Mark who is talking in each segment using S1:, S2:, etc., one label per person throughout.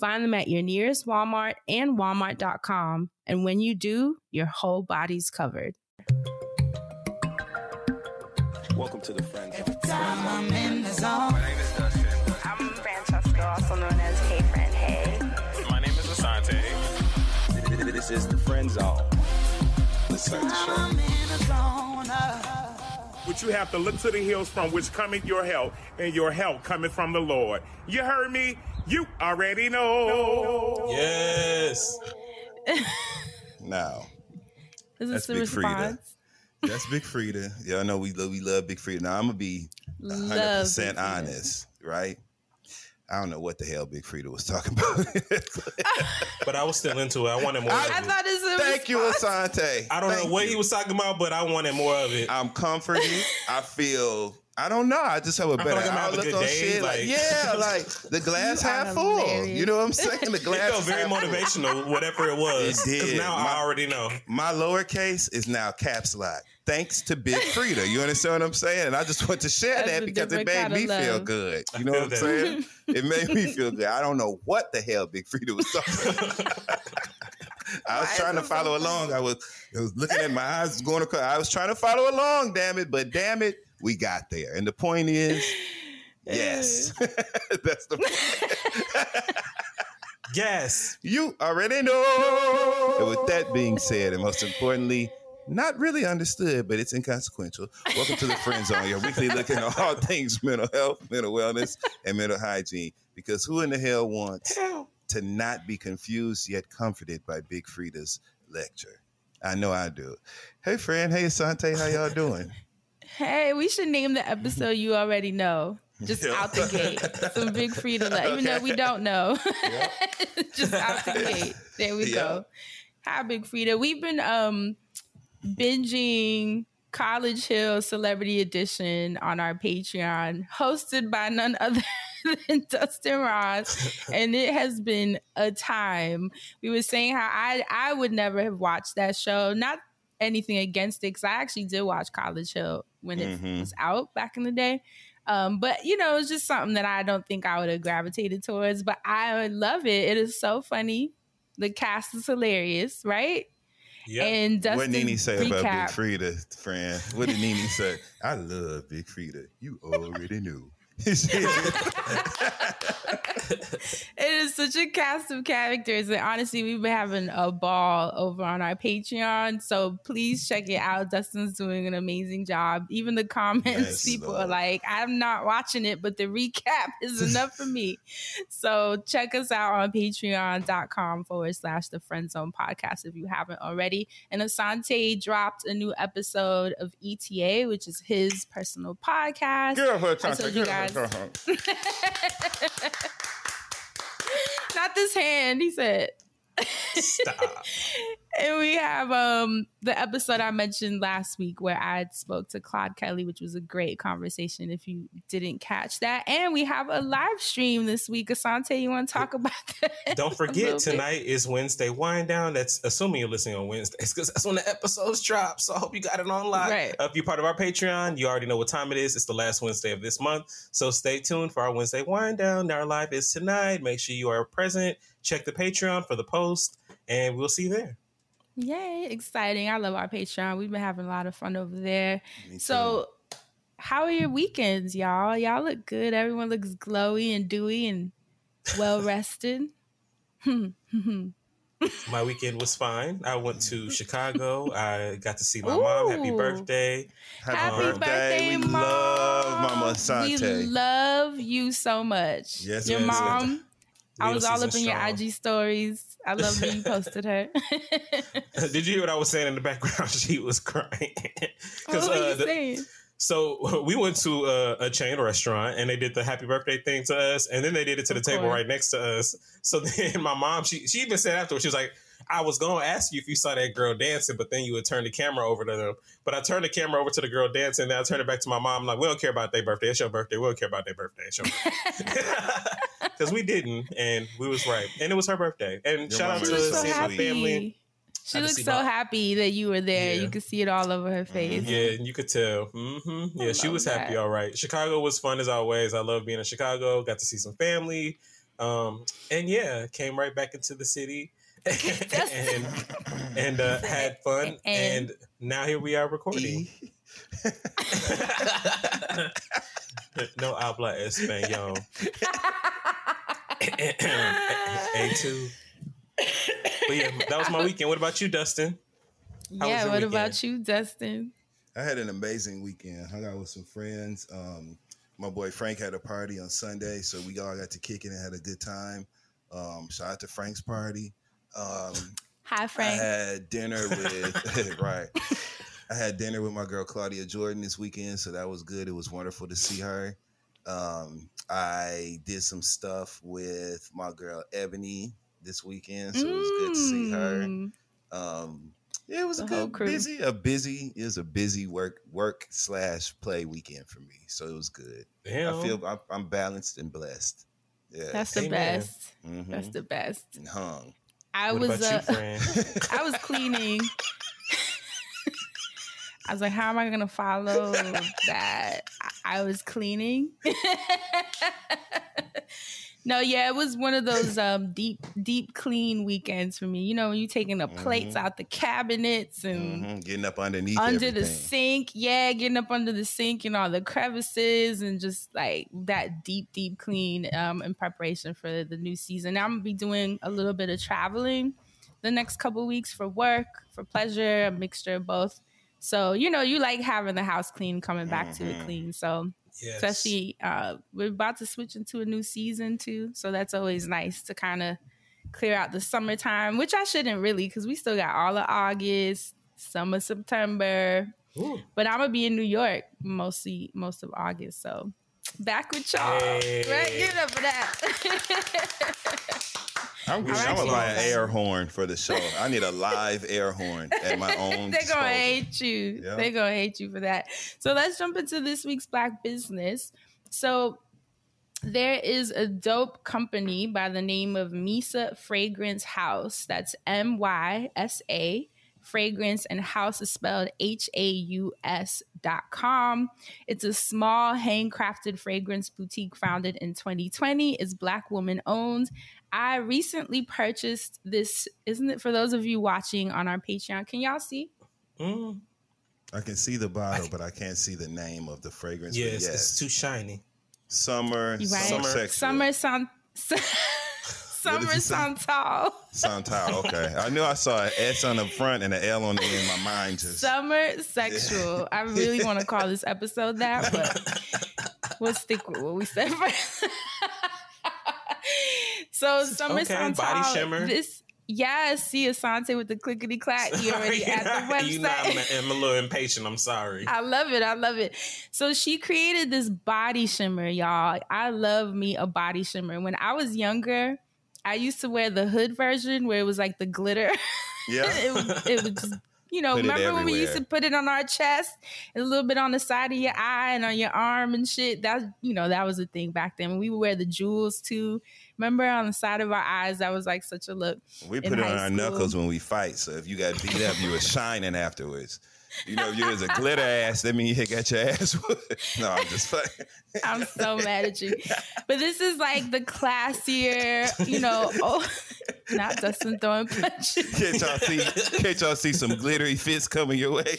S1: Find them at your nearest Walmart and walmart.com. And when you do, your whole body's covered.
S2: Welcome to the Friends.
S3: Every time I'm in the zone.
S4: My name is Dustin.
S5: I'm Francesca, also known as Hey Friend Hey.
S4: My name is Asante.
S2: This is the Friend Zone. Let's start the show.
S3: I'm in the zone. uh.
S6: But you have to look to the hills from which cometh your help, and your help cometh from the Lord. You heard me? You already know.
S7: Yes.
S8: Now,
S1: Is
S8: That's
S1: this the
S8: Big
S1: Freedia.
S8: that's Big Freedia. Y'all know we love, we love Big Freedia. Now I'm gonna be 100 percent honest, right? I don't know what the hell Big Freedia was talking about.
S7: But I was still into it. I wanted more
S1: I
S7: of it.
S1: thought it's a
S8: Thank you. Asante.
S7: I don't
S8: Thank
S7: know what
S8: you.
S7: he was talking about, but I wanted more of it.
S8: I'm comforted. I feel. I don't know. I just have a better
S7: like I'm having a
S8: outlook
S7: good
S8: on
S7: day,
S8: shit. Like,
S7: like-
S8: yeah, like the glass
S1: You
S8: half full.
S1: hilarious.
S8: You know what I'm saying? The glass.
S7: It
S8: glass
S7: felt very motivational, whatever it was.
S8: It did.
S7: Now
S8: My-
S7: I already know.
S8: My lowercase is now caps lock. Thanks to Big Freedia. You understand what I'm saying? And I just want to share
S1: That's
S8: that because it made me
S1: of
S8: feel good. You know what I'm saying? It made me feel good. I don't know what the hell Big Freedia was talking. I was
S1: Why
S8: trying to follow along. I was, I was looking at my eyes going across. I was trying to follow along, damn it. But damn it, we got there. And the point is, yes. That's the point.
S7: Yes.
S8: You already know. And with that being said, and most importantly, not really understood, but it's inconsequential. Welcome to the Friend Zone, your weekly look at all things mental health, mental wellness, and mental hygiene. Because who in the hell wants to not be confused yet comforted by Big Freedia's lecture? I know I do. Hey, friend. Hey, Asante. How y'all doing?
S1: Hey, we should name the episode you already know. Just
S8: Yeah.
S1: out the gate. Some big freedom, like, even though we don't know. Just out the gate. There we
S8: Yeah.
S1: go. Hi, Big Freedia. We've been um binging College Hill Celebrity Edition on our Patreon, hosted by none other than Dustin Ross. And it has been a time. We were saying how I I would never have watched that show. Not anything against it, because I actually did watch College Hill when it
S8: Mhm.
S1: was out back in the day. Um, but you know, it's just something that I don't think I would have gravitated towards. But I love it. It is so funny. The cast is hilarious, right?
S7: Yeah.
S1: And Dustin
S8: what did Nene say about. Big Freedia, friend? What did Nene say? I love Big Freedia. You already knew.
S1: it is such a cast of characters, and honestly, we've been having a ball over on our Patreon. So please check it out. Dustin's doing an amazing job. Even the comments,
S8: Yes,
S1: people
S8: Lord.
S1: are like, "I'm not watching it, but the recap is enough for me." So check us out on Patreon.com forward slash the Friend Zone Podcast if you haven't already. And Asante dropped a new episode of ETA, which is his personal podcast.
S8: Off her,
S1: I
S8: Asante.
S1: told you
S8: Get off her,
S1: guys.
S8: Off. Uh-huh.
S1: Not this hand, he said.
S7: Stop.
S1: and we have um the episode I mentioned last week where I spoke to Claude Kelly, which was a great conversation. If you didn't catch that, and we have a live stream this week. Asante, you want to talk about that?
S7: Don't forget, tonight is Wednesday Wind Down. That's assuming you're listening on Wednesdays because that's when the episodes drop. So I hope you got it on live.
S1: Right.
S7: Uh, if you're part of our Patreon, you already know what time it is. It's the last Wednesday of this month. So stay tuned for our Wednesday Wind Down. Our live is tonight. Make sure you are present. Check the Patreon for the post, and we'll see you there.
S1: Yay, exciting! I love our Patreon. We've been having a lot of fun over there. So, how are your weekends, y'all? Y'all look good. Everyone looks glowy and dewy and well rested.
S7: My weekend was fine. I went to Chicago. I got to see my mom. Happy birthday.
S8: Happy,
S1: Happy um,
S8: birthday.
S1: birthday,
S8: we
S1: Mom.
S8: love Mama
S1: We love you so much.
S8: Yes,
S1: Your
S8: yes, yes.
S1: I was all up in your. IG stories. I love that you posted her.
S7: Did you hear what I was saying in the background? She was crying.
S1: what were you
S7: uh, the-
S1: saying?
S7: So we went to a, a chain restaurant and they did the happy birthday thing to us, and then they did it to the
S1: Of
S7: table right next to us. So then my mom, she she even said afterwards, she was like, "I was gonna ask you if you saw that girl dancing, but then you would turn the camera over to them. But I turned the camera over to the girl dancing, and then I turned it back to my mom. like, we don't care about their birthday. It's your birthday. We don't care about their birthday. It's your because we didn't, and we was right, and it was her birthday. And
S8: Your
S7: shout out to
S1: She
S8: is
S1: so
S8: sweet.
S7: family.
S1: She looked so
S7: my-
S1: happy that you were there.
S7: Yeah.
S1: You could see it all over her face.
S7: Yeah, and you could tell. Mm-hmm. Yeah, she
S1: love
S7: was happy. All right. Chicago was fun as always. I love being in Chicago. Got to see some family. Um, and yeah, came right back into the city and and uh, had fun. And,
S1: And-
S7: now here we are recording. No habla español. A two. But yeah, that was my weekend. What about you, Dustin? How
S1: yeah, what
S7: weekend?
S1: about you, Dustin?
S8: I had an amazing weekend. Hung out with some friends. Um, my boy Frank had a party on Sunday, so we all got to kick it and had a good time. Um, shout out to Frank's party. Um,
S1: Hi,
S8: I had dinner with right. I had dinner with my girl Claudia Jordan this weekend, so that was good. It was wonderful to see her. Um, I did some stuff with my girl Ebony this weekend, so it was good to see her.
S1: Mm.
S8: Um, yeah, it was a
S1: The whole
S8: good
S1: crew.
S8: busy, a busy, it was a busy work work slash play weekend for me. So it was good.
S7: Damn.
S8: I feel I'm, I'm balanced and blessed. Yeah,
S1: That's the
S7: Amen.
S1: best.
S8: Mhm.
S1: That's the best.
S8: and hung.
S1: I
S7: what
S1: was
S7: about
S1: uh,
S7: you.
S1: I was cleaning. I was like, how am I gonna follow that? I, I was cleaning. no, yeah, it was one of those um deep, deep clean weekends for me. You know, when you taking the plates
S8: Mhm.
S1: out the cabinets and
S8: Mhm, Getting up underneath
S1: under the sink. Yeah, getting up under the sink and all the crevices and just like that deep, deep clean um, in preparation for the new season. Now I'm gonna be doing a little bit of traveling the next couple weeks for work, for pleasure, a mixture of both. So you know, you like having the house clean, coming back to it
S8: Mhm.
S1: clean. So
S7: Yes.
S1: especially uh, we're about to switch into a new season too, so that's always nice to kind of clear out the summertime, which I shouldn't really because we still got all of August, some of September,
S7: Ooh.
S1: but I'm gonna be in New York mostly most of August. So back with y'all,
S7: Hey.
S1: right? Give it up for that.
S8: I'm,
S1: I'm
S8: I'm gonna buy an air horn for the show. I need a live air horn at my own.
S1: They're gonna hate you.
S8: Yeah.
S1: They're gonna hate you for that. So let's jump into this week's Black business. So there is a dope company by the name of Mysa Fragrance Haus. That's M Y S A. Fragrance and House is spelled H A U S dot com. It's a small handcrafted fragrance boutique founded in 2020. It's Black woman owned. I recently purchased this, isn't it for those of you watching on our Patreon? Can y'all see?
S7: Mm.
S8: I can see the bottle, but I can't see the name of the fragrance.
S7: Yes,
S8: yes,
S7: it's too shiny.
S8: summer,
S1: You right?
S8: summer,
S7: Summer-
S8: sexual.
S1: Summer San Summer
S8: you say?
S1: Santal.
S8: Santal. Okay, I knew I saw an S on the front and an L on the end. In my mind just.
S1: Summer sexual. I really want to call this episode that, but we'll stick with what we said first. so summer
S7: Okay,
S1: Santal.
S7: body shimmer.
S1: This yes, see Asante with the clickety clack. You already at the website.
S7: you know, I'm, I'm a little impatient. I'm sorry.
S1: I love it. I love it. So she created this body shimmer, y'all. I love me a body shimmer. When I was younger, I used to wear the hood version where it was like the glitter.
S8: Yeah.
S1: it, it would just, you know,
S8: Put
S1: remember when we used to put it on our chest and a little bit on the side of your eye and on your arm and shit? That, you know, that was a thing back then. We would wear the jewels too. Remember on the side of our eyes? That was like such a look.
S8: We put it on our
S1: school.
S8: knuckles when we fight. So if you got beat up, you were shining afterwards. You know, if you was a glitter ass, that means you hit got your ass. No, I'm just playing.
S1: I'm so mad at you. But this is like the classier, you know, oh, not Dustin throwing punches.
S8: Can't y'all see? Can't y'all see some glittery fists coming your way?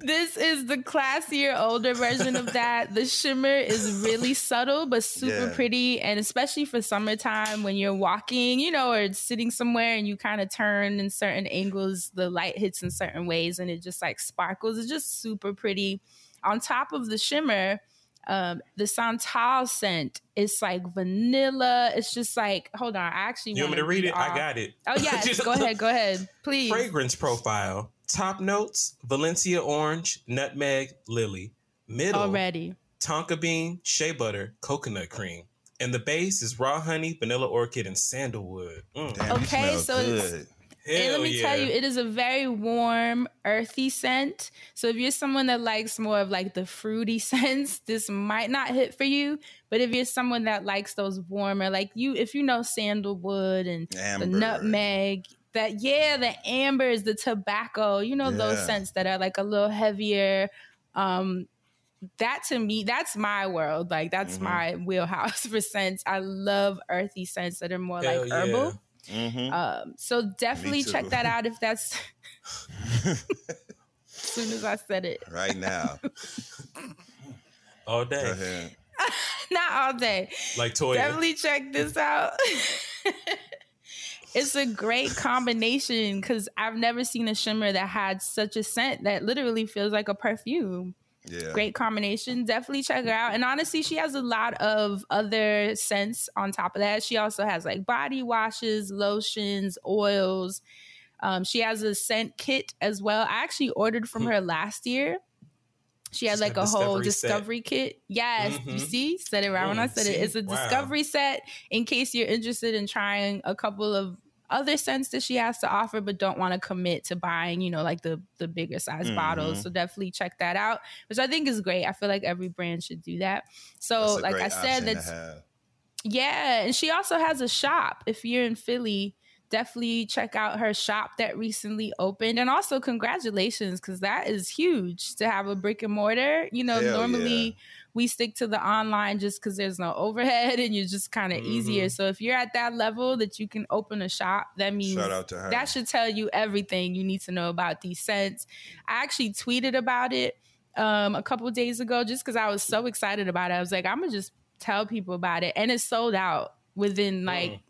S1: This is the classier, older version of that. The shimmer is really subtle, but super
S8: Yeah.
S1: pretty. And especially for summertime when you're walking, you know, or sitting somewhere and you kind of turn in certain angles, the light hits in certain ways and it just like sparkles. It's just super pretty. On top of the shimmer, um, the Santal scent is like vanilla. It's just like, hold on, I actually
S7: You want me to read it? I got it.
S1: Oh yes, go ahead, go ahead, please.
S7: Fragrance profile. Top notes: Valencia orange, nutmeg, lily. Middle:
S1: Already.
S7: tonka bean, shea butter, coconut cream. And the base is raw honey, vanilla orchid, and sandalwood. Mm.
S8: Damn,
S1: Okay,
S8: smell
S1: so it's-
S8: good.
S1: and let
S7: Hell
S1: me tell you, it is a very warm, earthy scent. So if you're someone that likes more of like the fruity scents, this might not hit for you. But if you're someone that likes those warmer, like you, if you know sandalwood and
S8: Amber.
S1: the nutmeg, that yeah, the ambers, the tobacco, you know those scents that are like a little heavier. Um, that to me, that's my world. Like that's
S8: Mhm.
S1: my wheelhouse for scents. I love earthy scents that are more
S7: Hell
S1: like
S7: yeah.
S1: herbal.
S8: Mhm.
S1: Um, so definitely check that out if that's as soon as I said it.
S8: right now.
S7: All day.
S1: Not all day.
S7: Like Toya.
S1: Definitely check this out. It's a great combination because I've never seen a shimmer that had such a scent that literally feels like a perfume.
S8: Yeah.
S1: Great combination. Definitely check her out. And honestly, she has a lot of other scents on top of that. She also has like body washes, lotions, oils. Um, she has a scent kit as well. I actually ordered from her last year. She had like a whole
S7: discovery set.
S1: kit. Yes, you
S7: Mhm.
S1: see, said it right when I
S7: Mm,
S1: said it. It's a
S7: Wow.
S1: discovery set in case you're interested in trying a couple of other scents that she has to offer, but don't want to commit to buying, you know, like the the bigger size bottles.
S8: Mhm.
S1: So definitely check that out, which I think is great. I feel like every brand should do that. So, like I said, that's yeah, and she also has a shop. If you're in Philly, definitely check out her shop that recently opened. And also, congratulations, because that is huge to have a brick and mortar. You know,
S8: Hell
S1: normally
S8: yeah.
S1: we stick to the online just because there's no overhead and you're just kind of
S7: Mhm.
S1: easier. So if you're at that level that you can open a shop, that means
S8: Shout out to her.
S1: that should tell you everything you need to know about these scents. I actually tweeted about it um, a couple days ago just because I was so excited about it. I was like, I'm gonna just tell people about it, and it sold out within like
S7: Mm.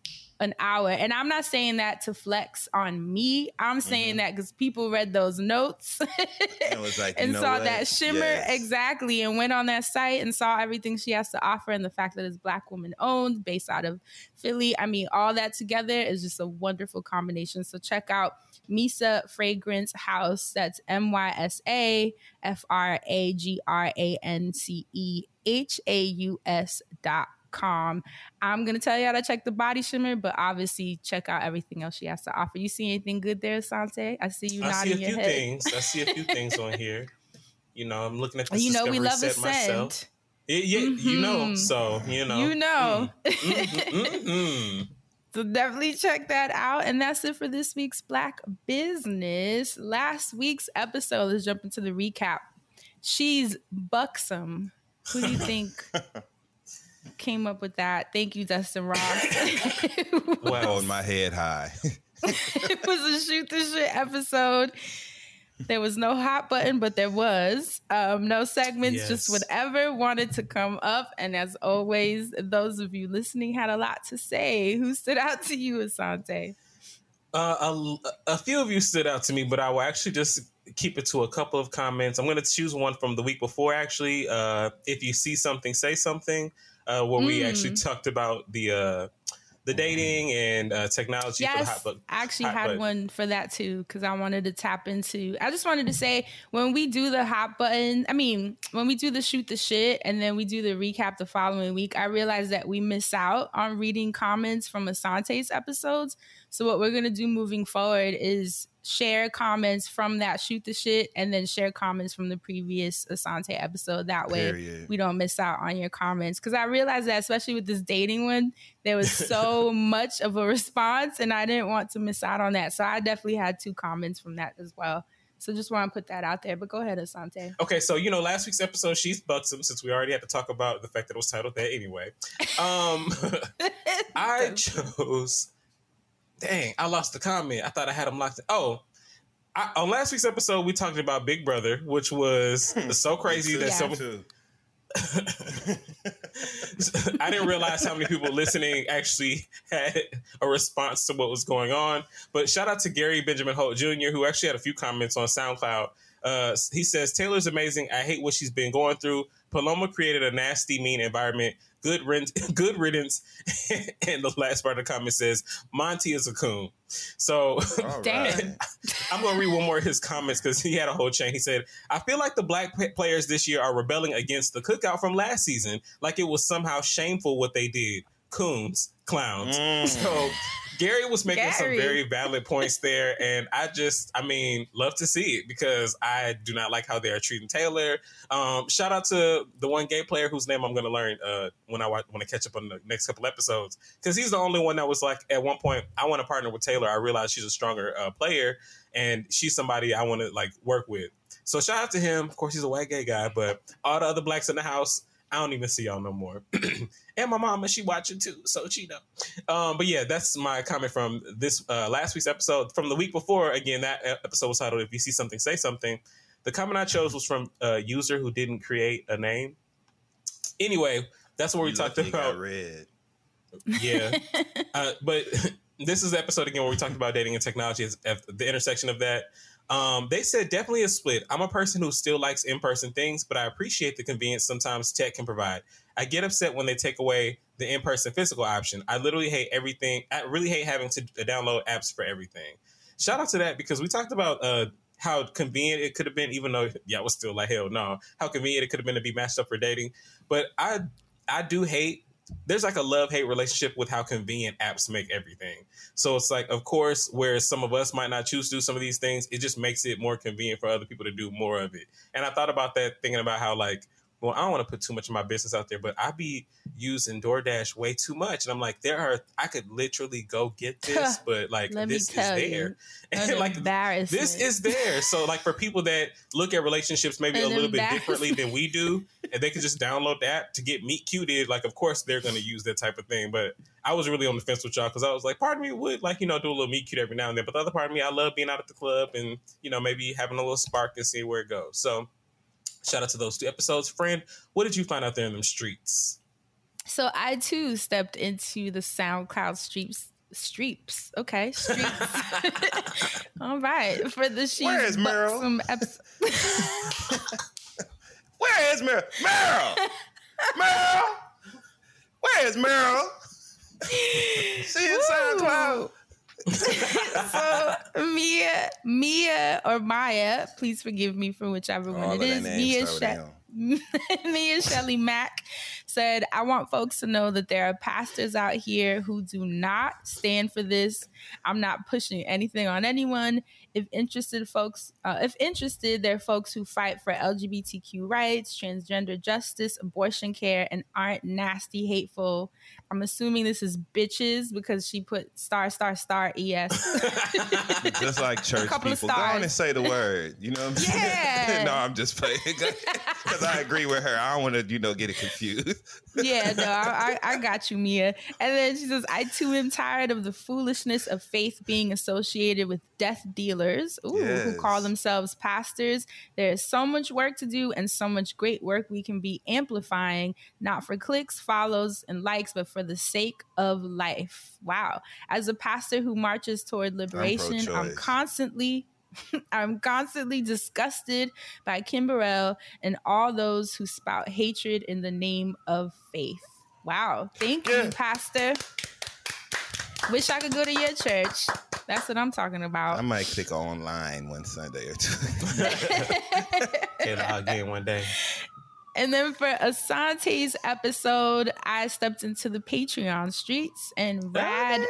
S1: An hour. And I'm not saying that to flex on me. I'm saying
S8: Mm-hmm.
S1: that because people read those notes
S8: And like,
S1: and saw
S8: what?
S1: that shimmer
S8: Yes.
S1: exactly and went on that site and saw everything she has to offer and the fact that it's black woman owned based out of philly i mean all that together is just a wonderful combination so check out mysa fragrance haus that's m-y-s-a f-r-a-g-r-a-n-c-e-h-a-u-s dot com i'm gonna tell you how to check the body shimmer but obviously check out everything else she has to offer you see anything good there sante i see you
S7: I see a
S1: nodding your
S7: few
S1: head
S7: things. I see a few things on here. You know, I'm looking at this
S1: you know we love a
S7: set myself.
S1: scent
S7: Yeah, yeah, you know. So you know,
S1: You know.
S7: Mm, mhm.
S1: So definitely check that out. And that's it for this week's Black Business. Last week's episode, let's jump into the recap. She's buxom. Who do you think came up with that? Thank you, Dustin Ross. it
S7: Well,
S8: Holding my head high.
S1: It was a shoot the shit episode. There was no hot button, but there was um, no segments, just whatever wanted to come up. And as always, those of you listening had a lot to say. Who stood out to you, Asante?
S7: Uh, a, a few of you stood out to me, but I will actually just keep it to a couple of comments. I'm going to choose one from the week before, actually. Uh, if you see something, say something, uh, where we
S1: Mm.
S7: actually talked about the uh, the dating and uh, technology for the
S1: Yes,
S7: hot button.
S1: I actually had
S7: button.
S1: one for that too because I wanted to tap into. I just wanted to say when we do the hot button, I mean, when we do the shoot the shit and then we do the recap the following week, I realized that we miss out on reading comments from Asante's episodes. So what we're gonna do moving forward is share comments from that shoot the shit and then share comments from the previous Asante episode. That way
S8: Period.
S1: we don't miss out on your comments. Because I realized that, especially with this dating one, there was so much of a response, and I didn't want to miss out on that. So I definitely had two comments from that as well. So just want to put that out there. But go ahead, Asante.
S7: Okay, so you know, last week's episode, she's buxom, since we already had to talk about the fact that it was titled that anyway. Um, I chose. Dang, I lost the comment. I thought I had them locked. In. Oh, I, on last week's episode, we talked about Big Brother, which was so crazy that
S1: Yeah.
S7: so I didn't realize how many people listening actually had a response to what was going on. But shout out to Gary Benjamin Holt Jr., who actually had a few comments on SoundCloud. Uh, he says Taylor's amazing. I hate what she's been going through. Paloma created a nasty, mean environment. Good, riddance, good riddance. and the last part of the comment says Monte is a coon. So
S1: Damn.
S8: right.
S7: I'm going to read one more of his comments because he had a whole chain. He said, I feel like the black p- players this year are rebelling against the cookout from last season, like it was somehow shameful what they did. Coons, clowns.
S8: Mm.
S7: So Gary was making some very valid points there. And I just, I mean, love to see it because I do not like how they are treating Taylor. Um, shout out to the one gay player whose name I'm going to learn uh, when I wa- when I catch up on the next couple episodes because he's the only one that was like at one point I want to partner with Taylor. I realize she's a stronger uh, player and she's somebody I want to like work with. So shout out to him. Of course, he's a white gay guy, but all the other blacks in the house, I don't even see y'all no more. and my mama, she watching too, so she know. Um, but yeah, that's my comment from this uh, last week's episode. From the week before, again, that episode was titled "If You See Something, Say Something." The comment I chose was from a user who didn't create a name. Anyway, that's what we
S8: You
S7: talked
S8: lucky it got
S7: about.
S8: red.
S7: Yeah, uh, but this is the episode again where we talked about dating and technology as at the intersection of that. Um, they said definitely a split. I'm a person who still likes in person things, but I appreciate the convenience sometimes tech can provide. I get upset when they take away the in person physical option. I literally hate everything. I really hate having to download apps for everything. Shout out to that because we talked about uh, how convenient it could have been, even though yeah, I was still like hell no. How convenient it could have been to be matched up for dating, but I I do hate. There's like a love hate relationship with how convenient apps make everything. So it's like, of course, where some of us might not choose to do some of these things, it just makes it more convenient for other people to do more of it. And I thought about that thinking about how like, well, I don't want to put too much of my business out there, but I be using DoorDash way too much. And I'm like, there are I could literally go get this, but like this is there. And like this is there. So like for people that look at relationships maybe a little bit differently than we do, and they can just download the app to get meet cuted, like of course they're gonna use that type of thing. But I was really on the fence with y'all because I was like, part of me would like, you know, do a little meet cute every now and then. But the other part of me, I love being out at the club and, you know, maybe having a little spark and seeing where it goes. So shout out to those two episodes. Friend, what did you find out there in them streets?
S1: So I too stepped into the SoundCloud streets. Streeps, okay, streets. All right, for the she's
S8: Where is Meryl?
S1: Some episode.
S8: Where is Meryl? Meryl! Meryl! Where is Meryl? She in SoundCloud.
S1: So Mia, Mia or Maya, please forgive me for whichever
S8: All
S1: one
S8: it is.
S1: it
S8: their
S1: is. Mia,
S8: start with
S1: Sha-
S8: M.
S1: Mia Shelley Mack said, I want folks to know that there are pastors out here who do not stand for this. I'm not pushing anything on anyone. If interested folks, uh, if interested, they're folks who fight for LGBTQ rights, transgender justice, abortion care, and aren't nasty, hateful. I'm assuming this is bitches because she put star, star, star, es.
S8: Just like church people. Go on and say the word. You know what I'm
S1: Yeah.
S8: saying? no, I'm just playing. Because I agree with her. I don't want to, you know, get it confused.
S1: yeah, no, I, I, I got you, Mia. And then she says, I too am tired of the foolishness of faith being associated with death ooh, who call themselves pastors. There is so much work to do and so much great work we can be amplifying, not for clicks, follows, and likes, but for the sake of life. Wow. As a pastor who marches toward liberation, I'm,
S8: pro-choice.
S1: constantly I'm constantly disgusted by Kim Burrell and all those who spout hatred in the name of faith. Wow. Thank
S8: Yeah.
S1: you, Pastor. Wish I could go to your church. That's what I'm talking about.
S8: I might click online one Sunday or two.
S7: Taylor again one day.
S1: And then for Asante's episode, I stepped into the Patreon streets and Rad,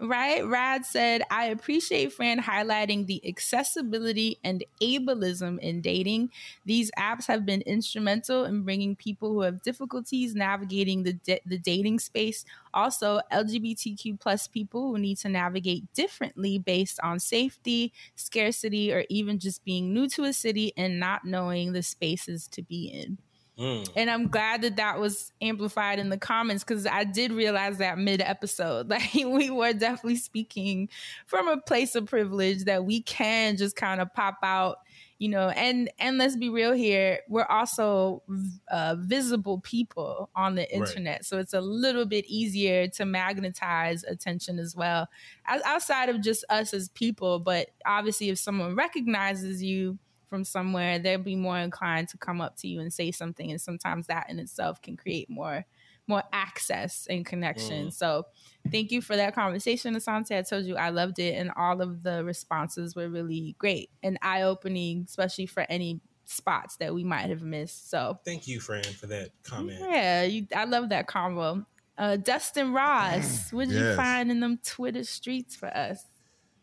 S1: right? Rad said, I appreciate Fran highlighting the accessibility and ableism in dating. These apps have been instrumental in bringing people who have difficulties navigating the, da- the dating space. Also, LGBTQ plus people who need to navigate differently based on safety, scarcity, or even just being new to a city and not knowing the spaces to be in.
S7: Mm.
S1: And I'm glad that that was amplified in the comments because I did realize that mid episode. Like, we were definitely speaking from a place of privilege that we can just kind of pop out you know and and let's be real here we're also uh, visible people on the internet right. so it's a little bit easier to magnetize attention as well as outside of just us as people but obviously if someone recognizes you from somewhere they'll be more inclined to come up to you and say something and sometimes that in itself can create more more access and connection. Mm. So thank you for that conversation, Asante. I told you I loved it, and all of the responses were really great and eye opening, especially for any spots that we might have missed. So
S7: thank you, Fran, for that comment.
S1: Yeah, you, I love that combo. Uh, Dustin Ross, what did yes. you find in them Twitter streets for us?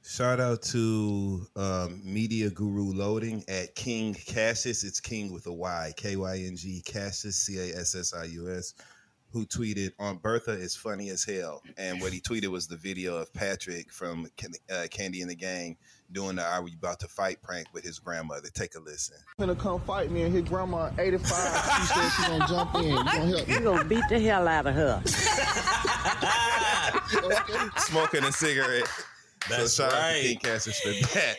S8: Shout out to um, Media Guru Loading at King Cassius. It's King with a Y, K Y N G Cassius, C A S S I U S who tweeted on Bertha is funny as hell, and what he tweeted was the video of Patrick from uh, Kandi and the Gang doing the "Are we about to fight?" prank with his grandmother. Take a listen.
S9: Gonna come fight me, and his grandma, eighty five. she said she's gonna jump in. You gonna help me?
S10: You gonna beat the hell out of her.
S8: Smoking a cigarette.
S7: That's
S8: so shout
S7: right.
S8: out to King Cassius for that.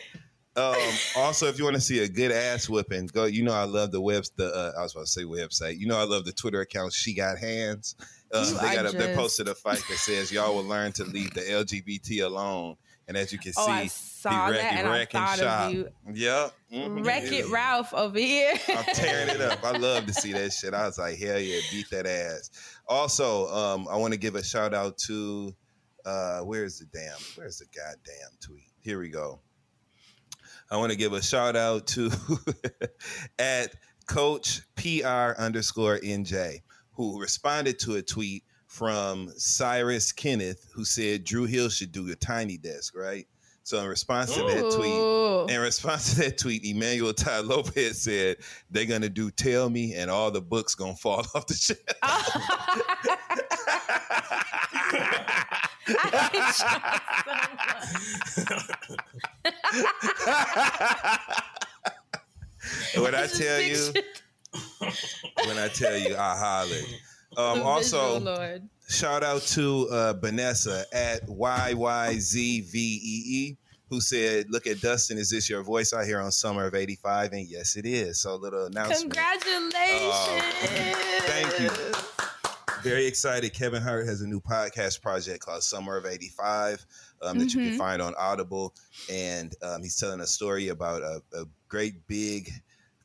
S8: Um, also, if you want to see a good ass whipping, go. You know, I love the webs. The uh, I was about to say website. You know, I love the Twitter account. She got hands. Um, they got a, they posted a fight that says y'all will learn to leave the LGBT alone. And as you can
S1: oh,
S8: see,
S1: I saw that and I thought
S8: shop.
S1: of you.
S8: Yep. Mm-hmm.
S1: Wreck it, Ralph over here.
S8: I'm tearing it up. I love to see that shit. I was like, hell yeah, beat that ass. Also, um, I want to give a shout out to uh, where's the damn, where's the goddamn tweet? Here we go. I want to give a shout out to at Coach PR underscore NJ, who responded to a tweet from Cyrus Kenneth, who said Dru Hill should do a tiny desk, right? So in response to that tweet, in response to that tweet, Emmanuel Tai Lopez said they're gonna do "Tell Me" and all the books gonna fall off the shelf. when I tell you, when I tell you, I hollered. Um, also,
S1: Lord.
S8: shout out to uh, Vanessa at YYZVEE who said, "Look at Dustin. Is this your voice I hear on Summer of '85?" And yes, it is. So, a little announcement.
S1: Congratulations!
S8: Uh, thank you. Very excited. Kevin Hart has a new podcast project called Summer of '85 um, that mm-hmm. you can find on Audible, and um, he's telling a story about a, a great big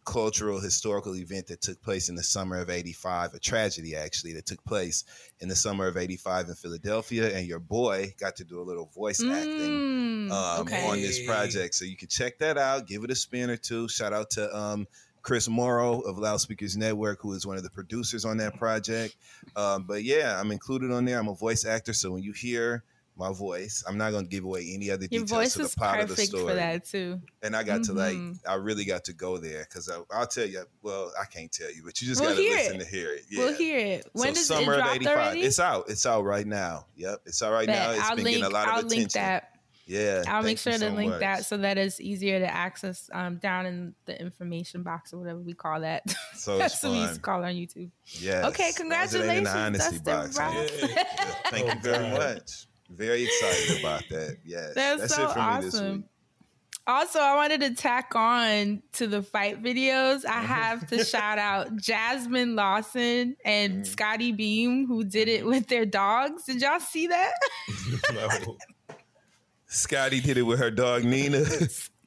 S8: cultural historical event that took place in the summer of 85 a tragedy actually that took place in the summer of 85 in philadelphia and your boy got to do a little voice
S1: mm,
S8: acting um,
S1: okay.
S8: on this project so you can check that out give it a spin or two shout out to um, chris morrow of loud speakers network who is one of the producers on that project um, but yeah i'm included on there i'm a voice actor so when you hear my voice. I'm not going to give away any other
S1: Your
S8: details
S1: voice
S8: to the plot of the story.
S1: for that too.
S8: And I got to like. I really got to go there because I'll tell you. Well, I can't tell you, but you just
S1: We'll
S8: got to listen
S1: it.
S8: to hear it. Yeah.
S1: We'll hear it. When
S8: so
S1: does
S8: summer
S1: it
S8: of
S1: drop
S8: '85.
S1: already?
S8: It's out. It's out right now. Yep, it's out right
S1: Bet.
S8: now. It's
S1: I'll
S8: been
S1: link,
S8: getting a lot of
S1: I'll
S8: attention.
S1: link that.
S8: Yeah,
S1: I'll make
S8: thank you
S1: sure to
S8: so
S1: link
S8: much.
S1: that so that it's easier to access um, down in the information box or whatever we call that.
S8: So
S1: That's
S8: it's
S1: what we used to call it on YouTube.
S8: Yes.
S1: Okay,
S8: As long as it ain't in
S1: congratulations,
S8: the honesty
S1: Dustin
S8: box.
S1: Ross.
S8: Yeah. Yeah. Thank you very
S7: God.
S8: much. Very excited about that. Yes,
S1: That's,
S8: that's
S1: so
S8: it for me this
S1: awesome.
S8: week.
S1: Also, I wanted to tack on to the fight videos. I have to shout out Jasmine Lawson and
S8: Mm.
S1: Scottie Beam who did it with their dogs. Did y'all see that?
S7: No.
S8: Scottie did it with her dog Nina.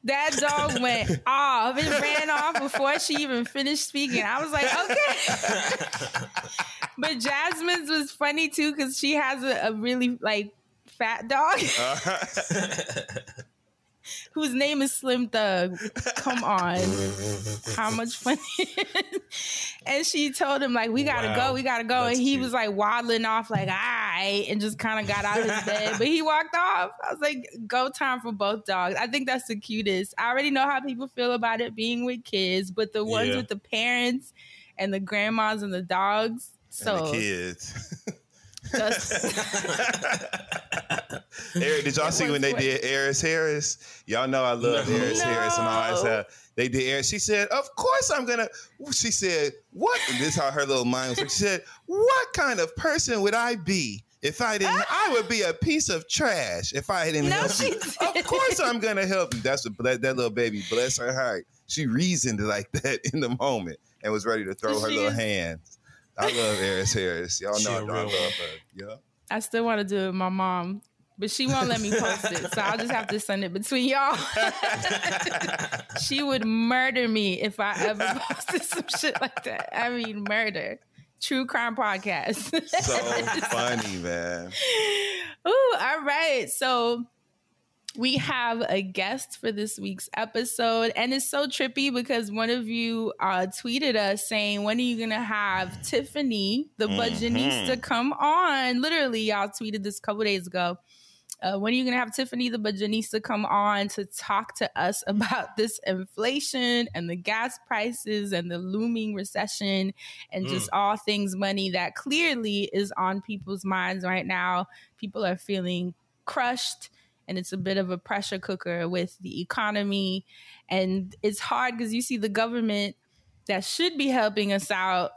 S1: That dog went off. It ran off before she even finished speaking. I was like, okay. but Jasmine's was funny too because she has a, a really like fat dog uh-huh. whose name is Slim Thug. Come on. How much fun? and she told him, like, we gotta
S7: Wow.
S1: go, we gotta go.
S7: That's
S1: and he
S7: cute.
S1: was like waddling off, like, all right, and just kind of got out of his bed. But he walked off. I was like, go time for both dogs. I think that's the cutest. I already know how people feel about it being with kids, but the ones
S7: Yeah.
S1: with the parents and the grandmas and the dogs. So
S8: and the kids.
S1: just-
S8: Eric, did y'all
S1: It
S8: see when they did Eris Harris? Y'all know I love
S7: No.
S8: Eris Harris and all that stuff. They did Eris. She said, "Of course I'm gonna." She said, "What?" And this is how her little mind was. She said, "What kind of person would I be if I didn't? I would be a piece of trash if I didn't
S1: No,
S8: help
S1: she
S8: you.
S1: didn't.
S8: Of course I'm gonna help you." That's what that, that little baby. Bless her heart. She reasoned like that in the moment and was ready to throw her
S1: She
S8: little
S1: is-
S8: hands. I love Eris Harris. Y'all
S7: She
S8: know I love
S7: real
S8: her. Yeah.
S1: I still want to do it with my mom, but she won't let me post it. So I'll just have to send it between y'all. she would murder me if I ever posted some shit like that. I mean, murder. True crime podcast.
S8: So funny, man.
S1: Ooh, all right. So we have a guest for this week's episode, and it's so trippy because one of you uh, tweeted us saying, "When are you gonna have Tiffany, the Budgetnista, come on?" Literally, y'all tweeted this a couple days ago. Uh, when are you gonna have Tiffany, the Budgetnista, come on to talk to us about this inflation and the gas prices and the looming recession and just all things money that clearly is on people's minds right now? People are feeling crushed and it's a bit of a pressure cooker with the economy. And it's hard because you see the government that should be helping us out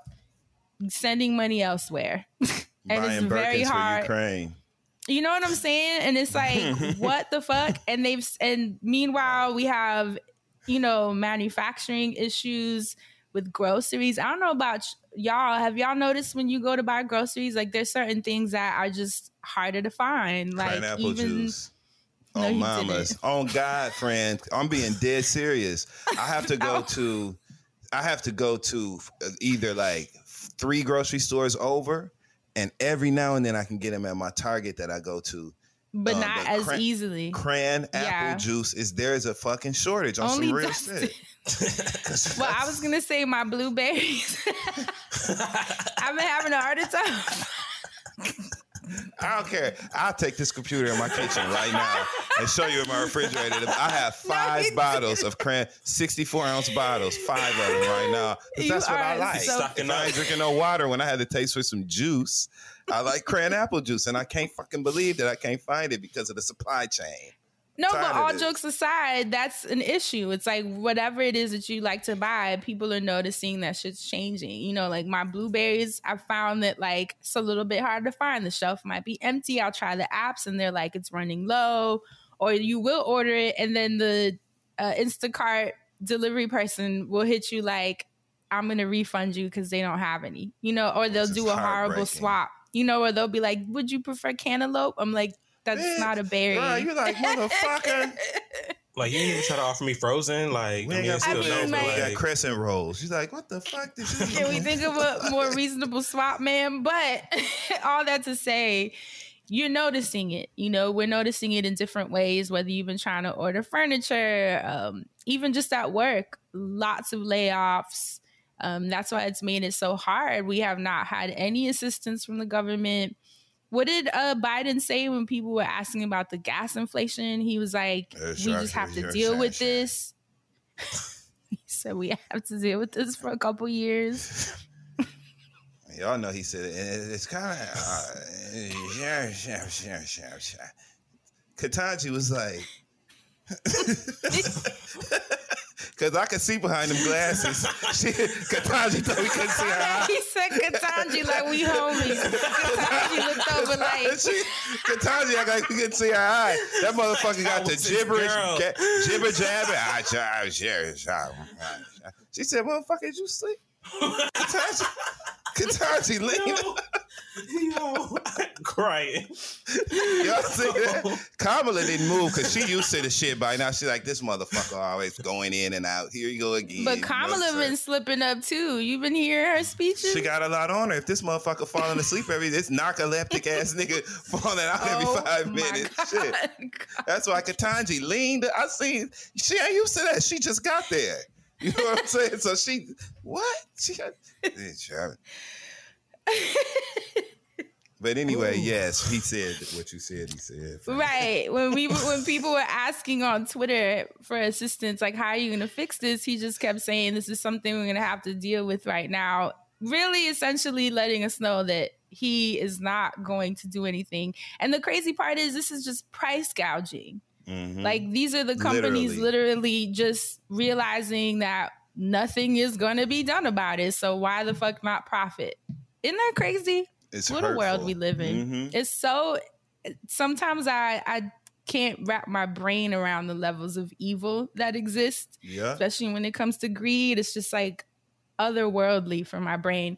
S1: sending money elsewhere. And
S8: Buying
S1: it's very
S8: Birkins
S1: hard.
S8: Ukraine.
S1: you know what i'm saying? And it's like what the fuck? And they've and meanwhile we have you know manufacturing issues with groceries. I don't know about y'all. Have y'all noticed when you go to buy groceries like there's certain things that are just harder to find like
S8: Pineapple
S1: even
S8: juice.
S1: No,
S8: oh,
S1: you
S8: mamas. On God, friend. I'm being dead serious. I have to go to, I have to go to either like three grocery stores over, and every now and then I can get them at my Target that I go to.
S1: but
S8: Uh,
S1: not
S8: but
S1: as
S8: cran-
S1: easy
S8: Cran
S1: Yeah.
S8: apple juice is there's a fucking shortage on
S1: Only
S8: some real shit.
S1: well i was gonna say my blueberries i've been having a heart attack
S8: I don't care. I'll take this computer in my kitchen right now and show you in my refrigerator. I have five
S1: he
S8: bottles of cran, 64 ounce bottles, five of them right now. That's what I like.
S1: so-
S8: if I ain't drinking no water when I had to taste for some juice, I like cran apple juice. And I can't fucking believe that I can't find it because of the supply chain.
S1: No, but all jokes aside, that's an issue. It's like whatever it is that you like to buy, people are noticing that shit's changing. You know, like my blueberries, I found that like it's a little bit hard to find. The shelf might be empty. I'll try the apps and they're like it's running low, or you will order it and then the uh, Instacart delivery person will hit you like, I'm gonna refund you because they don't have any. You know, or they'll
S8: This
S1: do a horrible swap. You know, or they'll be like, Would you prefer cantaloupe? I'm like, that's
S8: Man,
S1: not a berry.
S8: Girl, you're like, motherfucker.
S7: Like you didn't even try to offer me frozen. Like
S8: We
S7: I mean,
S8: got
S7: still
S1: I mean,
S7: no, but
S1: like-
S8: we got
S7: like,
S8: crescent rolls. She's like, what the fuck did you
S1: Can we think of a more reasonable swap, man? But all that to say, you're noticing it. You know, we're noticing it in different ways, whether you've been trying to order furniture, um, even just at work, lots of layoffs. Um, that's why it's made it so hard. We have not had any assistance from the government. What did uh, Biden say when people were asking about the gas inflation? He was like,
S8: Uh,
S1: we just have to deal with this. he said we have to deal with this for a couple years.
S8: Y'all know he said it. It's kind of uh, yeah, yeah, yeah, yeah, yeah. Ketanji was like, because I could see behind them glasses. She, Ketanji thought we couldn't see her eye.
S1: he said Ketanji like we homies. Ketanji looked over like
S8: she, Ketanji act like we couldn't see her eye. That motherfucker got the
S7: was
S8: gibberish,
S7: girl.
S8: ga- jibber jabber. Ah, ja, ja, ja, ja. She said, "Motherfucker, did you sleep?" Ketanji, Ketanji, lean.
S7: yo, crying.
S8: Y'all see that? Kamala didn't move because she used to the shit by now. She's like, this motherfucker always going in and out. Here you go again.
S1: But Kamala
S8: what I'm
S1: been slipping up too. You've been hearing her speeches?
S8: She got a lot on her. If this motherfucker falling asleep every this narcoleptic ass nigga falling out
S1: Oh
S8: every five
S1: my
S8: minutes.
S1: God.
S8: Shit. That's why Ketanji leaned. I seen she ain't used to that. She just got there. You know what I'm saying? So she what? She got, Bitch, I- But anyway, yes, he said what you said. He said.
S1: Right. When we when people were asking on Twitter for assistance, like how are you gonna fix this? He just kept saying this is something we're gonna have to deal with right now. Really essentially letting us know that he is not going to do anything. And the crazy part is, this is just price gouging.
S8: Mhm.
S1: Like these are the companies
S8: Literally.
S1: literally just realizing that nothing is going to be done about it. So why the fuck not profit? Isn't that crazy?
S8: It's
S1: what a world we live in.
S8: Mhm.
S1: It's so. Sometimes I I can't wrap my brain around the levels of evil that exist,
S8: Yeah.
S1: especially when it comes to greed. It's just like otherworldly for my brain.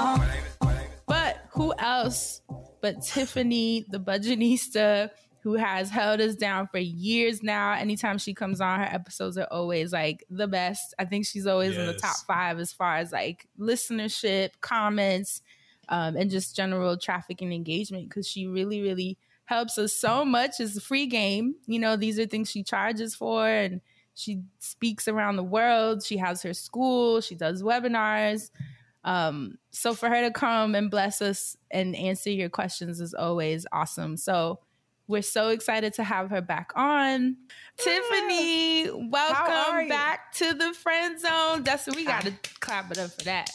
S3: zone.
S1: But who else but Tiffany, the Budgetnista, who has held us down for years now. Anytime she comes on, her episodes are always like the best. I think she's always in the top five as far as like listenership, comments, um, and just general traffic and engagement because she really, really helps us so much. It's a free game. You know, these are things she charges for and she speaks around the world. She has her school, she does webinars. Um, so for her to come and bless us and answer your questions is always awesome. So we're so excited to have her back on. Tiffany, welcome back to the friend zone. Dustin, we gotta clap it up for that.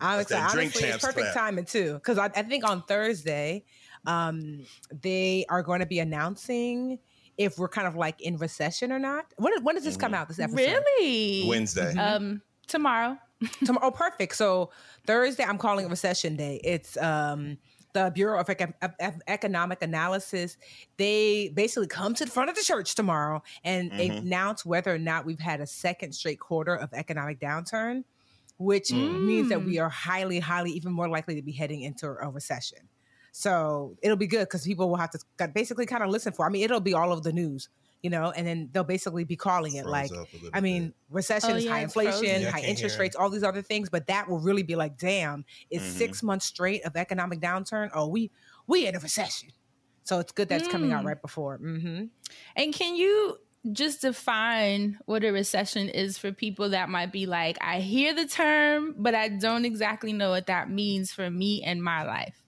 S11: I'm
S8: That's that
S11: excited.
S8: drink
S11: Honestly, it's
S8: champs
S11: perfect
S8: clap.
S11: timing too, because I, I think on Thursday, um, they are going to be announcing if we're kind of like in recession or not. When, when does this come out? This episode
S1: Really?
S8: Wednesday.
S1: Um, tomorrow.
S11: Tomorrow. Oh, perfect. So Thursday, I'm calling it recession day. It's um the Bureau of, Eco- of- of Economic Analysis. They basically come to the front of the church tomorrow and
S8: Mhm.
S11: announce whether or not we've had a second straight quarter of economic downturn, which means that we are highly, highly, even more likely to be heading into a recession. So it'll be good because people will have to basically kind of listen for. I mean, it'll be all over the news, you know, and then they'll basically be calling it like,
S8: up a little
S11: I mean, recession
S1: Oh,
S11: is
S1: yeah,
S11: high inflation,
S7: Yeah,
S11: high interest
S7: hear
S11: rates, all these other things, but that will really be like, damn, it's
S8: Mhm.
S11: six months straight of economic downturn. Oh, we we in a recession. So it's good that's coming out
S1: Mm.
S11: right before. Mm-hmm.
S1: And can you just define what a recession is for people that might be like, I hear the term, but I don't exactly know what that means for me and my life?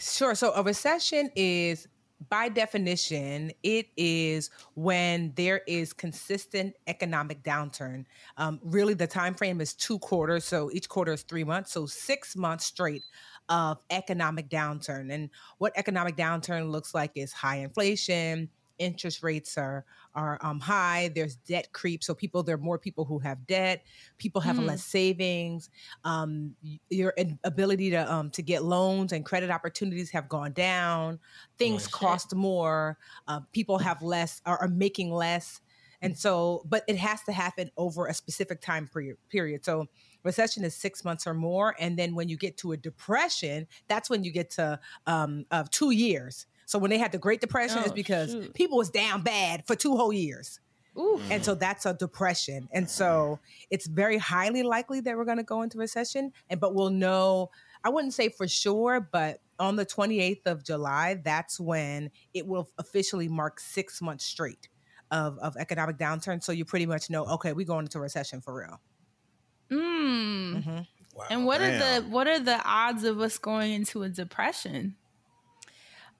S11: Sure. So a recession is by definition, it is when there is consistent economic downturn. Um, really, the time frame is two quarters, so each quarter is three months, so six months straight of economic downturn. And what economic downturn looks like is high inflation, interest rates are are um, high. There's debt creep, so people there are more people who have debt. People have
S1: Mm.
S11: less savings. Um, your ability to um, to get loans and credit opportunities have gone down. Things
S1: shit.
S11: cost more. Uh, people have less are, are making less. And so, but it has to happen over a specific time period. period. So, recession is six months or more, and then when you get to a depression, that's when you get to um, of two years. So when they had the Great Depression, it's
S1: Oh,
S11: because
S1: shoot.
S11: people was down bad for two whole years.
S1: Ooh.
S11: And so that's a depression. And so it's very highly likely that we're going to go into recession. And but we'll know, I wouldn't say for sure, but on the 28th of July, that's when it will officially mark six months straight of, of economic downturn. So you pretty much know, okay, we're going into recession for real.
S1: Mm.
S11: Mhm.
S7: Wow.
S1: And what are the what are the odds of us going into a depression?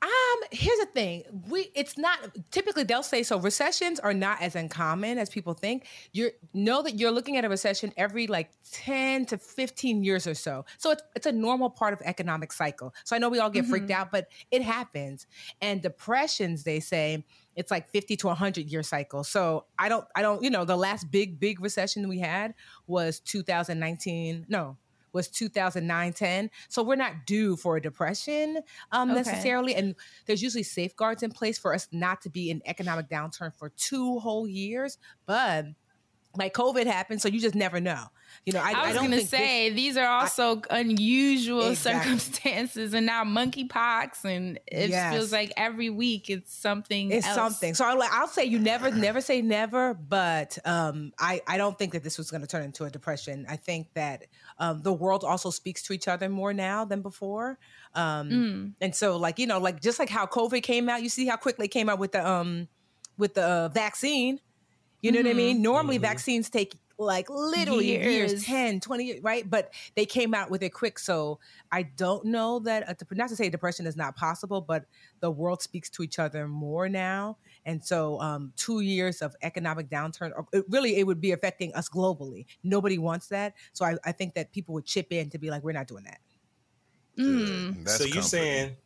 S11: Um, here's the thing. We it's not typically they'll say so recessions are not as uncommon as people think. You know that you're looking at a recession every like 10 to 15 years or so. So it's it's a normal part of economic cycle. So I know we all get freaked out, but it happens. And depressions, they say, it's like 50 to 100 year cycle. So I don't I don't, you know, the last big big recession we had was 2019. No, was 2009 10 so we're not due for a depression um,
S1: Okay.
S11: necessarily and there's usually safeguards in place for us not to be in economic downturn for two whole years but like COVID happened, so you just never know. You know, I,
S1: I was gonna
S11: think this-
S1: say these are also unusual
S11: Exactly.
S1: circumstances, and now monkeypox, and it
S11: Yes.
S1: feels like every week it's something.
S11: it's
S1: else.
S11: something. So I like I'll say you never never say never, but um I I don't think that this was going to turn into a depression. I think that um the world also speaks to each other more now than before. Um
S1: Mm.
S11: and so like you know like just like how COVID came out, you see how quickly it came out with the um with the uh, vaccine. You know what I mean? Normally vaccines take like literally years,
S1: Years.
S11: 10, 20 right? But they came out with it quick. So I don't know that, a not to say depression is not possible, but the world speaks to each other more now. And so um, two years of economic downturn, or it really, it would be affecting us globally. Nobody wants that. So I, I think that people would chip in to be like, we're not doing that.
S1: Mm.
S8: That's
S7: so you're
S8: comforting.
S7: saying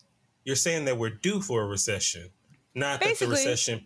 S7: you're saying that we're due for a recession, not that the recession.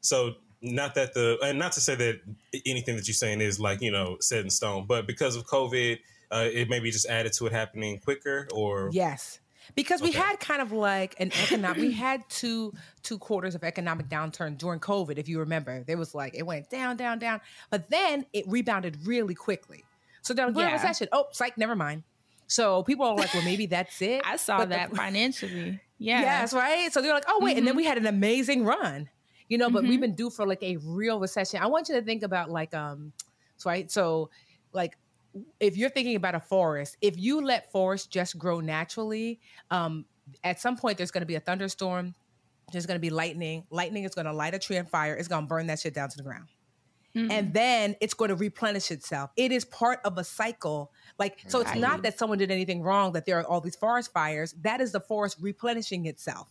S7: So not that the and not to say that anything that you're saying is like you know set in stone, but because of COVID, uh, it maybe just added to it happening quicker or
S11: Yes. Because we
S7: Okay.
S11: had kind of like an economic, we had two two quarters of economic downturn during COVID. If you remember, there was like it went down, down, down, but then it rebounded really quickly. So they're like, we're in a
S1: Yeah.
S11: recession. Oh, psych, never mind. So people are like, well, maybe that's it.
S1: I saw
S11: But the-
S1: that financially. Yeah.
S11: Yes, right. So they're like, oh wait, and then
S1: Mhm.
S11: we had an amazing run, you know. But we've
S1: Mhm.
S11: been due for like a real recession. I want you to think about like, um, so, right. So, like, if you're thinking about a forest, if you let forests just grow naturally, um, at some point there's going to be a thunderstorm. There's going to be lightning. Lightning is going to light a tree on fire. It's going to burn that shit down to the ground
S1: Mm-hmm.
S11: and then it's going to replenish itself. It is part of a cycle. Like, so it's not that someone did anything wrong, that there are all these forest fires. That is the forest replenishing itself.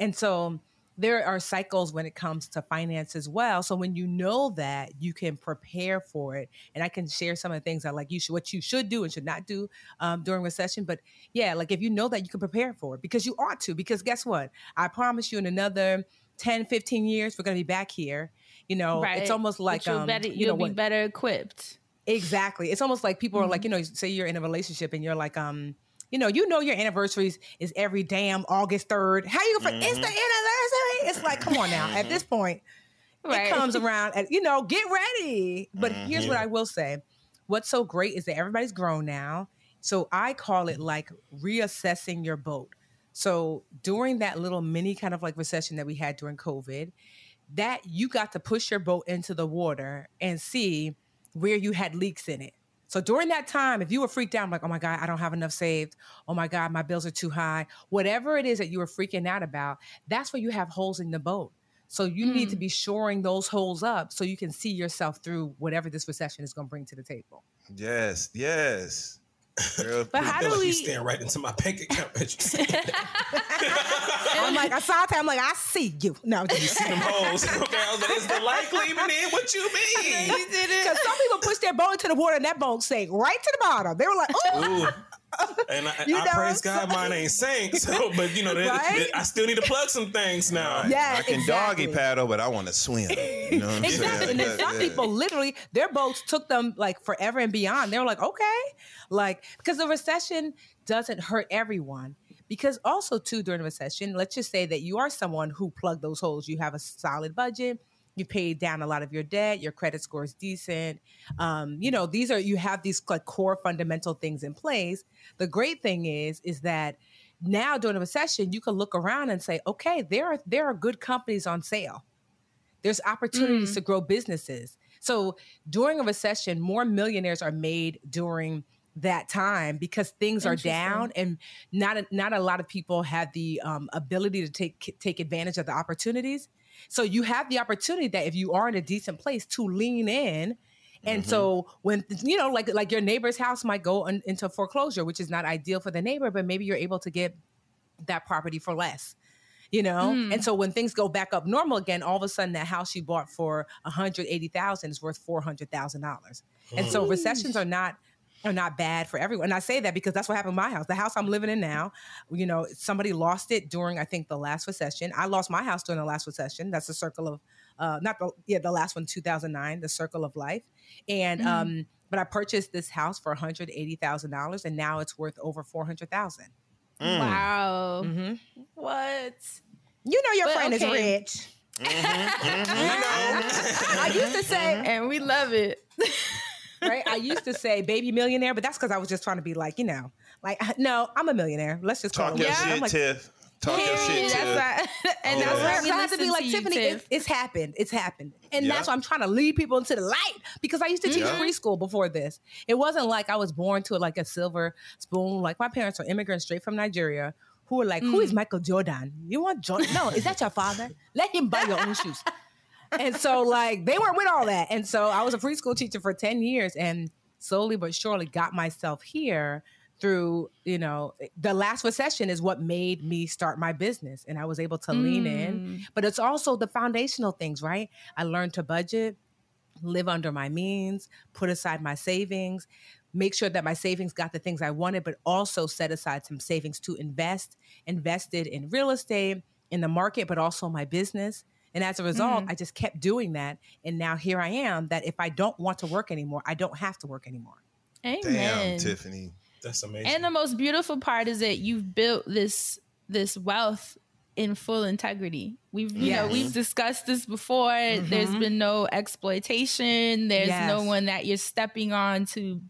S11: And so there are cycles when it comes to finance as well. So when you know that, you can prepare for it. And I can share some of the things that like you should, what you should do and should not do um, during recession. But yeah, like if you know that, you can prepare for it because you ought to. Because guess what? I promise you, in another 10, 15 years, we're going to be back here. You know, it's almost like
S1: you'll,
S11: um,
S1: better,
S11: you
S1: you'll
S11: know,
S1: be
S11: when-
S1: better equipped.
S11: Exactly. It's almost like people are like, you know, say you're in a relationship and you're like, um, you know, you know your anniversaries is every damn August 3rd. How you gonna it's the anniversary? It's like, come on now. At this point,
S1: Right.
S11: it comes around and you know, get ready. But here's what
S1: Mhm.
S11: I will say. What's so great is that everybody's grown now. So I call it like reassessing your boat. So during that little mini kind of like recession that we had during COVID, that you got to push your boat into the water and see where you had leaks in it. So during that time, if you were freaked out, like, oh my God, I don't have enough saved. Oh my God, my bills are too high. Whatever it is that you were freaking out about, that's where you have holes in the boat. So you need to mm. be shoring those holes up so you can see yourself through whatever this recession is going to bring to the table.
S8: Yes, yes. Girl,
S1: But how
S7: I feel
S1: do
S7: like
S1: we-
S7: you staring right into my bank account? as you say
S11: I'm like, Asante, I'm like, I see you. No,
S7: you see them holes. Okay, I was like, is the light gleaming in? What you mean?
S11: Because some people push their boat into the water and that boat sank right to the bottom. They were like, oh,
S7: Ooh. And I,
S11: You
S7: I praise God, mine ain't sank. So, but you know, that,
S11: Right?
S7: that- I still need to plug some things now.
S11: Yeah,
S8: I can
S11: exactly.
S8: doggy paddle, but I want to swim. You know what I'm
S11: Exactly.
S8: saying?
S11: And then some people literally, their boats took them like forever and beyond. They were like, okay. Like, because the recession doesn't hurt everyone. Because also, too, during the recession, let's just say that you are someone who plugged those holes. You have a solid budget. You paid down a lot of your debt. Your credit score is decent. Um, you know, these are you have these like core fundamental things in place. The great thing is, is that now during a recession, you can look around and say, okay, there are there are good companies on sale. There's opportunities
S1: Mm.
S11: to grow businesses. So during a recession, more millionaires are made during that time because things are down and not a, not a lot of people have the um, ability to take take advantage of the opportunities. So you have the opportunity that if you are in a decent place to lean in. And so when you know like like your neighbor's house might go un- into foreclosure, which is not ideal for the neighbor, but maybe you're able to get that property for less you know
S1: Mm.
S11: and so when things go back up normal again all of a sudden that house you bought for 180000 is worth $400000 and so recessions are not are not bad for everyone and i say that because that's what happened in my house the house i'm living in now you know somebody lost it during i think the last recession i lost my house during the last recession that's the circle of uh not the yeah the last one 2009 the circle of life and
S1: Mhm.
S11: um but i purchased this house for $180000 and now it's worth over 400000
S8: Mm.
S1: Wow.
S11: mm-hmm.
S1: What?
S11: you know your
S1: But
S11: friend
S1: okay.
S11: is rich
S8: Mm-hmm.
S11: I used to say,
S1: And we love it.
S11: right? I used to say baby millionaire, but that's because I was just trying to be like, you know, like uh, no, I'm a millionaire. Let's just call
S8: Talk
S11: it
S8: your
S11: what. I'm
S8: shit,
S11: like,
S8: Tiff. Talk your shit,
S1: That's
S8: Tiff.
S1: why- and
S8: Oh,
S1: that's
S8: yeah.
S1: why
S11: I
S1: we
S11: had to be like
S1: you,
S11: Tiffany.
S1: Tiff.
S11: It, it's happened. It's happened, and
S8: Yeah.
S11: that's why I'm trying to lead people into the light because I used to teach preschool before this. It wasn't like I was born to like a silver spoon. Like my parents are immigrants straight from Nigeria who were like, "Who is mm. Michael Jordan? You want Jordan? No, is that your father? Let him buy your own shoes." And so like they weren't with all that, and so I was a preschool teacher for ten years, and slowly but surely got myself here through you know the last recession is what made me start my business and i was able to lean in.
S1: Mm.
S11: but it's also the foundational things right? I learned to budget live under my means put aside my savings make sure that my savings got the things i wanted but also set aside some savings to invest invested in real estate in the market but also my business and as a result
S1: Mhm.
S11: i just kept doing that and now here i am that if i don't want to work anymore i don't have to work anymore
S1: Amen.
S8: Damn, Tiffany.
S7: That's amazing.
S1: And the most beautiful part is that you've built this this wealth in full integrity. We've you know we've discussed this before. There's
S11: Mhm.
S1: been no exploitation. There's no one that you're stepping on to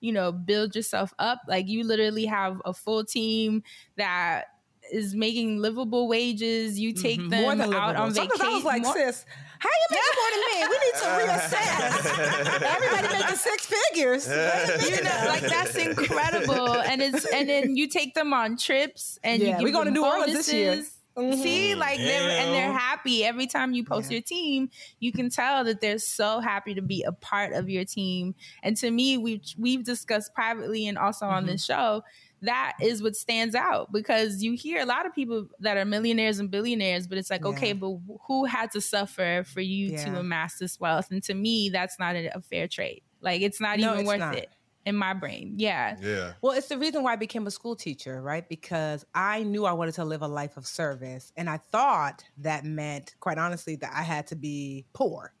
S1: you know build yourself up. Like you literally have a full team that is making livable wages. You take
S11: Mhm.
S1: them
S11: More than
S1: out
S11: livable.
S1: on
S11: Sometimes
S1: vacation.
S11: I was like,
S1: More-
S11: sis, how you making more than me? We need to reassess. Everybody making six figures.
S1: You know, like that's incredible. And it's and then you take them on trips and
S11: Yeah,
S1: you give
S11: we going to
S1: them
S11: New Orleans this year.
S1: bonuses.
S11: Mhm.
S1: See, like they're and they're happy every time you post your team. You can tell that they're so happy to be a part of your team. And to me, we've we've discussed privately and also on
S11: Mm-hmm.
S1: this show. That is what stands out because you hear a lot of people that are millionaires and billionaires, but it's like,
S11: Yeah.
S1: okay, but who had to suffer for you
S11: Yeah.
S1: to amass this wealth? And to me, that's not a, a fair trade. Like it's not
S11: No,
S1: even
S11: it's
S1: worth
S11: not.
S1: it in my brain. Yeah.
S8: Yeah.
S11: Well, it's the reason why I became a school teacher, right? Because I knew I wanted to live a life of service. And I thought that meant, quite honestly, that I had to be poor.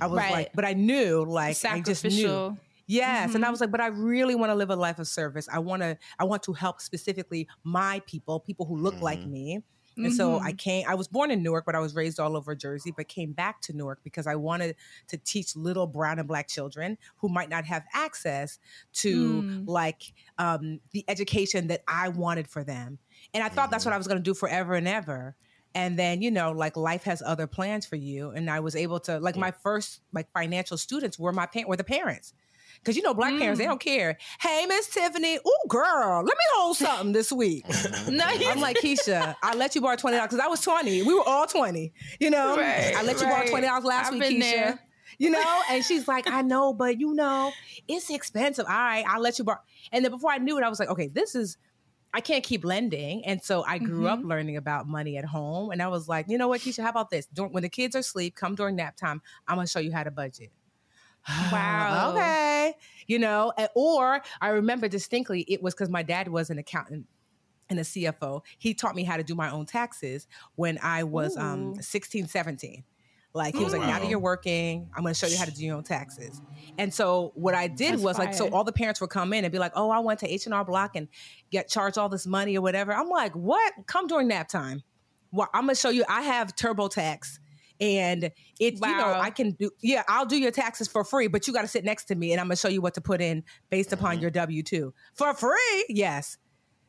S11: I was
S1: Right.
S11: like, but I knew, like, I just knew. Yes, and I
S1: Mhm.
S11: was like, but I really want to live a life of service. I want to I want to help specifically my people, people who look like me. And so I
S1: Mhm.
S11: came I was born in Newark, but I was raised all over Jersey, but came back to Newark because I wanted to teach little brown and black children who might not have access to
S1: Mm.
S11: like um, the education that I wanted for them. And I thought that's what I was going to do forever and ever. And then, you know, like life has other plans for you. And I was able to, like, my first like financial students were my parents, were the parents. Cause you know, black parents, they
S1: Mm.
S11: don't care. Hey, Miss Tiffany, ooh, girl, let me hold something this week.
S1: No,
S11: I'm like, Keisha, I let you borrow $20 because I was 20. We were all 20, you know?
S1: Right,
S11: I let you borrow $20 last
S1: I've
S11: week,
S1: been
S11: Keisha.
S1: there.
S11: You know? And she's like, I know, but you know, it's expensive. All right, I'll let you borrow. And then before I knew it, I was like, okay, this is, I can't keep lending. And so I grew up
S1: Mhm.
S11: learning about money at home. And I was like, you know what, Keisha, how about this? Dur- when the kids are asleep, come during nap time, I'm going to show you how to budget.
S1: Wow.
S11: okay. You know, or I remember distinctly it was because my dad was an accountant and a CFO. He taught me how to do my own taxes when I was um, 16, 17. Like he was like, now that you're working, I'm going to show you how to do your own taxes. And so what I did
S1: That's
S11: was like, so all the parents would come in and be like, oh, I went to H and R Block and get charged all this money or whatever. I'm like, what? Come during nap time. Well, I'm gonna show you. I have TurboTax, and it's you know I can do. Yeah, I'll do your taxes for free, but you got to sit next to me, and I'm gonna show you what to put in based upon mm-hmm. your W two for free. Yes,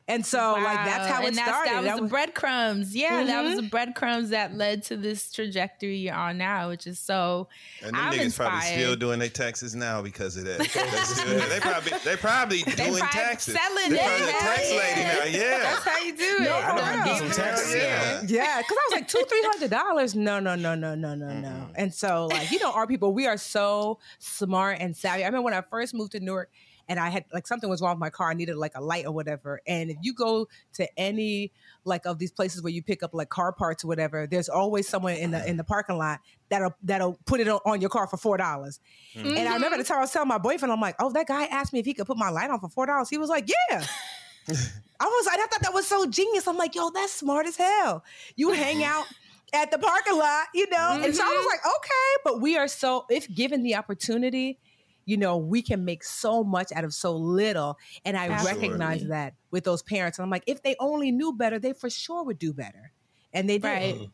S11: and so like that's
S1: Wow.
S11: how it
S1: and that's-
S11: started.
S1: That was
S11: That
S1: the
S11: was-
S1: breadcrumbs. Yeah, that was the mm-hmm. breadcrumbs that led to this trajectory you're on now, which is so.
S8: And them
S1: I'm
S8: niggas probably still doing their taxes now because of that. They, still, they probably they probably
S1: They
S8: doing
S1: probably
S8: taxes.
S1: selling
S8: they probably a tax lady now. Yeah.
S1: That's how you do it.
S11: No,
S1: I
S11: for
S1: know,
S11: real.
S1: get
S7: Some taxes,
S1: of it.
S8: yeah.
S11: Yeah, because I was like two, three hundred dollars. No, no, no, no, no, no, no. And so, like, you know, our people, we are so smart and savvy. I remember when I first moved to Newark, and I had like something was wrong with my car. I needed like a light or whatever. And if you go to any like of these places where you pick up like car parts or whatever, there's always someone in the in the parking lot that'll that'll put it on, your car for four dollars. Hmm. And I remember the mm-hmm. time I was telling my boyfriend, I'm like, oh, that guy asked me if he could put my light on for four dollars. He was like, yeah. I was, like, I thought that was so genius. I'm like, yo, that's smart as hell. You hang out at the parking lot, you know? And so I was mm-hmm. like, okay, but we are so, if given the opportunity, you know, we can make so much out of so little. And I
S1: Absolutely.
S11: recognize that with those parents. And I'm like, if they only knew better, they for sure would do better. And they did.
S1: Right.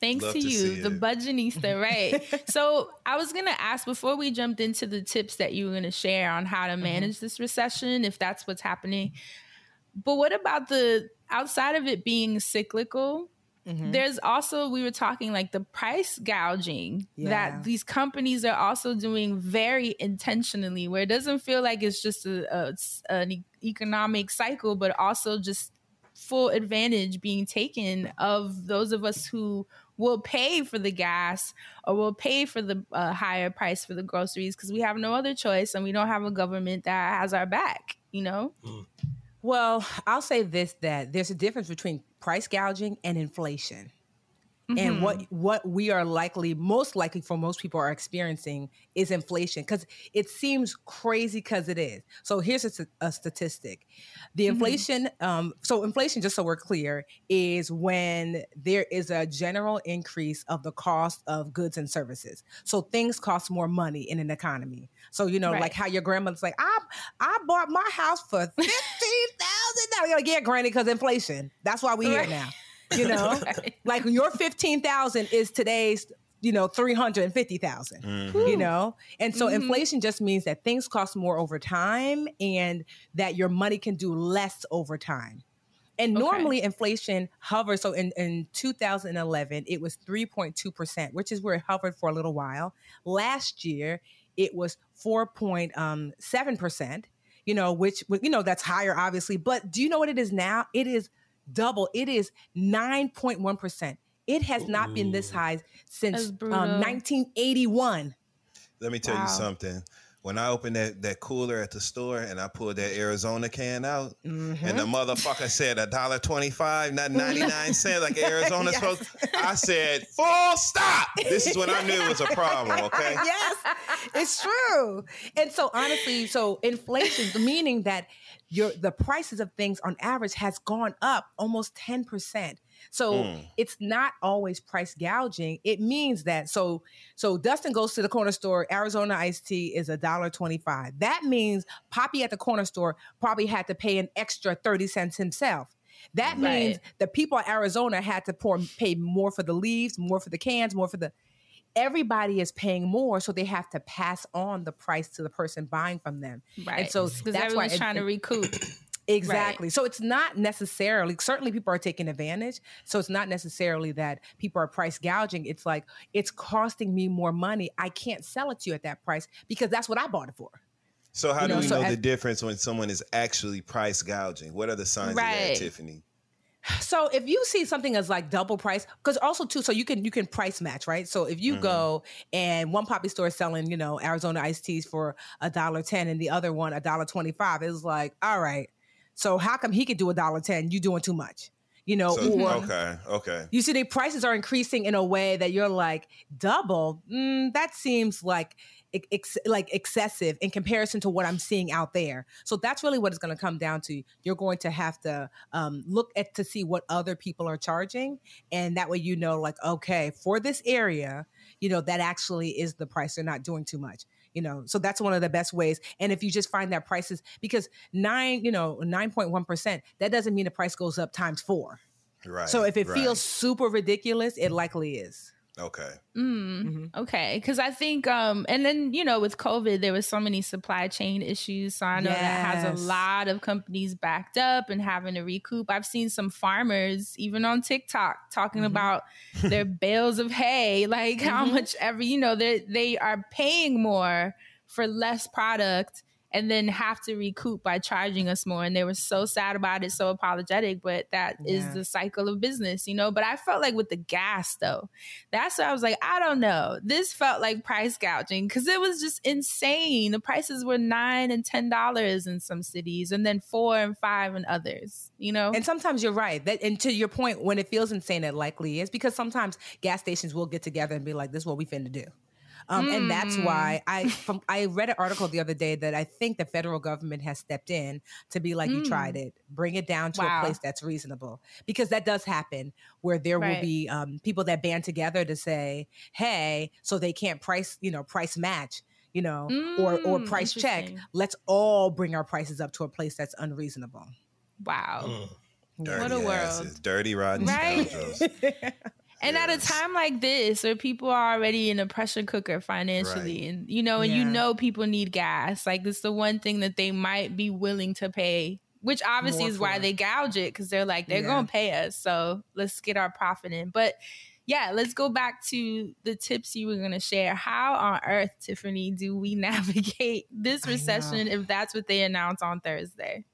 S1: Thanks
S8: Love
S1: to
S8: to
S1: you, the
S8: it.
S1: Budgetnista, right? so I was gonna ask before we jumped into the tips that you were gonna share on how
S11: Mm-hmm.
S1: to manage this recession, if that's what's happening. But what about the outside of it being cyclical?
S11: Mm-hmm.
S1: There's also we were talking like the price gouging
S11: Yeah.
S1: that these companies are also doing very intentionally, where it doesn't feel like it's just a, a an economic cycle, but also just full advantage being taken of those of us who will pay for the gas or will pay for the uh, higher price for the groceries because we have no other choice and we don't have a government that has our back. You know.
S11: Well, I'll say this that there's a difference between price gouging and inflation. And
S1: Mhm.
S11: what what we are likely most likely for most people are experiencing is inflation because it seems crazy because it is. So here's a, a statistic: the inflation. Um, so inflation, just so we're clear, is when there is a general increase of the cost of goods and services. So things cost more money in an economy. So you know,
S1: Right.
S11: like how your grandmother's like, I I bought my house for fifteen thousand dollars. Yeah, granny, because inflation. That's why we here
S1: Right.
S11: now. You know, like your fifteen thousand is today's, you know, three hundred and fifty thousand. You know, and so
S1: Mhm.
S11: inflation just means that things cost more over time, and that your money can do less over time. And
S1: Okay.
S11: normally inflation hovers. So in, in 2011, it was 3.2%, which is where it hovered for a little while. Last year, it was 4.7%, you know, which, you know, that's higher, obviously. But do you know what it is now? It is double. It is 9.1%. It has not been this high since um, 1981.
S8: Let me tell
S1: Wow.
S8: you something. When I opened that, that cooler at the store and I pulled that Arizona can out, and
S11: Mm-hmm.
S8: the motherfucker said a dollar twenty five, not ninety nine cents, like Arizona's
S11: Yes.
S8: supposed. I said, full stop. This is when I knew it was a problem. Okay.
S11: yes, it's true. And so honestly, so inflation, meaning that your the prices of things on average has gone up almost 10%. So
S8: Mm.
S11: it's not always price gouging. It means that so so Dustin goes to the corner store, Arizona iced tea is a dollar twenty-five. That means Poppy at the corner store probably had to pay an extra 30 cents himself. That means the people in Arizona had to pour, pay more for the leaves, more for the cans, more for the everybody is paying more, so they have to pass on the price to the person buying from them.
S1: Right.
S11: And so mm-hmm.
S1: because
S11: that's why
S1: everyone's
S11: it-
S1: trying to recoup.
S11: Exactly. So it's not necessarily, certainly people are taking advantage. So it's not necessarily that people are price gouging. It's like, it's costing me more money. I can't sell it to you at that price because that's what I bought it for.
S8: So how
S11: You
S8: do
S11: know,
S8: we
S11: so
S8: know
S11: as-
S8: the difference when someone is actually price gouging? What are the signs of that, Tiffany?
S11: So if you see something as like double price, because also too, so you can you can price match, right? So if you go and one poppy store is selling, you know, Arizona iced teas for a dollar ten and the other one a dollar twenty five, it's like, all right. So how come he could do a dollar ten? You doing too much, you know?
S8: So,
S11: or
S8: okay, okay.
S11: you see the prices are increasing in a way that you're like double. Mm, that seems like ex- like excessive in comparison to what I'm seeing out there. So that's really what it's going to come down to. You're going to have to um, look at to see what other people are charging, and that way you know, like, okay, for this area, you know, that actually is the price. They're not doing too much. You know, so that's one of the best ways. And if you just find that prices, because nine, you know, nine point one percent, that doesn't mean the price goes up times four.
S8: Right.
S11: So if it
S8: right.
S11: feels super ridiculous, it likely is.
S8: Okay.
S1: Mm, Okay, because I think, um, and then you know, with COVID, there was so many supply chain issues. So I know that has a lot of companies backed up and having to recoup. I've seen some farmers, even on TikTok, talking
S11: Mhm.
S1: about their bales of hay, like how
S11: Mhm.
S1: much every you know they they are paying more for less product. And then have to recoup by charging us more. And they were so sad about it, so apologetic. But that is
S11: Yeah.
S1: the cycle of business, you know. But I felt like with the gas, though, that's why I was like, I don't know. This felt like price gouging because it was just insane. The prices were nine and ten dollars in some cities, and then four and five in others. You know,
S11: And sometimes you're right. That and to your point, when it feels insane, it likely is because sometimes gas stations will get together and be like, "This is what we finna do." Um, And that's
S1: Mm.
S11: why I from, I read an article the other day that I think the federal government has stepped in to be like, "You
S1: Mm.
S11: tried it, bring it down to
S1: Wow.
S11: a place that's reasonable," because that does happen where there will be um, people that band together to say, "Hey," so they can't price you know price match. You know, or or
S1: Mm,
S11: price check. Let's all bring our prices up to a place that's unreasonable.
S1: wow.
S8: Mm.
S1: What
S8: Dirty
S1: a world.
S8: asses, dirty rotten
S1: Right?
S8: scoundrels.
S1: And at a time like this, where people are already in a pressure cooker financially, and you know, and you know people need gas, like this is the one thing that they might be willing to pay, which obviously
S11: More
S1: is why
S11: for.
S1: they gouge it because they're like they're
S11: Yeah.
S1: gonna pay us, so let's get our profit in. But yeah, let's go back to the tips you were gonna share. How on earth, Tiffany, do we navigate this recession if that's what they announce on Thursday?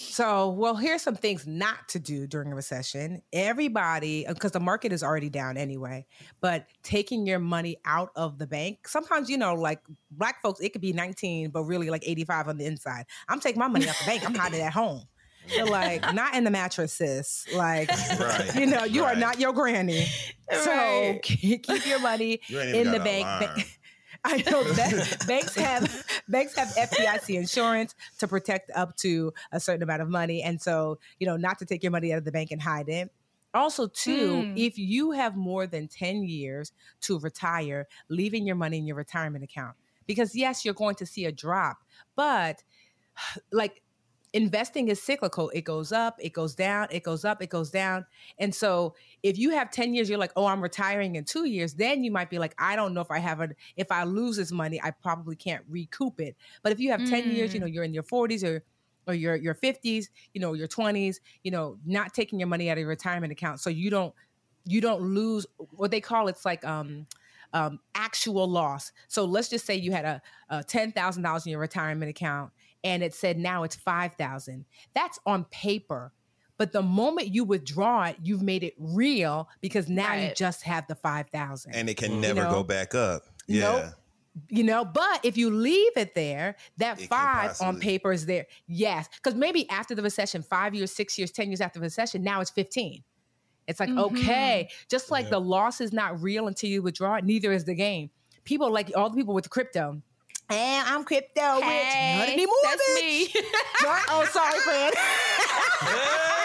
S11: So, well, here's some things not to do during a recession. Everybody, uh, because the market is already down anyway, but taking your money out of the bank. Sometimes, you know, like black folks, it could be 19, but really like 85 on the inside. I'm taking my money out the bank. I'm hiding at home. So, like, not in the mattress, sis. Like,
S8: Right,
S11: you know, you are not your granny. So,
S1: Right.
S11: keep your money
S8: You
S11: in the bank.
S8: An alarm.
S11: I know that banks have banks have FDIC insurance to protect up to a certain amount of money, and so you know not to take your money out of the bank and hide it. Also, too,
S1: Mm.
S11: if you have more than ten years to retire, leaving your money in your retirement account because yes, you're going to see a drop, but like investing is cyclical. It goes up, it goes down, it goes up, it goes down. And so if you have 10 years, you're like, oh, I'm retiring in two years, then you might be like, I don't know if I have a if I lose this money, I probably can't recoup it. But if you have 10 years, you
S1: Mm.
S11: know, you're in your 40s or or your your 50s, you know, your 20s, you know, not taking your money out of your retirement account. So you don't you don't lose what they call it's like um um, actual loss. So let's just say you had a, a ten thousand dollars in your retirement account, and it said now it's five thousand. That's on paper, but the moment you withdraw it, you've made it real because now you just have the five thousand.
S8: and it can
S11: You
S8: never
S11: know?
S8: go back up. Yeah.
S11: Nope. You know, but if you leave it there, that
S8: It can
S11: five on paper is there. Yes, because maybe after the recession, five years, six years, ten years after the recession, now it's fifteen. It's like
S1: Mhm.
S11: okay, just like
S7: Yeah.
S11: the loss is not real until you withdraw it. Neither is the game. People like all the people with crypto. And I'm crypto rich. Not
S1: Hey,
S11: anymore,
S1: that's
S11: bitch.
S1: me.
S11: Not- oh, sorry, friend.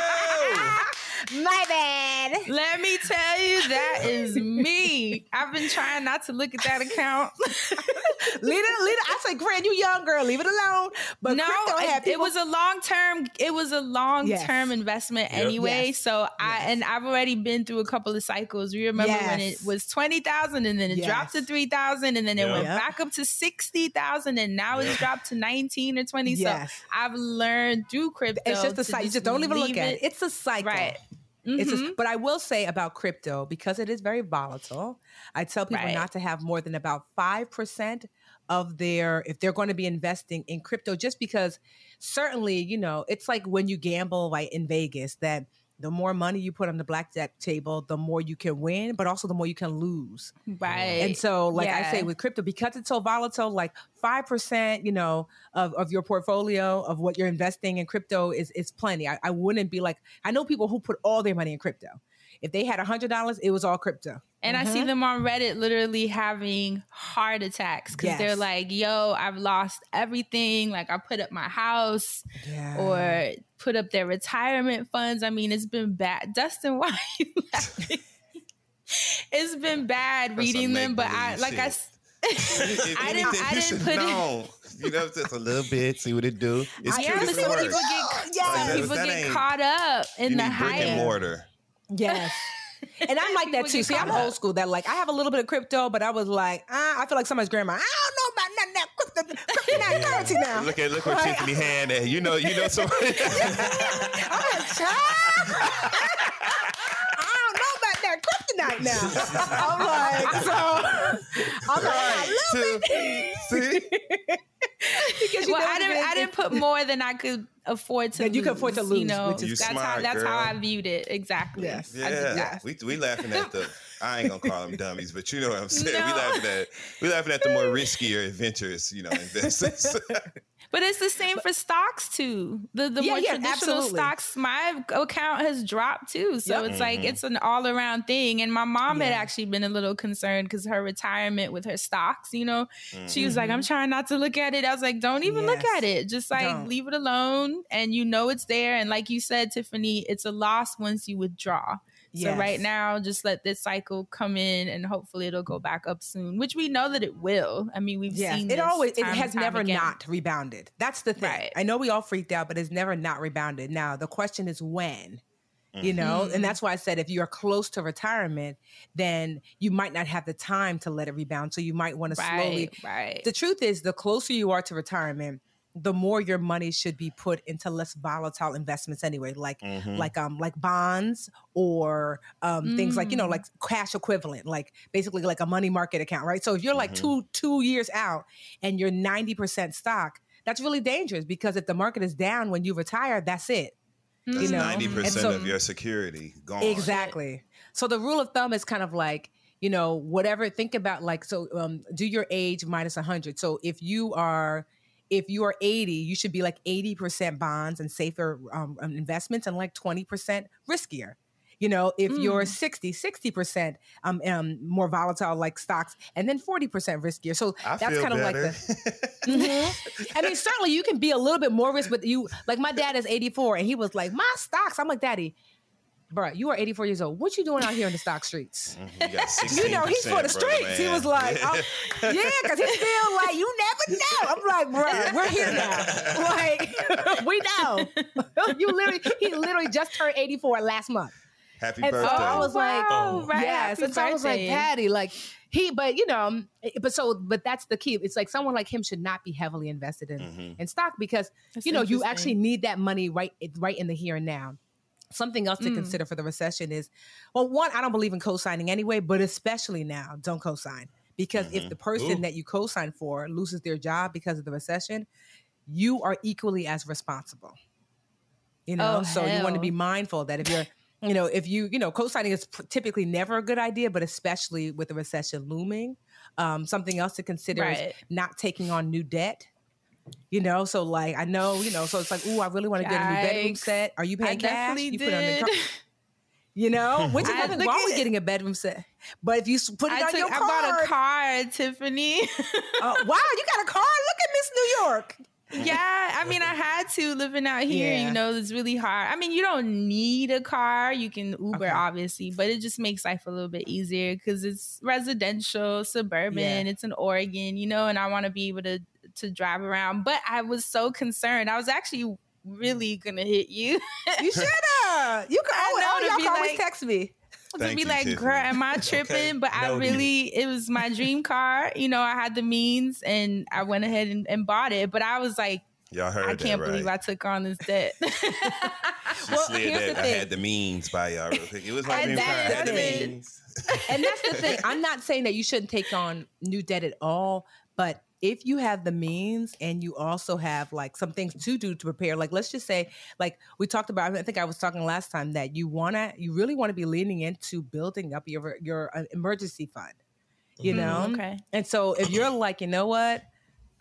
S11: My bad.
S1: Let me tell you, that is me. I've been trying not to look at that account.
S11: leave it, leave it. I say, Grand, you young girl, leave it alone. But
S1: no,
S11: crypto
S1: I-
S11: had
S1: it was a long term. It was a long term
S11: Yes.
S1: investment
S7: Yep.
S1: anyway.
S11: Yes.
S1: So I and I've already been through a couple of cycles. We remember when it was twenty thousand, and then it dropped to
S11: Yes.
S1: three thousand, and then it
S7: Yep.
S1: went back up to sixty thousand, and now it's dropped to nineteen or twenty.
S11: Yes.
S1: So I've learned through crypto.
S11: It's just a
S1: to
S11: cycle. Just don't even look
S1: leave
S11: at it. It's a cycle.
S1: Right.
S11: It's
S1: Mhm.
S11: just, but I will say about crypto because it is very volatile. I tell people
S1: Right.
S11: not to have more than about five percent of their if they're going to be investing in crypto, just because certainly you know it's like when you gamble like in Vegas that the more money you put on the blackjack table, the more you can win, but also the more you can lose.
S1: right.
S11: And so, like I say with crypto, because it's so volatile, like five percent, you know, of, of your portfolio of what you're investing in crypto is is plenty. I, I wouldn't be like I know people who put all their money in crypto. If they had a hundred dollars, it was all crypto.
S1: And I see
S11: Mhm.
S1: them on Reddit literally having heart attacks because they're like, yo, I've lost everything. Like, I put up my house
S11: Yeah.
S1: or put up their retirement funds. I mean, it's been bad. Dustin, why are you laughing? it's been bad
S8: That's
S1: reading them, but I,
S8: make-believe
S1: like I,
S8: shit.
S1: s-
S8: If
S1: I didn't,
S8: anything,
S1: I
S8: you
S1: didn't
S8: should
S1: put it.
S8: know. You know, just a little bit, see what it do. It's
S1: I
S8: true. It's
S1: honestly,
S8: the
S1: when people get,
S11: Yeah.
S8: Like,
S1: people get
S8: ain't-
S1: caught up in
S8: you
S1: the
S8: need brick and
S1: hype.
S8: mortar.
S11: Yes. And I'm like that too. See, I'm
S1: caught
S11: old school. That like I have a little bit of crypto, but I was like, ah, I feel like somebody's grandma. I don't know about nothing that crypto, crypto currency now.
S8: Look at look what
S11: Right?
S8: Tiffany hand at. You know, you know somebody.
S11: I'm like, child. I don't know about that kryptonite now. I'm like, so I'm like,
S8: right.
S11: I love
S8: See? See?
S11: because you
S1: well, I didn't. I didn't put more than I could afford to.
S11: That you could afford to
S1: You
S11: lose,
S1: know,
S11: which is-
S8: You
S1: that's how.
S8: smart,
S1: That's how. I viewed it. Exactly.
S11: Yes.
S1: I did
S8: Yeah,
S1: that.
S8: we we laughing at the. I ain't gonna call them dummies, but you know what I'm saying. We laughing at we laughing at the more riskier adventurous, you know, investors.
S1: But it's the same for stocks too. The the
S11: Yeah,
S1: more
S11: yeah,
S1: traditional
S11: absolutely.
S1: stocks, my account has dropped too. So
S11: Yep.
S1: it's like it's an all around thing. And my mom had actually been a little concerned because her retirement with her stocks, you know, she was
S11: Mm-hmm.
S1: like, I'm trying not to look at it. I was like, don't even look at it. Just like
S11: Don't.
S1: leave it alone. And you know it's there. And like you said, Tiffany, it's a loss once you withdraw. So
S11: Yes.
S1: right now, just let this cycle come in, and hopefully it'll go back up soon. Which we know that it will. I mean, we've
S11: Yes,
S1: seen
S11: it
S1: this
S11: always it
S1: time and
S11: has never
S1: again.
S11: not rebounded. That's the thing.
S1: Right.
S11: I know we all freaked out, but it's never not rebounded. Now the question is when. You know,
S1: Mhm.
S11: and that's why I said if you're close to retirement, then you might not have the time to let it rebound. So you might want to slowly.
S1: Right, right.
S11: The truth is, the closer you are to retirement, the more your money should be put into less volatile investments anyway, like
S8: Mhm.
S11: like um like bonds or um things like you know
S1: Mm.
S11: like cash equivalent, like basically like a money market account, right? So if you're like
S8: Mhm.
S11: two two years out and you're ninety percent stock, that's really dangerous because if the market is down when you retire, that's it.
S8: That's
S11: you know,
S8: 90%
S11: so-
S8: of your security gone.
S11: Exactly. So the rule of thumb is kind of like, you know, whatever, think about like, so um, do your age minus 100. So if you are, if you are 80, you should be like 80% bonds and safer um, um, investments and like 20% riskier. You know, if you're
S1: Mm.
S11: 60, 60% um, um, more volatile like stocks and then 40% riskier. So
S8: I
S11: that's kind of like the, Mhm. I mean, certainly you can be a little bit more risk, but you like my dad is 84 and he was like, my stocks. I'm like, Daddy, bro, you are 84 years old. What you doing out here in the stock streets?
S8: You, got
S11: You know, he's for the streets. He was like, oh, yeah, because he feel like you never know. I'm like, bro, we're here now. Like, we know. you literally, he literally just turned 84 last month.
S8: Happy
S11: And
S8: birthday.
S11: so I was like,
S1: Wow, right,
S11: yes.
S1: happy
S11: And so I was like,
S1: birthday.
S11: Patty, like he, but you know, but so, but that's the key. It's like someone like him should not be heavily invested in
S8: Mhm.
S11: in stock because
S1: That's
S11: you know you actually need that money right right in the here and now. Something else to
S1: Mm.
S11: consider for the recession is, well, one, I don't believe in co-signing anyway, but especially now, don't co-sign because if
S8: Mhm.
S11: the person
S7: Ooh.
S11: that you co-sign for loses their job because of the recession, you are equally as responsible. You know,
S1: Oh,
S11: so you want to be mindful that if you're, you know, if you, you know, co-signing is p- typically never a good idea, but especially with the recession looming. Um, something else to consider is not taking on new debt. You know, so like I know, you know, so it's like, ooh, I really want to get a new bedroom set. Are you
S1: I
S11: paying cash?
S1: definitely
S11: You put it on the car- you know, which is
S1: I
S11: nothing wrong with getting a bedroom set. But if you put it
S1: I,
S11: on
S1: took,
S11: your
S1: I
S11: card,
S1: bought a car, Tiffany.
S11: Uh, wow, you got a car? Look at Miss New York.
S1: yeah, I mean, I had to living out here.
S11: Yeah.
S1: You know, it's really hard. I mean, you don't need a car. You can Uber,
S11: Okay.
S1: obviously, but it just makes life a little bit easier because it's residential, suburban.
S11: Yeah.
S1: It's in Oregon, you know, and I want to be able to to drive around. But I was so concerned. I was actually really gonna hit you
S11: You should have. You could
S1: I
S11: oh,
S1: know,
S11: all
S1: to
S11: y'all
S1: be
S11: can always
S1: like-
S11: text me.
S1: to
S8: Thank
S1: be
S8: you,
S1: like,
S8: Tiffany.
S1: girl, am I
S7: Okay.
S1: tripping? But I
S7: Noted.
S1: really, it was my dream car. You know, I had the means and I went ahead and, and bought it. But I was like,
S8: Y'all heard
S1: I can't
S8: that,
S1: believe I took on this debt.
S11: Well, here's
S8: that.
S11: the
S8: I had the means by y'all real quick. It was my dream car. I had the means.
S11: and that's the thing. I'm not saying that you shouldn't take on new debt at all, but if you have the means and you also have like some things to do to prepare, like let's just say, like we talked about, I think I was talking last time that you wanna, you really want to be leaning into building up your your uh, emergency fund, you
S1: Mm,
S11: know.
S1: okay.
S11: And so if you're like, you know what,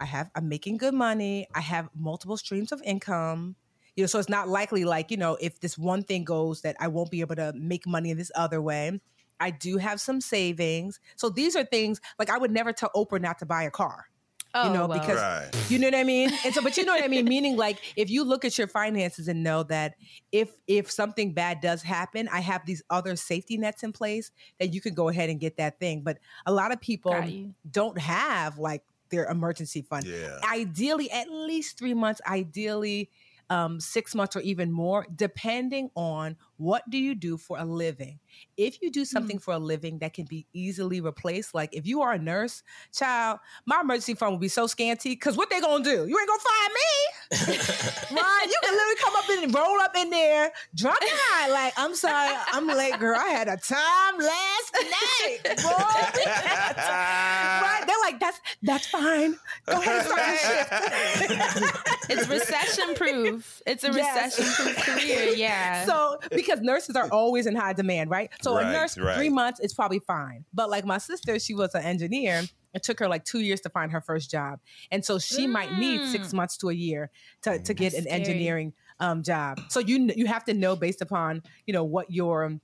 S11: I have, I'm making good money, I have multiple streams of income. You know, so it's not likely like, you know, if this one thing goes that I won't be able to make money in this other way. I do have some savings. So these are things like I would never tell Oprah not to buy a car.
S1: Oh,
S11: you know,
S1: well.
S11: because
S8: Right.
S11: you know what I mean? And so, but you know what I mean? Meaning like if you look at your finances and know that if if something bad does happen, I have these other safety nets in place that you can go ahead and get that thing. But a lot of people don't have like their emergency fund.
S8: Yeah.
S11: Ideally, at least three months, ideally um, six months or even more, depending on what do you do for a living. If you do something for a living that can be easily replaced, like if you are a nurse, child, my emergency fund will be so scanty because what they gonna do? You ain't gonna find me, right? You can literally come up and roll up in there, drunk high. Like I'm sorry, I'm late, girl. I had a time last night, boy. right? They're like, that's that's fine. Go ahead and start your shift.
S1: it's recession proof. It's a
S11: Yes.
S1: recession proof career. Yeah.
S11: So because nurses are always in high demand, right? So
S8: Right,
S11: a nurse,
S8: right.
S11: three months is probably fine. But like my sister, she was an engineer. It took her like two years to find her first job, and so she might need six months to a year to, to get an
S1: scary.
S11: engineering um, job. So you you have to know based upon you know what your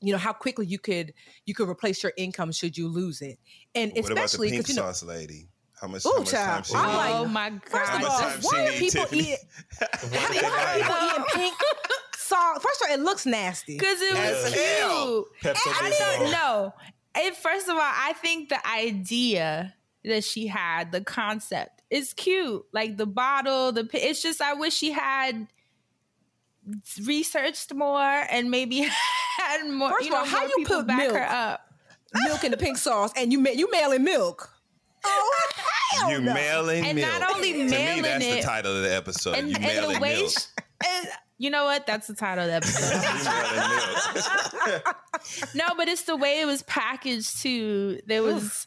S11: you know how quickly you could you could replace your income should you lose it, and
S8: What about the
S11: especially
S8: pink
S11: because you know
S8: sauce lady? How much,
S11: Ooh,
S8: how much time she
S11: oh
S8: I'm
S11: like,
S1: oh my god.
S11: First of all, why are people
S8: Tiffany?
S11: eating? Why are people eating pink sauce? First of all, it looks nasty.
S1: Because it was
S8: As hell.
S1: cute.
S7: Pepto
S1: I
S7: Bismol.
S1: don't know. It, first of all, I think the idea that she had, the concept, is cute. Like the bottle, the it's just I wish she had researched more and maybe had more.
S11: First
S1: you
S11: of
S1: know,
S11: all, how you put
S1: back
S11: milk,
S1: her up.
S11: milk in the pink sauce, and you ma- you mailing milk? Oh hell
S8: You
S11: no.
S8: mailing
S1: And
S8: milk.
S1: not only
S8: to me,
S1: mailing
S8: that's the title of the episode.
S1: and,
S8: you
S1: and
S8: mailing
S1: the way,
S8: milk.
S1: sh- and you know what? That's the title of the episode.
S8: You mailing milk.
S1: no, but it's the way it was packaged too. There was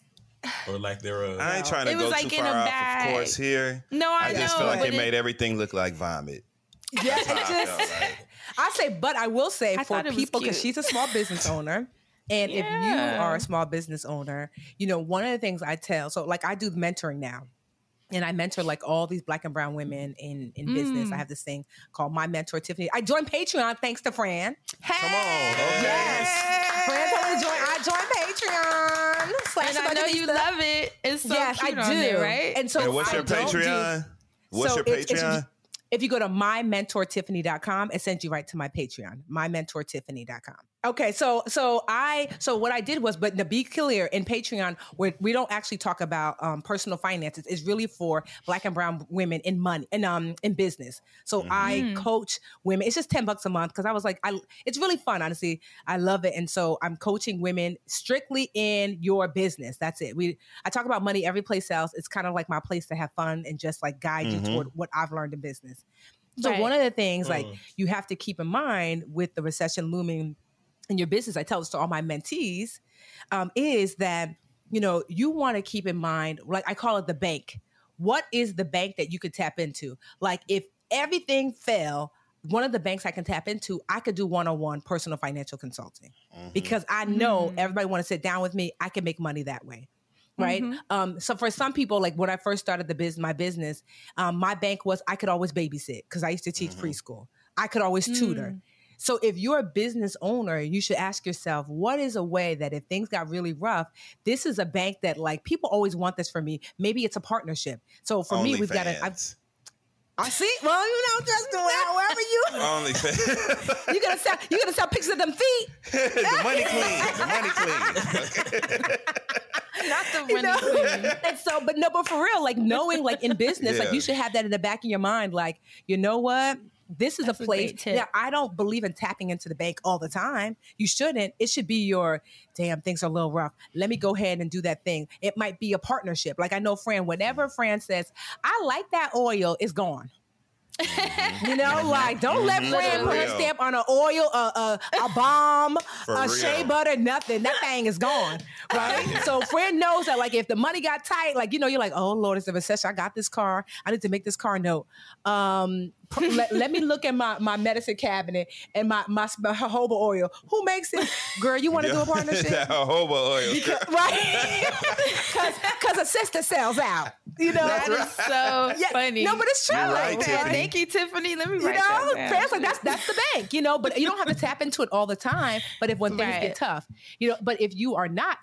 S7: or like they're uh,
S8: I ain't trying to
S1: It was
S8: go
S1: like
S8: too
S1: in a
S8: far off, of course, here.
S1: no, I,
S8: I just
S1: know,
S8: feel like
S1: but
S8: it made everything look like vomit.
S11: Yeah, it
S8: That's I
S11: just.
S8: like.
S11: I say, but I will say
S1: I
S11: for
S1: thought it was
S11: people because she's a small business owner. And if you are a small business owner, you know, one of the things I tell, so like I do mentoring now. And I mentor like all these black and brown women in, in business.
S1: Mm.
S11: I have this thing called My Mentor Tiffany. I joined Patreon thanks to Fran.
S1: Hey,
S8: Come on, okay.
S11: Yes. Fran told me to join. I joined Patreon. Slash
S1: and I know you
S11: Evangelista.
S1: love it. It's so
S11: yes,
S1: cute
S11: I
S1: on
S11: do.
S1: there, right?
S11: And so
S8: and what's your
S11: don't do-
S8: Patreon? What's
S11: so
S8: your
S11: it's- it's-
S8: Patreon?
S11: If you go to mymentortiffany.com, it sends you right to my Patreon, mymentortiffany.com. Okay, so so I so what I did was, but to be clear, in Patreon, where we don't actually talk about um, personal finances, it's really for Black and Brown women in money and um in business. So I coach women. It's just ten bucks a month because I was like, I it's really fun. Honestly, I love it, and so I'm coaching women strictly in your business. That's it. We I talk about money every place else. It's kind of like my place to have fun and just like guide
S8: Mhm.
S11: you toward what I've learned in business. So
S1: Right.
S11: one of the things like
S7: Mm.
S11: you have to keep in mind with the recession looming in your business, I tell this to all my mentees, um, is that you know you want to keep in mind, like I call it the bank. What is the bank that you could tap into? Like if everything fell, one of the banks I can tap into, I could do one-on-one personal financial consulting because I know
S1: Mm.
S11: everybody want to sit down with me. I can make money that way. Right.
S1: Mhm.
S11: Um, so for some people, like when I first started the business, my business, um, my bank was I could always babysit because I used to teach preschool. I could always tutor. So if you're a business owner, you should ask yourself, what is a way that if things got really rough, this is a bank that like people always want this for me. Maybe it's a partnership. So for me, we've got a. I've,
S8: OnlyFans.
S11: I see. Well, you know, just do it however you.
S8: Only OnlyFans.
S11: You gotta sell. You gotta sell pictures of them feet.
S8: the money clean. The money clean.
S1: Not the
S11: you
S1: one
S11: know?
S1: queen.
S11: and so, but no, but for real, like knowing, like in business, like you should have that in the back of your mind. Like, you know what? This is
S1: That's
S11: a place.
S1: tip.
S11: I don't believe in tapping into the bank all the time. You shouldn't. It should be your damn things are a little rough. Let me go ahead and do that thing. It might be a partnership. Like I know Fran, whenever Fran says, I like that oil, it's gone. You know, like don't let
S8: Mhm.
S11: Fran put her
S8: real.
S11: stamp on an oil, a a, a bomb,
S8: For
S11: a
S8: real.
S11: shea butter, nothing. That thing is gone, right? so Fran knows that, like, if the money got tight, like you know, you're like, oh Lord, it's a recession. I got this car. I need to make this car note. Um, let, let me look at my my medicine cabinet and my my, my jojoba oil. Who makes it, girl? You want to do a partnership?
S8: that jojoba oil.
S11: Because, right? Because a sister sells out. You know,
S1: That is so
S11: Yeah,
S1: funny.
S11: No, but it's true.
S8: You're right,
S1: Man,
S8: Tiffany.
S1: Thank you, Tiffany. Let me
S11: You
S1: write
S11: know,
S1: that down.
S11: Like that's that's the bank, you know. But you don't have to tap into it all the time. But if when things
S1: Right.
S11: get tough, you know. But if you are not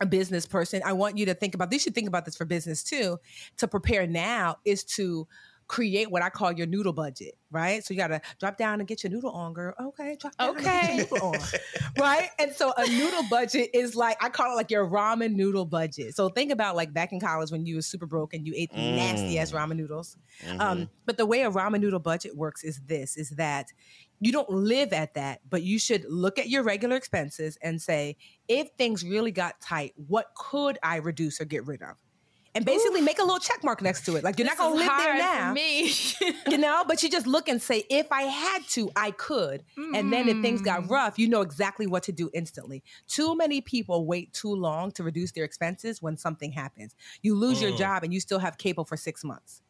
S11: a business person, I want you to think about. You should think about this for business too. To prepare now is to create what I call your noodle budget, right? So you got to drop down and get your noodle on, girl. Okay, drop down and get your
S1: Okay.
S11: noodle on, right? And so a noodle budget is like I call it like your ramen noodle budget. So think about like back in college when you were super broke and you ate nasty ass ramen noodles. Um, but the way a ramen noodle budget works is this: is that you don't live at that, but you should look at your regular expenses and say, if things really got tight, what could I reduce or get rid of? And basically make a little check mark next to it. Like you're
S1: This
S11: not gonna live there now.
S1: Me.
S11: you know, but you just look and say, if I had to, I could. And then if things
S1: Mm.
S11: got rough, you know exactly what to do instantly. Too many people wait too long to reduce their expenses when something happens. You lose your
S7: Mm.
S11: job and you still have cable for six months.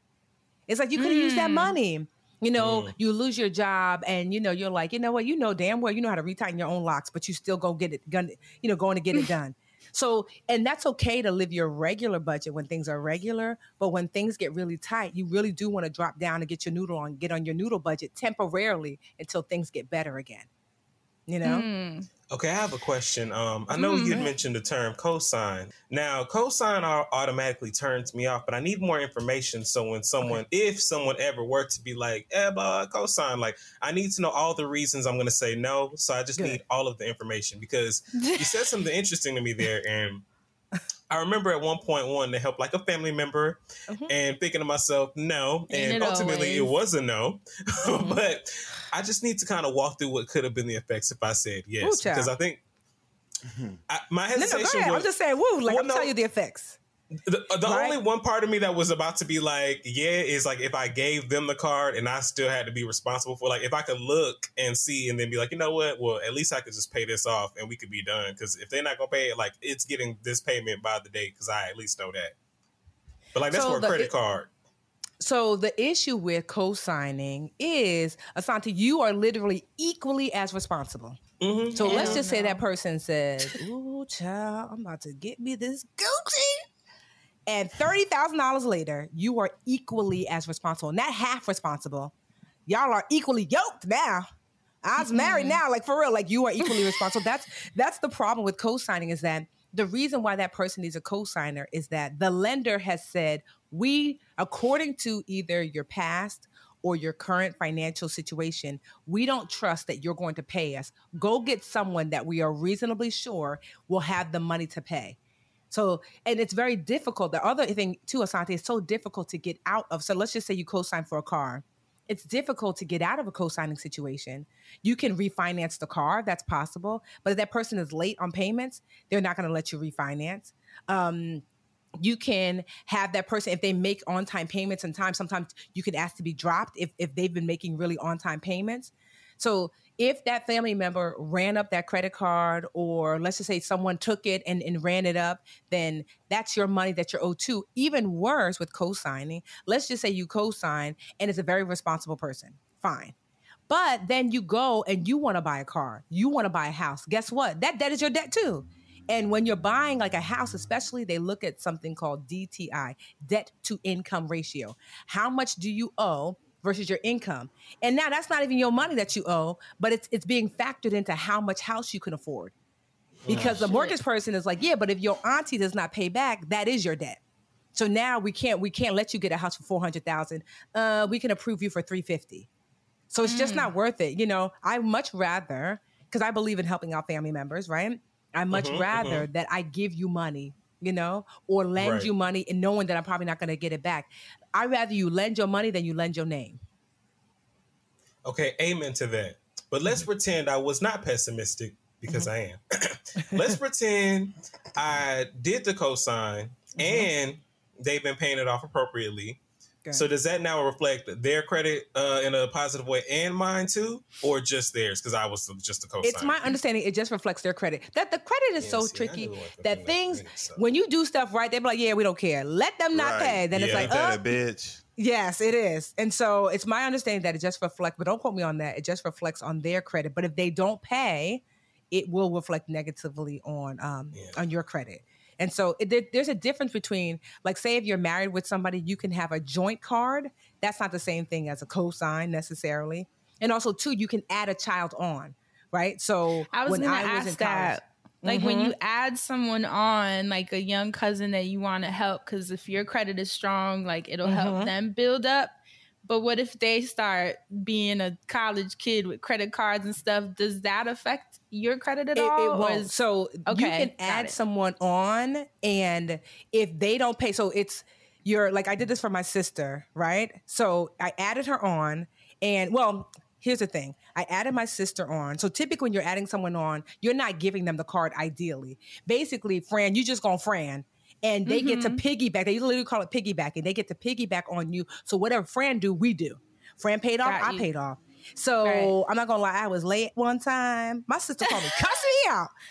S11: It's like you could have used that
S1: Mm.
S11: money. You know,
S7: Mm.
S11: you lose your job and you know, you're like, you know what, you know damn well you know how to retighten your own locks, but you still go get it gun, you know, going to get it done. So, and that's okay to live your regular budget when things are regular, but when things get really tight, you really do want to drop down and get your noodle on, get on your noodle budget temporarily until things get better again. You know?
S1: Mm.
S7: Okay, I have a question. Um, I know you'd mentioned the term cosign. Now, cosign automatically turns me off, but I need more information. So when someone, if someone ever were to be like, "Eh, blah, cosign," like I need to know all the reasons I'm going to say no. So I just
S11: Good.
S7: need all of the information because you said something interesting to me there, and I remember at one point wanting to help like a family member and thinking to myself, no.
S1: Mm-hmm. Ain't
S7: and
S1: it
S7: ultimately
S1: always?
S7: it was a no. but I just need to kind of walk through what could have been the effects if I said yes.
S11: child.
S7: Because I think I, my
S11: No, no,
S7: hesitation
S11: go ahead.
S7: was
S11: I'm just saying, woo, like
S7: Well,
S11: I'm
S7: no.
S11: telling you the effects.
S7: The, the
S11: Right?
S7: only one part of me that was about to be like, yeah, is like if I gave them the card and I still had to be responsible for like if I could look and see and then be like, you know what? Well, at least I could just pay this off and we could be done. Because if they're not gonna pay it, like it's getting this payment by the date because I at least know that. But like that's
S11: So
S7: for a credit
S11: it-
S7: card.
S11: So the issue with co-signing is, Asante, you are literally equally as responsible.
S7: Mm-hmm.
S11: So let's
S1: Hell
S11: just say that person says, "Ooh, child, I'm about to get me this Gucci," and thirty thousand dollars later, you are equally as responsible, not half responsible. Y'all are equally yoked now. I was married mm-hmm. now, like for real, like you are equally responsible. That's that's the problem with co-signing is that the reason why that person needs a co-signer is that the lender has said we, according to either your past or your current financial situation, we don't trust that you're going to pay us. Go get someone that we are reasonably sure will have the money to pay. So, and it's very difficult. The other thing too, Asante, is so difficult to get out of. So let's just say you co-sign for a car. It's difficult to get out of a co-signing situation. You can refinance the car, that's possible. But if that person is late on payments, they're not going to let you refinance. Um, you can have that person if they make on-time payments in time. Sometimes you could ask to be dropped if if they've been making really on-time payments. So if that family member ran up that credit card, or let's just say someone took it and, and ran it up, then that's your money that you're owed to. Even worse with co-signing, let's just say you co-sign and it's a very responsible person. Fine. But then you go and you want to buy a car, you want to buy a house. Guess what? That debt is your debt too. And when you're buying like a house, especially, they look at something called DTI, debt to income ratio. How much do you owe versus your income? And now that's not even your money that you owe, but it's it's being factored into how much house you can afford. Because the mortgage person is like, yeah, but if your auntie does not pay back, that is your debt. So now we can't we can't let you get a house for four hundred thousand. Uh, we can approve you for three fifty. So it's just not worth it. You know, I much rather because I believe in helping out family members, right? I much
S7: Mhm,
S11: rather that I give you money, you know, or lend
S7: Right.
S11: you money and knowing that I'm probably not going to get it back. I'd rather you lend your money than you lend your name.
S7: Okay, amen to that. But let's mm-hmm. pretend I was not pessimistic because mm-hmm. I am. let's pretend I did the cosign mm-hmm. and they've been paying it off appropriately.
S11: Good.
S7: So does that now reflect their credit uh, in a positive way and mine too, or just theirs? Because I was just the cosign.
S11: It's my understanding it just reflects their credit. That the credit is
S7: Yeah,
S11: so
S7: see,
S11: tricky
S7: knew what the
S11: that things
S7: was, so.
S11: when you do stuff right, they be like, "Yeah, we don't care. Let them not
S8: Right.
S11: pay." Then it's like,
S8: Ain't that
S11: "Oh,
S8: a bitch?
S11: Yes, it is. And so it's my understanding that it just reflects, but don't quote me on that. It just reflects on their credit. But if they don't pay, it will reflect negatively on um
S7: Yeah.
S11: on your credit. And so it, there- there's a difference between, like, say, if you're married with somebody, you can have a joint card. That's not the same thing as a cosign necessarily. And also, too, you can add a child on, right? So
S1: I was
S11: when I was in
S1: ask
S11: college,
S1: that. Like when
S11: Mhm.
S1: you add someone on, like a young cousin that you want to help, because if your credit is strong, like it'll
S11: Mhm.
S1: help them build up. But what if they start being a college kid with credit cards and stuff? Does that affect your credit at
S11: It,
S1: all?
S11: it
S1: or
S11: won't.
S1: is-
S11: so you can add
S1: it.
S11: someone on, and if they don't pay, so it's you're like I did this for my sister, right? So I added her on, and well, here's the thing: I added my sister on. So typically, when you're adding someone on, you're not giving them the card. Ideally, basically, Fran, you just gonna Fran. And they get to mm-hmm. piggyback. They literally call it piggybacking. They get to piggyback on you. So whatever Fran do, we do. Fran paid off,
S1: Got
S11: I
S1: you.
S11: paid off. So
S1: Right.
S11: I'm not gonna lie, I was late one time. My sister called me cussing me out.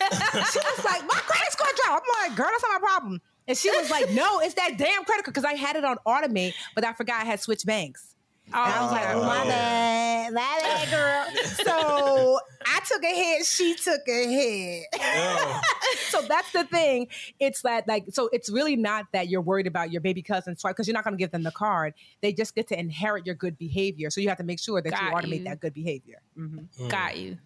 S11: she was like, "My credit score dropped." I'm like, "Girl, that's not my problem." And she was like, "No, it's that damn credit card because I had it on automate, but I forgot I had switched banks." And I was like, "Oh my
S7: Oh.
S11: bad, my bad, girl." So I took a hit, she took a hit.
S7: Oh.
S11: so that's the thing. It's that like so it's really not that you're worried about your baby cousin's swipe because you're not going to give them the card. They just get to inherit your good behavior. So you have to make sure that you automate
S1: you.
S11: that good behavior. Mhm.
S1: got you,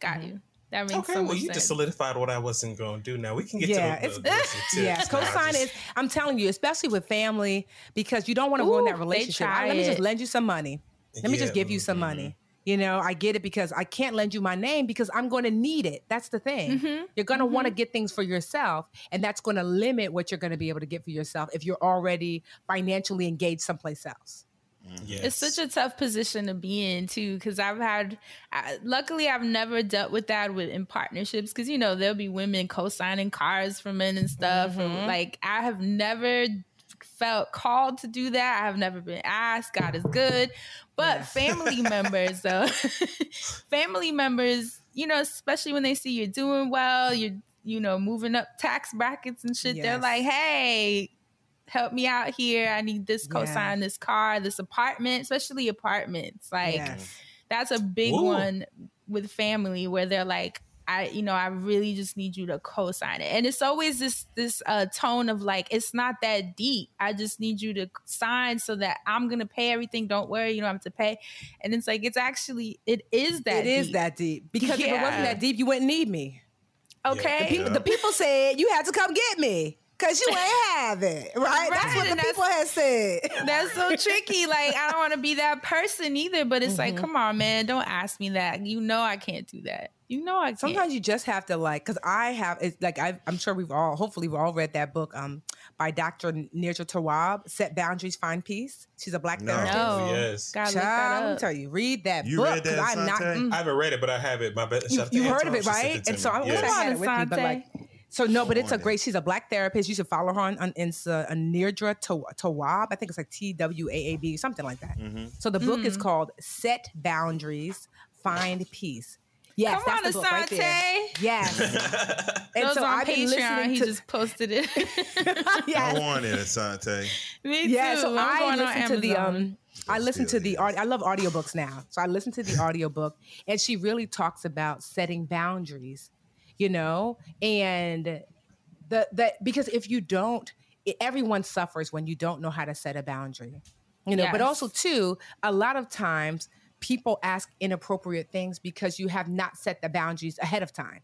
S1: got you. That makes
S7: Okay,
S1: so
S7: well, you
S1: sense.
S7: just solidified what I wasn't going to do. Now we can get
S11: Yeah,
S7: to the, the, the rest of the
S11: yeah.
S7: tips. Now, I
S11: Co-sign is. I'm telling you, especially with family, because you don't want to ruin that relationship. I- let me just lend you some money. Let me just give you some
S7: mhm.
S11: money. You know, I get it because I can't lend you my name because I'm going to need it. That's the thing.
S1: Mhm.
S11: You're going to want to get things for yourself, and that's going to limit what you're going to be able to get for yourself if you're already financially engaged someplace else.
S1: It's such a tough position to be in too, because I've had. I, luckily, I've never dealt with that with in partnerships, because you know there'll be women co-signing cars for men and stuff. And,
S11: Mhm.
S1: like I have never felt called to do that. I have never been asked. God is good, but family members, though, family members, you know, especially when they see you're doing well, you're you know moving up tax brackets and shit. They're like, hey help me out here. I need this
S11: Yeah.
S1: cosign, this car, this apartment, especially apartments. Like
S11: Yes.
S1: that's a big
S11: Ooh.
S1: one with family where they're like, I, you know, I really just need you to co-sign it. And it's always this this uh tone of like, it's not that deep. I just need you to sign so that I'm gonna pay everything. Don't worry, you don't have to pay. And it's like it's actually it is that
S11: It is
S1: deep.
S11: that deep because if it wasn't that deep, you wouldn't need me.
S1: Okay.
S11: The people, the people said you had to come get me because you ain't have it, right? That's what the
S1: and
S11: people have said.
S1: That's so tricky. Like I don't want to be that person either, but it's like,
S11: Mhm.
S1: come on, man, don't ask me that. You know I can't do that. You know I can't.
S11: Sometimes you just have to like, because I have, it's like I, I'm sure we've all, hopefully we've all read that book um by Dr. Nedra Tawwab, Set Boundaries, Find Peace. She's a black
S8: No.
S11: therapist.
S1: No.
S7: Yes.
S1: Gotta look
S11: Child, let me tell you, read that
S8: You
S11: book.
S8: read that,
S11: 'cause I'm not, mm,
S7: I haven't read it, but I have it. My best.
S11: you, you heard of it, right? And so I wish
S7: yes.
S11: I had it with me, but like, so no, but it's a great. She's a black therapist. You should follow her on, on Insta, uh, Nedra Tawwab. I think it's like T W A A B, something like that.
S8: Mm-hmm.
S11: So the book
S1: Mm.
S11: is called Set Boundaries, Find Peace. Yes,
S1: Come
S11: that's
S1: on,
S11: the book right there.
S1: Asante.
S11: Yes. and
S1: Those
S11: so
S1: on
S11: I've been
S1: Patreon.
S11: listening
S1: He
S11: to
S1: just posted it.
S11: yes.
S8: I want it, Asante.
S1: Me
S11: yeah,
S1: too.
S11: so
S1: I'm
S11: I
S1: going on
S11: listen to the
S1: Amazon.
S11: um I listen to the aud- I love audiobooks now. So I listen to the audiobook and she really talks about setting boundaries, you know? And the that because if you don't it, everyone suffers when you don't know how to set a boundary. You know, but also too, a lot of times people ask inappropriate things because you have not set the boundaries ahead of time.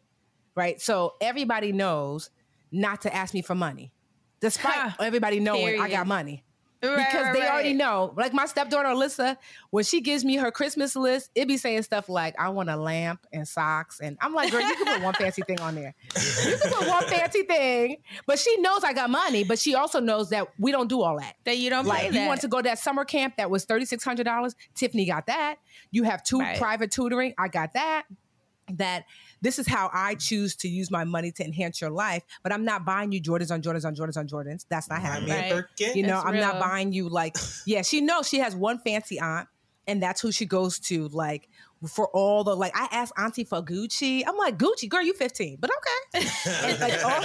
S11: Right? So everybody knows not to ask me for money. Despite everybody knowing I got money
S1: Right,
S11: because
S1: right,
S11: they already know. Like my stepdaughter Alyssa, when she gives me her Christmas list, it be saying stuff like, "I want a lamp and socks," and I'm like, "Girl, you can put one fancy thing on there. You can put one fancy thing." But she knows I got money, but she also knows that we don't do all that.
S1: That you don't
S11: Like you want to go to that summer camp that was thirty six hundred dollars. Tiffany got that. You have two
S1: Right.
S11: private tutoring. I got that. That this is how I choose to use my money to enhance your life, but I'm not buying you Jordans on Jordans on Jordans on Jordans. That's not happening.
S1: Right.
S11: You know,
S1: It's
S11: I'm not buying you like, yeah, she knows she has one fancy aunt, and that's who she goes to, like, for all the like I asked Auntie for Gucci. I'm like, Gucci, girl, you 15, but okay. and like all,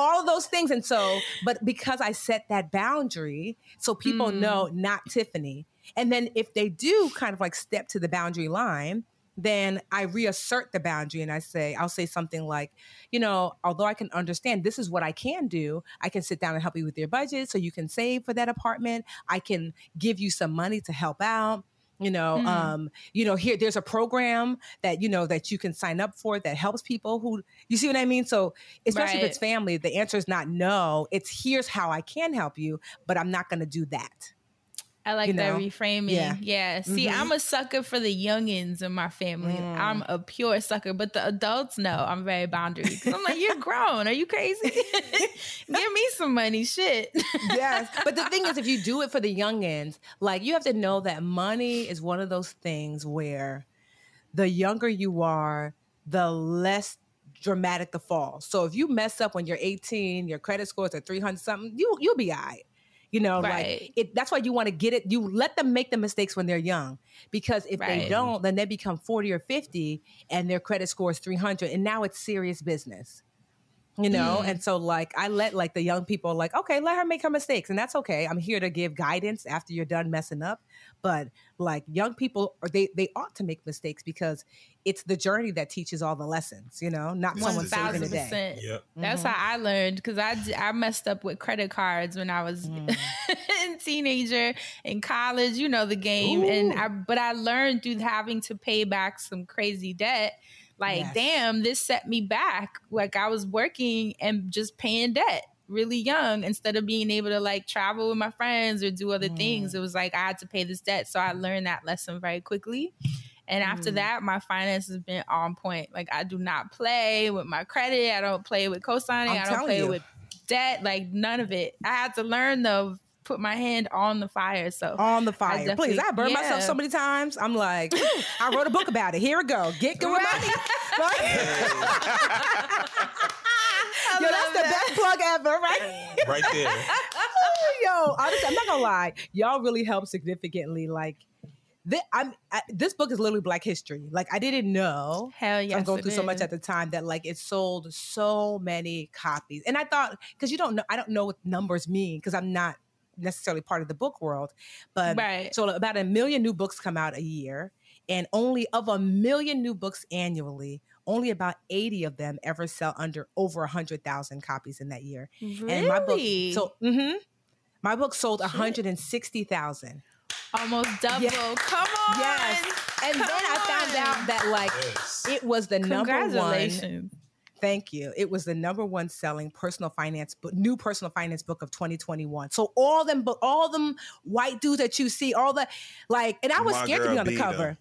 S11: all of those things. And so, but because I set that boundary, so people
S1: Mm.
S11: know not Tiffany. And then if they do kind of like step to the boundary line, then I reassert the boundary and I say, I'll say something like, you know, although I can understand this is what I can do, I can sit down and help you with your budget so you can save for that apartment. I can give you some money to help out. You know,
S1: Mm.
S11: um, you know, here there's a program that you know that you can sign up for that helps people who you see what I mean. So especially
S1: Right.
S11: if it's family, the answer is not no. It's here's how I can help you, but I'm not going to do that.
S1: I like
S11: you
S1: that reframing.
S11: Yeah.
S1: Yeah. See,
S11: Mhm.
S1: I'm a sucker for the youngins in my family.
S11: Mm.
S1: I'm a pure sucker, but the adults know I'm very boundary. I'm like, you're grown. Are you crazy? Give me some money. Shit.
S11: yes. But the thing is, if you do it for the youngins, like you have to know that money is one of those things where the younger you are, the less dramatic the fall. So if you mess up when you're 18, your credit score is at 300 something, you you'll be all right. You know,
S1: Right.
S11: like it, that's why you want to get it. You let them make the mistakes when they're young, because if they don't, then they become 40 or 50 and their credit score is 300. And now it's serious business you know
S1: Mm.
S11: and so like i let like the young people like okay let her make her mistakes and that's okay i'm here to give guidance after you're done messing up but like young people or they they ought to make mistakes because it's the journey that teaches all the lessons you know not
S1: One
S11: someone saving
S1: thousand
S11: a day
S1: percent.
S7: Yep.
S1: That's
S11: Mhm.
S1: how I learned because I, I messed up with credit cards when I was
S11: Mm.
S1: a teenager in college. You know the game, and I but I learned through having to pay back some crazy debt. Like,
S11: Yes.
S1: damn, this set me back. Like I was working and just paying debt really young instead of being able to like travel with my friends or do other
S11: Mm.
S1: things. It was like I had to pay this debt. So I learned that lesson very quickly. And after
S11: Mm.
S1: that, my finance has been on point. Like I do not play with my credit. I don't play with co-signing.
S11: I'm
S1: I don't play
S11: you.
S1: with debt. Like none of it. I had to learn though, put my hand on the fire. So
S11: on the fire.
S1: definitely-
S11: Please, I burned myself so many times. I'm like, I wrote a book about it. Here we go. Get good with money. Yo, that's the best plug ever, right?
S7: Right there.
S11: Yo, honestly, I'm not gonna lie. Y'all really helped significantly. Like, this, I'm I, this book is literally Black history. Like, I didn't know.
S1: Hell yes,
S11: I'm going through so much at the time that like it sold so many copies, and I thought because you don't know, I don't know what numbers mean because I'm not necessarily part of the book world, but
S1: Right.
S11: so about a million new books come out a year, and only of a million new books annually. Only about 80 of them ever sell under over 100,000 copies in that year. And my book,
S1: Really?
S11: so mhm. my book sold 160,000.
S1: almost double. Come on.
S11: Yes. And then I found out that like
S7: Yes.
S11: it was the number one.
S1: Congratulations.
S11: Thank you. It was the number one selling personal finance book, new personal finance book of 2021. So all them, book, all them white dudes that you see, all the like, and I was
S8: My
S11: scared to be on the cover.
S8: though.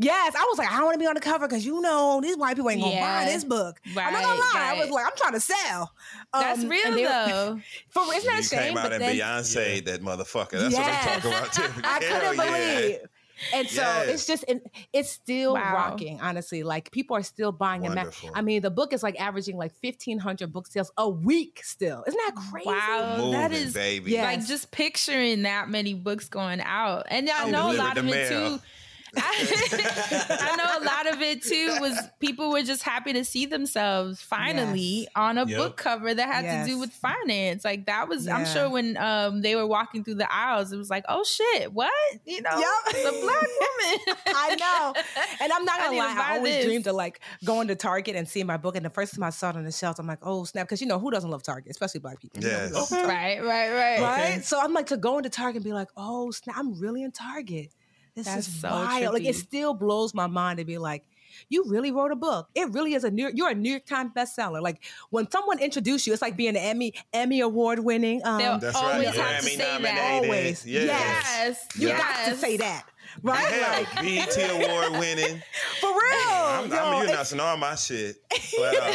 S11: Yes, I was like, I don't want to be on the cover because you know these white people ain't gonna buy this book. I'm not gonna
S1: Right,
S11: lie. I was like, I'm trying to sell.
S1: That's
S11: Um,
S1: real
S11: they-
S1: though.
S11: For isn't that a
S8: You
S11: shame?
S8: came out
S11: But
S8: and
S11: then-
S8: Beyonce that motherfucker. That's
S11: Yes.
S8: what I'm talking about too.
S11: I couldn't
S8: yeah.
S11: believe. And so
S8: Yes.
S11: it's just it's still
S1: Wow.
S11: rocking, honestly. Like people are still buying it.
S8: Wonderful.
S11: I mean, the book is like averaging like fifteen hundred book sales a week still. Isn't that crazy?
S1: Wow, that
S8: Moving,
S1: is
S8: baby.
S11: Yeah.
S1: like just picturing that many books going out, and I know a lot of it
S8: mail.
S1: too. I know a lot of it too was people were just happy to see themselves finally
S11: Yes.
S1: on a
S7: Yep.
S1: book cover that had to do with finance. Like that was, I'm sure when um they were walking through the aisles, it was like, oh shit, what? You know,
S11: Yep.
S1: the black woman.
S11: I know. And I'm not gonna
S1: need
S11: lie, I always
S1: this.
S11: dreamed of like going to Target and seeing my book. And the first time I saw it on the shelf, I'm like, oh snap, because you know who doesn't love Target, especially black people. You know who
S8: Yes.
S11: loves
S1: right, right, right.
S11: Right? So I'm like to go into Target and be like, oh snap, I'm really in Target. This
S1: That's
S11: is
S1: so
S11: wild. Like it still blows my mind to be like, you really wrote a book. It really is a New you're a New York Times bestseller. Like when someone introduced you, it's like being an Emmy Emmy award winning. Um,
S1: They'll
S8: That's
S1: always
S8: right.
S1: have to
S8: Grammy
S1: say that.
S8: nominated.
S11: Always.
S8: Yes.
S1: Yes,
S11: you
S1: yes.
S11: got to say that, right?
S8: Hell,
S11: Like
S8: BET award winning.
S11: for real.
S8: I'm,
S11: yo,
S8: I'm you
S11: it's-
S8: announcing all my shit. Flat out.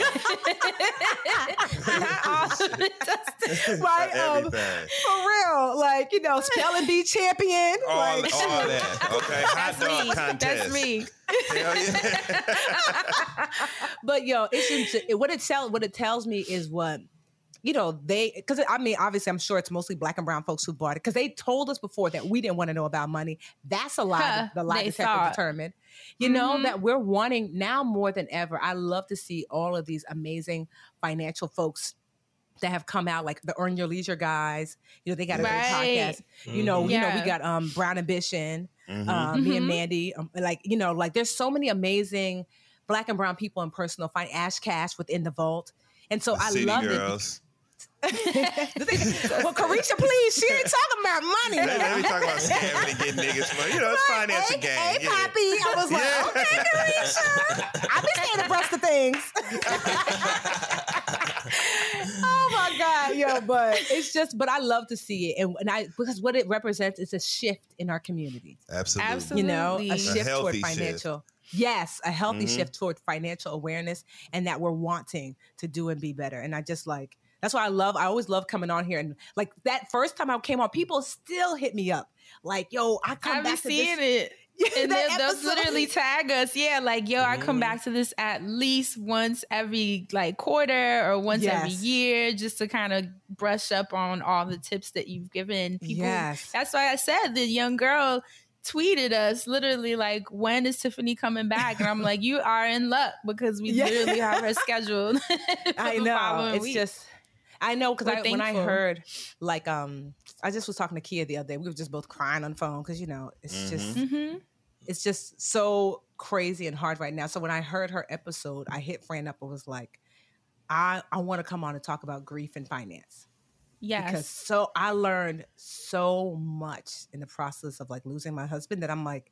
S1: Not all of it, Dustin.
S11: right? Um, for real, like you know, spelling bee champion.
S8: All,
S11: like,
S8: all that. Okay. Hot
S1: That's
S8: dog
S1: me.
S8: contest.
S1: That's me.
S8: Yeah.
S11: but yo, it's just, it, what it tell what it tells me is what you know they because I mean obviously I'm sure it's mostly black and brown folks who bought it because they told us before that we didn't want to know about money. That's a lie.
S1: Huh,
S11: the lie
S1: they
S11: detector determined. You know
S1: Mhm.
S11: that we're wanting now more than ever. I love to see all of these amazing financial folks that have come out like the earn your leisure guys you know they got a
S1: Right.
S11: great podcast you know you know we got um brown ambition
S8: Mhm.
S11: um, me and
S1: Mhm.
S11: Mandi, um, like you know, like there's so many amazing black and brown people in personal finance. Ash Cash within the vault, and so I love
S8: girls.
S11: it. well, Carisha, please, she ain't talking about money.
S8: Let, let me talk about scamming and getting niggas money. You know, it's
S11: Right,
S8: finance
S11: hey,
S8: game.
S11: Hey,
S8: yeah.
S11: Poppy. I was like,
S8: Yeah.
S11: okay, Carisha. I've been staying abreast of things. oh my God, yo, but it's just, but I love to see it. And, and I, because what it represents is a shift in our community.
S8: Absolutely.
S1: Absolutely.
S11: you know, a
S1: A
S11: shift toward
S8: healthy shift.
S11: financial. Yes, a healthy
S8: Mhm.
S11: shift toward financial awareness and that we're wanting to do and be better. And I just like that's why I love I always love coming on here and like that first time I came on, people still hit me up. Like, yo, I come
S1: I be
S11: back to
S1: seeing
S11: this.
S1: it. And
S11: that
S1: they'll, they'll literally tag us. Yeah, like, yo, I
S8: Mm-hmm.
S1: come back to this at least once every like quarter or once every year just to kind of brush up on all the tips that you've given people.
S11: Yes.
S1: That's why I said the young girl tweeted us literally like, when is Tiffany coming back? And I'm like, you are in luck because we
S11: Yeah.
S1: literally have her scheduled.
S11: I know. It's
S1: week.
S11: just I know because
S1: We're
S11: I, when I heard like um I just was talking to Kia the other day. We were just both crying on the phone because you know it's just
S1: Mhm.
S11: it's just so crazy and hard right now. So when I heard her episode, I hit Fran up and was like, I I want to come on and talk about grief and finance.
S1: yes.
S11: Because so I learned so much in the process of like losing my husband that I'm like,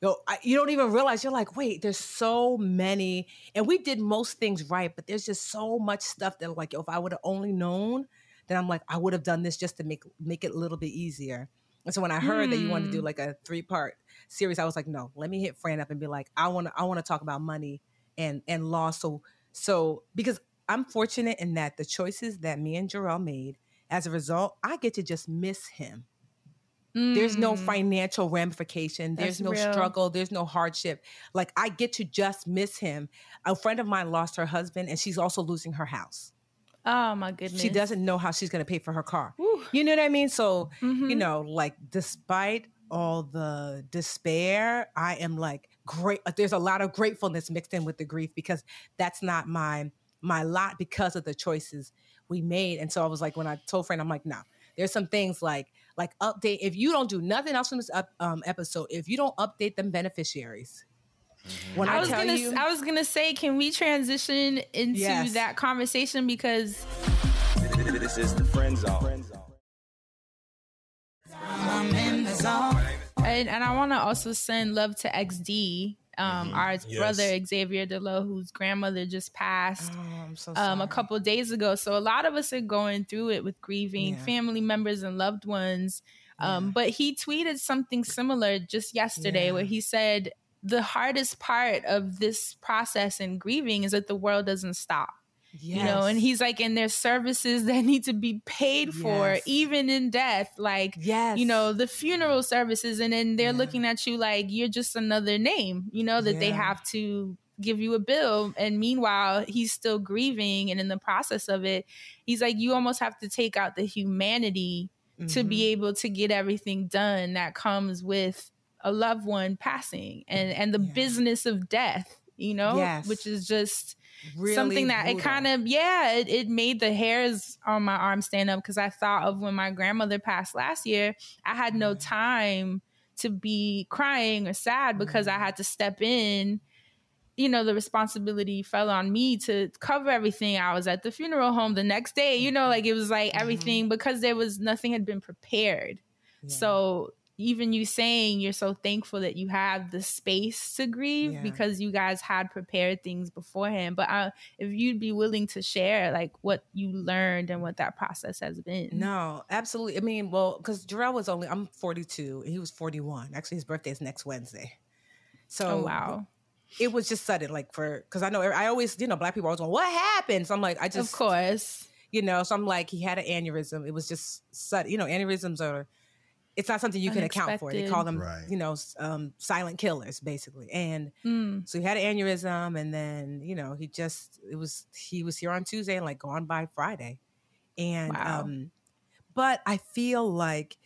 S11: yo, I, you don't even realize you're like, wait, there's so many, and we did most things right, but there's just so much stuff that like, yo, if I would have only known, then I'm like, I would have done this just to make make it a little bit easier. And so when I heard that you wanted to do
S1: Hmm.
S11: like a three part series, I was like, no, let me hit Fran up and be like, I want to, I want to talk about money and and law. So so because I'm fortunate in that the choices that me and Jarrell made, as a result, I get to just miss him. There's no
S1: Mm.
S11: financial ramification. There's no
S1: real.
S11: struggle. There's no hardship. Like I get to just miss him. A friend of mine lost her husband, and she's also losing her house.
S1: Oh my goodness.
S11: She doesn't know how she's going to pay for her car. You know what I mean? So,
S1: Mm-hmm.
S11: you know, like despite all the despair, I am like great. There's a lot of gratefulness mixed in with the grief because that's not my my lot because of the choices we made. And so I was like, when I told friend, I'm like, no, there's some things like like update. If you don't do nothing else from this up, um, episode, if you don't update them beneficiaries, when I,
S1: I was
S11: tell
S1: gonna
S11: you,
S1: I was gonna say, can we transition into
S11: Yes.
S1: that conversation because
S2: This is the friend zone.
S3: I'm in the zone.
S1: and, and I want to also send love to XD, um,
S11: Mm-hmm.
S1: our
S7: Yes.
S1: brother Xavier Delo, whose grandmother just passed
S11: oh, so
S1: um, a
S11: sorry.
S1: couple days ago. So a lot of us are going through it with grieving
S11: Yeah.
S1: family members and loved ones. Um, But he tweeted something similar just yesterday, where he said the hardest part of this process and grieving is that the world doesn't stop. You know and he's like and there's services that need to be paid for
S11: Yes.
S1: even in death like
S11: yes,
S1: you know the funeral services and then they're
S11: Yeah.
S1: looking at you like you're just another name you know that they have to give you a bill and meanwhile he's still grieving and in the process of it he's like you almost have to take out the humanity to be
S11: Mhm.
S1: able to get everything done that comes with a loved one passing and and the
S11: Yeah.
S1: business of death you know
S11: Yes.
S1: which is just
S11: Really
S1: something that it kind of yeah it, it made the hairs on my arm stand up because i thought of when my grandmother passed last year i had no mm-hmm. time to be crying or sad because i mm-hmm. had to step in. You know the responsibility fell on me to cover everything. I was at the funeral home the next day you know mm-hmm. like it was like everything because there was nothing had been prepared.
S11: Yeah.
S1: so even you saying you're so thankful that you have the space to grieve
S11: Yeah.
S1: because you guys had prepared things beforehand. But uh, if you'd be willing to share like what you learned and what that process has been.
S11: No, absolutely. I mean, well, because Jarrell was only I'm 42 and he was 41. Actually, his birthday is next Wednesday. So
S1: Oh wow.
S11: it was just sudden, like for because I know I always, you know, black people always going, "What happened?" So I'm like, I just,
S1: of course.
S11: you know, so I'm like, he had an aneurysm. It was just sudden, you know, aneurysms are. It's not something you can account for. They call them,
S8: Right.
S11: you know, um, silent killers, basically. And
S1: Mm.
S11: so he had an aneurysm, and then you know he just it was he was here on Tuesday and like gone by Friday, and
S1: Wow.
S11: um, but I feel like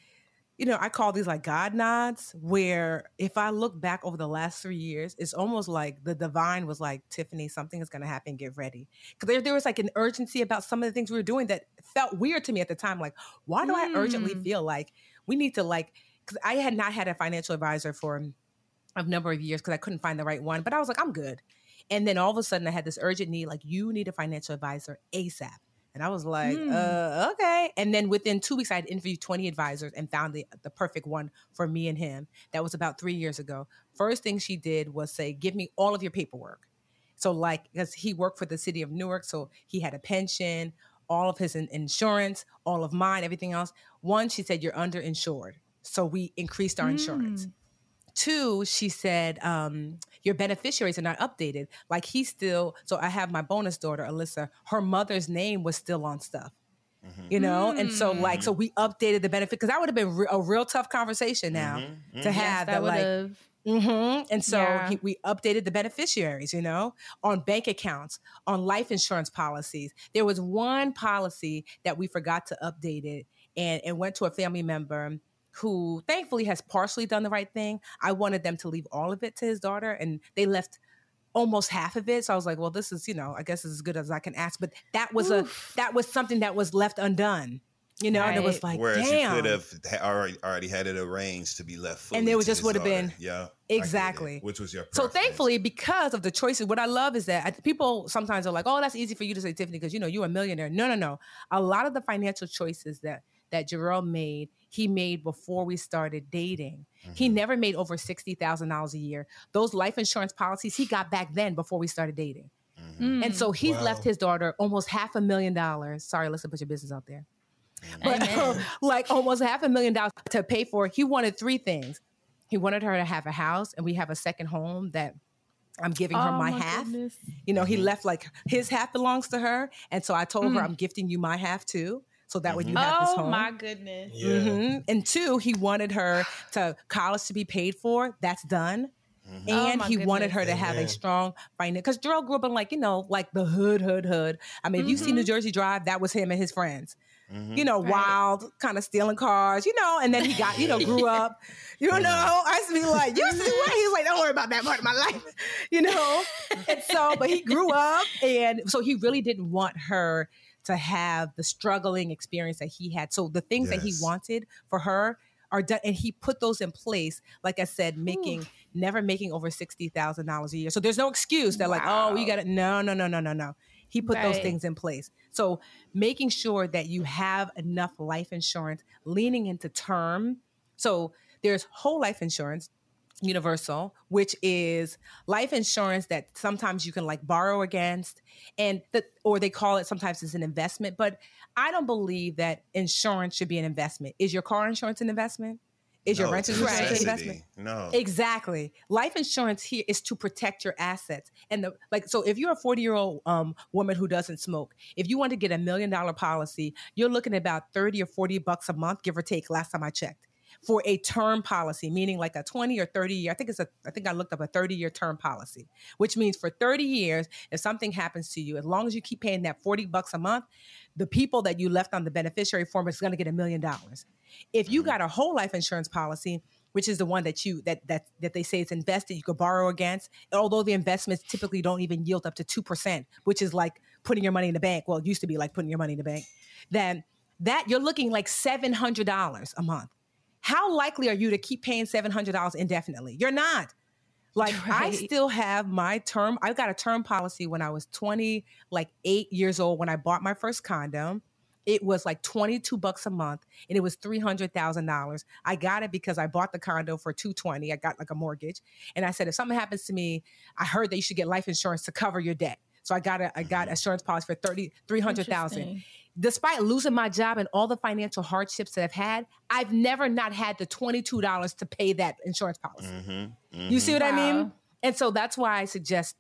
S11: you know I call these like God nods, where if I look back over the last three years, it's almost like the divine was like Tiffany, something is going to happen, get ready, because there there was like an urgency about some of the things we were doing that felt weird to me at the time. Like, why do I urgently
S1: Mm.
S11: feel like we need to like because I had not had a financial advisor for a number of years because I couldn't find the right one. But I was like, I'm good. And then all of a sudden, I had this urgent need like, you need a financial advisor ASAP. And I was like,
S1: Hmm.
S11: uh, okay. And then within two weeks, I had interviewed 20 advisors and found the, the perfect one for me and him. That was about three years ago. First thing she did was say, give me all of your paperwork. So, like, because he worked for the city of Newark, so he had a pension, all of his insurance, all of mine, everything else. One, she said, you're underinsured. So we increased our insurance.
S1: Mm.
S11: Two, she said, um, your beneficiaries are not updated. Like he's still, so I have my bonus daughter, Alyssa, her mother's name was still on stuff. You know, and so like, so we updated the benefit because that would have been re- a real tough conversation now
S8: Mm-hmm.
S11: to
S1: Yes,
S11: have
S1: that
S11: that,
S1: would
S11: like,
S1: have.
S11: hmm And so
S1: Yeah.
S11: he, we updated the beneficiaries, you know, on bank accounts, on life insurance policies. There was one policy that we forgot to update it and, and went to a family member who thankfully has partially done the right thing. I wanted them to leave all of it to his daughter and they left almost half of it. So I was like, well, this is, you know, I guess it's as good as I can ask. But that was
S1: Oof.
S11: a that was something that was left undone. You know, and it was
S1: Right.
S11: like,
S8: Whereas
S11: damn.
S8: you could have ha- already already had it arranged to be left fully
S11: And there was just would have been-
S8: yeah I get it.
S11: Exactly.
S8: which was your
S11: So thankfully, because of the choices, what I love is that I, people sometimes are like, "Oh, that's easy for you to say, Tiffany, because you know you're a millionaire." No, no, no. A lot of the financial choices that that Jarrell made, he made before we started dating. He never made over sixty thousand dollars a year. Those life insurance policies he got back then before we started dating,
S1: Mm.
S11: and so he's
S7: Wow.
S11: left his daughter almost half a million dollars. Sorry, let's put your business out there. But um, like almost half a million dollars to pay for. He wanted three things. He wanted her to have a house, and we have a second home that I'm giving her
S1: Oh,
S11: my,
S1: my
S11: half.
S1: goodness.
S11: You know, he mm-hmm. left like his half belongs to her, and so I told her
S1: Mm.
S11: I'm gifting you my half too. So that way you mm-hmm. have this home.
S1: Oh my goodness.
S11: Mhm. And two, he wanted her to college to be paid for. That's done.
S1: Oh,
S11: And
S1: my
S11: he wanted her to
S1: goodness.
S11: have a strong finance because Darrell grew up in like you know like the hood, hood, hood. I mean, if you see. New Jersey Drive, that was him and his friends.
S8: Mm-hmm.
S11: You know,
S1: Right.
S11: wild, kind of stealing cars. You know, and then he got you know grew up. You know, I used to be like, you see what? He's like, don't worry about that part of my life. You know, and so but he grew up, and so he really didn't want her to have the struggling experience that he had. So the things that he wanted for her are done, and he put those in place. Like I said, making never making over sixty thousand dollars a year. So there's no excuse that like, oh, you got to no, no, no, no, no, no. He put those things in place. So making sure that you have enough life insurance, leaning into term. So there's whole life insurance, universal, which is life insurance that sometimes you can like borrow against and the, or they call it sometimes it's an investment, but I don't believe that insurance should be an investment. Is your car insurance an investment? Is your
S8: No, it's a
S11: insurance investment?
S8: No.
S11: Exactly. Life insurance here is to protect your assets. And the like so if you're a 40-year-old um, woman who doesn't smoke, if you want to get a million dollar policy, you're looking at about 30 or 40 bucks a month, give or take, last time I checked. For a term policy, meaning like a 20 or 30 year, I think it's a I think I looked up a 30 year term policy, which means for 30 years, if something happens to you, as long as you keep paying that 40 bucks a month, the people that you left on the beneficiary form is going to get a million dollars. If you mm-hmm. got a whole life insurance policy, which is the one that you that that that they say is invested, you could borrow against. Although the investments typically don't even yield up to two percent, which is like putting your money in the bank. Well, it used to be like putting your money in the bank. Then that you're looking like seven hundred dollars a month. How likely are you to keep paying seven hundred dollars indefinitely? You're not. Like I still have my term. I got a term policy when I was 20, like eight years old when I bought my first condo. It was like 22 bucks a month and it was $300,000. I got it because I bought the condo for 220. I got like a mortgage. And I said if something happens to me, I heard that you should get life insurance to cover your debt. So I got a I got mm-hmm. insurance policy for 30 300,000
S1: Interesting.
S11: Despite losing my job and all the financial hardships that I've had, I've never not had the $22 to pay that insurance policy.
S8: Mm-hmm.
S11: You see what I mean? And so that's why I suggest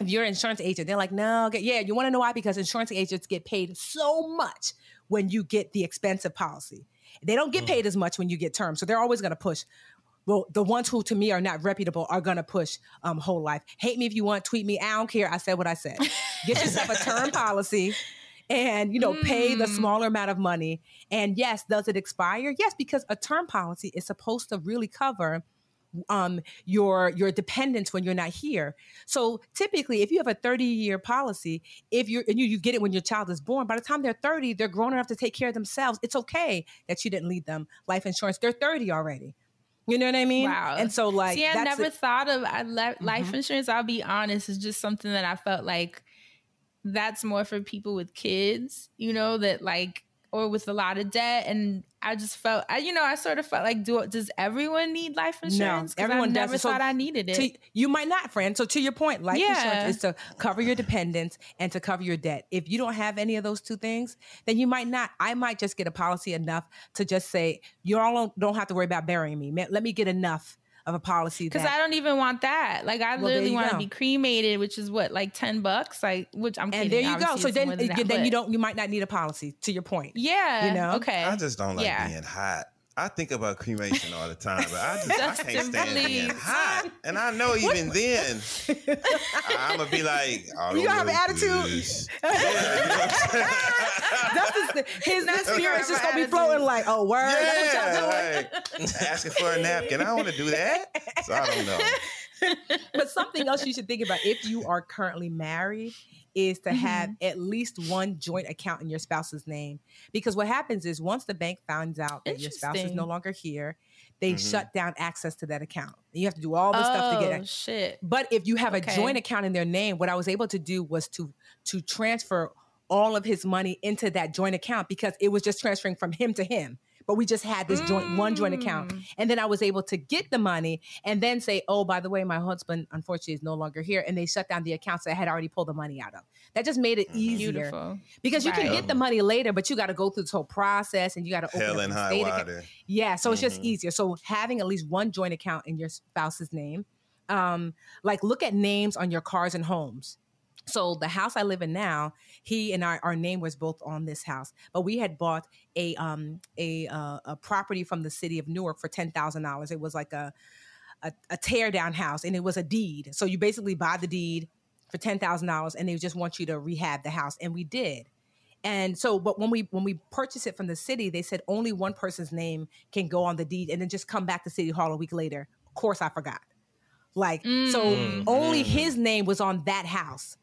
S11: if you're an insurance agent, they're like, no, okay, yeah, you want to know why? Because insurance agents get paid so much when you get the expensive policy. They don't get paid as much when you get term. So they're always going to push. Well, the ones who to me are not reputable are going to push um, whole life. Hate me if you want, tweet me. I don't care. I said what I said. Get yourself a term policy and you know pay the
S1: Mm.
S11: smaller amount of money and yes does it expire yes because a term policy is supposed to really cover um your your dependents when you're not here so typically if you have a 30 year policy if you're and you, you get it when your child is born by the time they're 30 they're grown enough to take care of themselves it's okay that you didn't leave them life insurance they're 30 already you know what i mean
S1: Wow.
S11: and so like
S1: See, I never
S11: it.
S1: thought of I le- life
S11: Mhm.
S1: insurance. I'll be honest, is just something that I felt like that's more for people with kids, you know, that like or with a lot of debt. And I just felt, I, you know, I sort of felt like, do does everyone need life insurance? 'Cause
S11: everyone
S1: I never
S11: does. So
S1: thought I needed it.
S11: to- you might not, friend. So to your point, life
S1: Yeah.
S11: insurance is to cover your dependents and to cover your debt. If you don't have any of those two things, then you might not. I might just get a policy enough to just say you all don't, don't have to worry about burying me. Man, Let me get enough of a policy
S1: Because I don't even want that. Like I
S11: Well,
S1: literally want to be cremated, which is what like ten bucks. Like which I'm
S11: and
S1: kidding.
S11: there you go. So
S1: it's
S11: then,
S1: that,
S11: then you don't. You might not need a policy. To your point.
S1: Yeah.
S11: You know?
S1: Okay.
S8: I just don't like
S1: Yeah.
S8: being hot. I think about cremation all the time, but I just I can't stand being hot. And I know even then, I'm gonna be like, oh,
S11: You gonna have an attitude.
S8: this.
S11: That's his, his,
S1: Not
S11: his
S1: gonna
S11: spirit's just gonna be floating like, oh word. That's what y'all doing?
S8: Yeah, like asking for a napkin. I don't want to do that. So I don't know.
S11: but something else you should think about if you are currently married is to have
S1: Mm-hmm.
S11: at least one joint account in your spouse's name. Because what happens is once the bank finds out that your spouse is no longer here, they
S8: Mhm.
S11: shut down access to that account. You have to do all this stuff to get
S1: Oh,
S11: it.
S1: shit.
S11: But if you have
S1: Okay.
S11: a joint account in their name, what I was able to do was to to transfer all of his money into that joint account because it was just transferring from him to him. But we just had this joint one joint account. And then I was able to get the money and then say, oh, by the way, my husband unfortunately is no longer here. And they shut down the accounts that I had already pulled the money out of. That just made it easier.
S1: Beautiful.
S11: Because you can get the money later, but you got to go through this whole process and you got to open
S8: Hell
S11: up
S8: and high
S11: state account.
S8: water.
S11: Yeah, so it's just
S8: Mhm.
S11: easier. So having at least one joint account in your spouse's name, um, like look at names on your cars and homes. So the house I live in now, he and I, our name was both on this house, but we had bought a um a uh, a property from the city of Newark for ten thousand dollars. It was like a, a a tear down house, and it was a deed. So you basically buy the deed for ten thousand dollars, and they just want you to rehab the house, and we did. And so, but when we when we purchased it from the city, they said only one person's name can go on the deed, and then just come back to City Hall a week later. Of course, I forgot. Like so,
S1: Mm.
S11: only
S1: Mm.
S11: his name was on that house.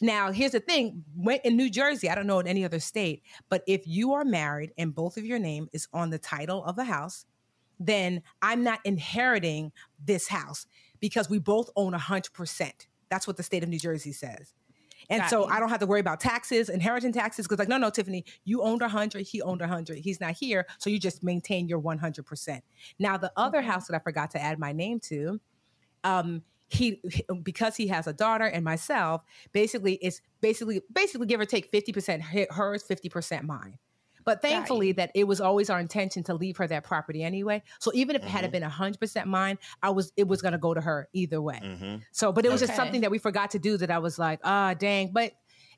S11: Now, here's the thing: when in New Jersey, I don't know in any other state, but if you are married and both of your name is on the title of the house, then I'm not inheriting this house because we both own hundred percent. That's what the state of New Jersey says. And
S1: Got
S11: so
S1: you.
S11: I don't have to worry about taxes, inheritance taxes, because like, no, no, Tiffany, you owned a hundred, he owned a hundred. He's not here. So you just maintain your 100%. Now, the other house that I forgot to add my name to, um, he because he has a daughter and myself, basically it's basically basically give or take 50% hi- hers, 50% mine. But thankfully, that it was always our intention to leave her that property anyway. So even if it had been 100% mine, I was it was going to go to her either way.
S8: Mm-hmm.
S11: So, but it was just something that we forgot to do that I was like, ah, dang. But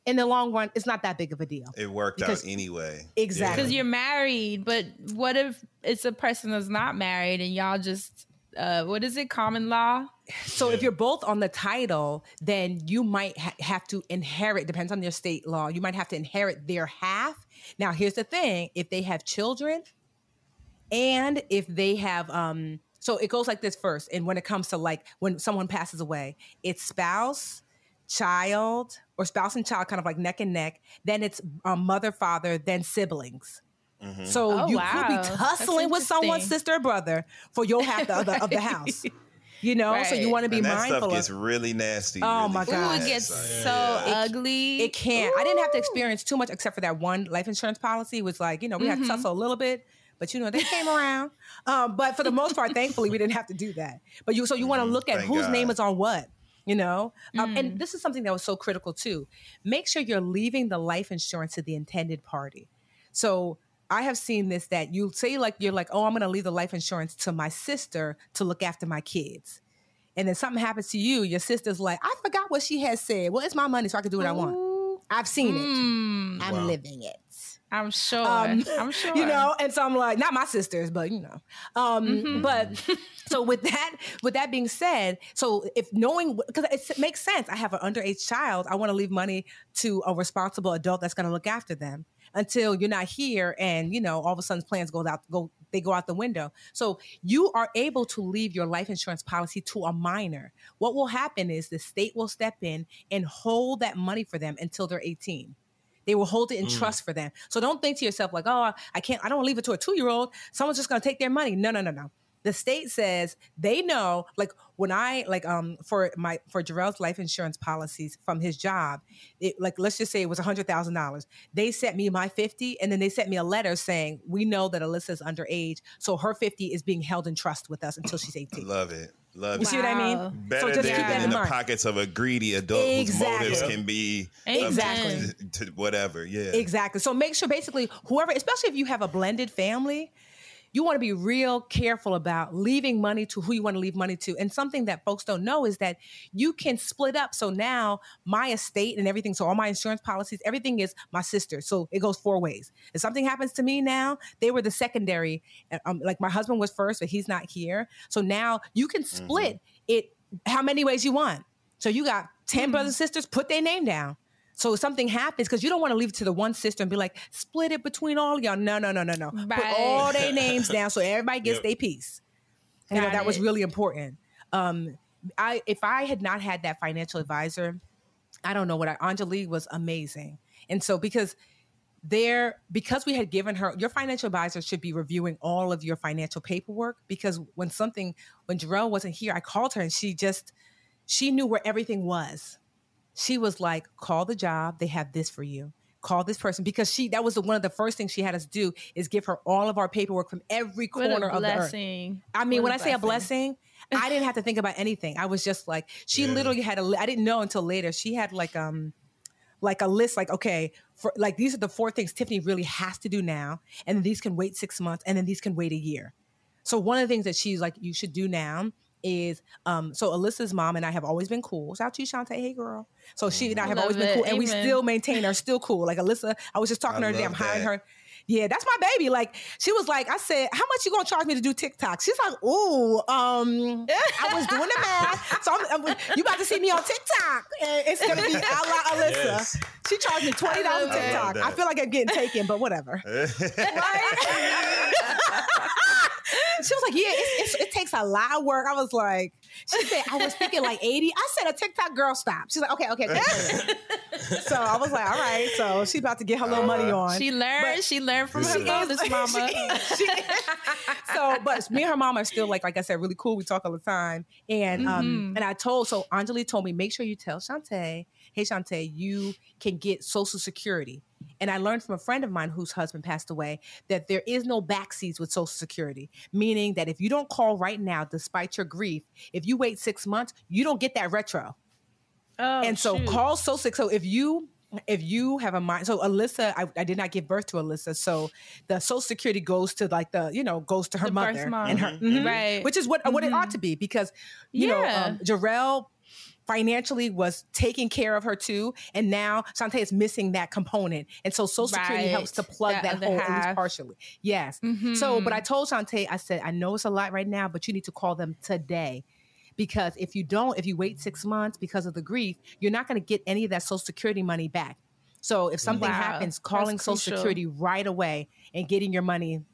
S11: in the long run, it's not that big of a deal.
S8: It worked
S11: Because-
S8: out anyway.
S11: Exactly.
S1: Because you're married, but what if it's a person that's not married and y'all just uh what is it, common law?
S11: So if you're both on the title, then you might ha- have to inherit. Depends on your state law. You might have to inherit their half. Now, here's the thing: if they have children, and if they have, um, so it goes like this first. And when it comes to like when someone passes away, it's spouse, child, or spouse and child, kind of like neck and neck. Then it's um, mother, father, then siblings.
S8: Mm-hmm.
S11: So
S1: Oh,
S11: you
S1: wow.
S11: could be
S1: That's
S11: tussling with someone's sister or brother for your half the, other of the house. You know, so you want to be
S8: and that
S11: mindful
S8: stuff
S11: of.
S8: gets really nasty.
S11: Oh,
S8: really
S11: my
S1: Ooh,
S11: God.
S1: it
S8: fast.
S1: gets
S8: So,
S1: so
S8: yeah.
S1: ugly.
S11: It can't. I didn't have to experience too much except for that one life insurance policy. Was like you know we had to
S1: Mhm.
S11: tussle a little bit, but you know they came around. Um, but for the most part, thankfully, we didn't have to do that. But you so you want to look at
S8: Thank
S11: whose
S8: God.
S11: name is on what. You know, um,
S1: Mm.
S11: and this is something that was so critical too. Make sure you're leaving the life insurance to the intended party. So I have seen this that you say like you're like, oh, I'm going to leave the life insurance to my sister to look after my kids. And then something happens to you, your sister's like, I forgot what she has said. Well, it's my money, so I can do what I want. I've seen it.
S1: Mm,
S11: I'm
S8: Wow.
S11: living it.
S1: I'm sure.
S11: Um,
S1: I'm sure.
S11: You know, and so I'm like, not my sisters, but you know. Um,
S1: Mhm.
S11: But so with that, with that being said, so if knowing because it makes sense, I have an underage child, I want to leave money to a responsible adult that's going to look after them until you're not here, and you know, all of a sudden plans goes out go they go out the window. So you are able to leave your life insurance policy to a minor. What will happen is the state will step in and hold that money for them until they're 18. They will hold it in
S8: Mm.
S11: trust for them. So don't think to yourself like, oh, I can't, I don't leave it to a two year old. Someone's just going to take their money. No, no, no, no. The state says they know, like when I like um for my for Jarrell's life insurance policies from his job, it like let's just say it was a hundred thousand dollars. They sent me my fifty, and then they sent me a letter saying we know that alyssa is underage, so her fifty is being held in trust with us until she's eighteen.
S8: Love it. Love it.
S11: You
S8: it.
S11: see what I mean?
S1: Wow.
S8: Better
S11: just
S8: there
S11: keep that
S8: than
S11: in
S8: in the
S11: mind.
S8: pockets of a greedy adult
S11: Exactly.
S8: whose motives can be
S11: Exactly.
S8: to, to whatever. Yeah.
S11: Exactly. So make sure basically whoever, especially if you have a blended family, you want to be real careful about leaving money to who you want to leave money to. And something that folks don't know is that you can split up. So now my estate and everything, so all my insurance policies, everything is my sister. So it goes four ways. If something happens to me now, they were the secondary. Um, like my husband was first, but he's not here. So now you can split it how many ways you want. So you got 10 brothers and sisters, put their name down. So if something happens, because you don't want to leave it to the one sister and be like, split it between all of y'all. No, no, no, no, no. Put all their names down so everybody gets
S8: Yep.
S11: their piece. You know,
S1: Got
S11: that was really important. Um, I if I had not had that financial advisor, I don't know what I Angelique was amazing. And so because there because we had given her your financial advisor should be reviewing all of your financial paperwork because when something when Jarrell wasn't here, I called her and she just she knew where everything was. She was like, call the job, they have this for you. call this person because she that was the, one of the first things she had us do is give her all of our paperwork from every
S1: What a
S11: corner of the earth.
S1: blessing.
S11: I mean,
S1: What
S11: when
S1: a
S11: I say a
S1: blessing.
S11: blessing, I didn't have to think about anything. I was just like, she
S8: Yeah.
S11: literally had a I didn't know until later. She had like um, like a list. Like okay, for like these are the four things Tiffany really has to do now, and then these can wait six months, and then these can wait a year. So one of the things that she's like, you should do now is um so Alyssa's mom and I have always been cool. Shout out to you, Shantae. Hey girl. So she and I
S1: I
S11: have
S1: love
S11: always been
S1: it.
S11: cool. And we still maintain are still cool. Like Alyssa, I was just talking
S8: I
S11: to her today. I'm hiring her. Yeah, that's my baby. Like she was like, I said, how much you gonna charge me to do TikTok? She's like, ooh, um, I was doing the math. So I'm, I'm- you about to see me on TikTok. And it's gonna be a la Alyssa.
S7: Yes.
S11: She charged me twenty dollars
S1: I
S11: TikTok.
S8: that.
S11: I feel like I'm getting taken, but whatever. she was like, "Yeah, it's, it's, it takes a lot of work." I was like, "She said I was thinking like 80." I said, "A TikTok girl, stop." She's like, "Okay, okay." okay. so I was like, "All right." So she's about to get her little money on.
S1: She learned.
S11: But-
S1: she learned from her
S11: is-
S1: mama.
S11: she- she- so, but me and her mom are still like, like I said, really cool. We talk all the time, and um,
S1: Mhm.
S11: and I told so Anjali told me make sure you tell Shantae, hey Shantae, you can get Social Security. And I learned from a friend of mine whose husband passed away that there is no backseats with Social Security, meaning that if you don't call right now, despite your grief, if you wait six months, you don't get that retro
S1: Oh,
S11: and so
S1: shoot.
S11: call so sick. So if you if you have a mind, so Alyssa, I, I did not give birth to Alyssa, so the Social Security goes to like the you know goes to her
S1: The birth
S11: mother
S1: mom.
S11: and her, mhm,
S1: Right.
S11: which is what what it ought to be because you know
S1: Yeah.
S11: um, Jarrell financially was taking care of her too, and now Shantae is missing that component, and so Social Security helps to plug
S1: That
S11: that, hole at least partially. Yes. So, but
S1: Mhm.
S11: I told Shantae, I said, I know it's a lot right now, but you need to call them today because if you don't, if you wait six months because of the grief, you're not going to get any of that Social Security money back. So if something
S1: Wow,
S11: happens,
S1: that's
S11: calling Social
S1: crucial.
S11: Security right away and getting your money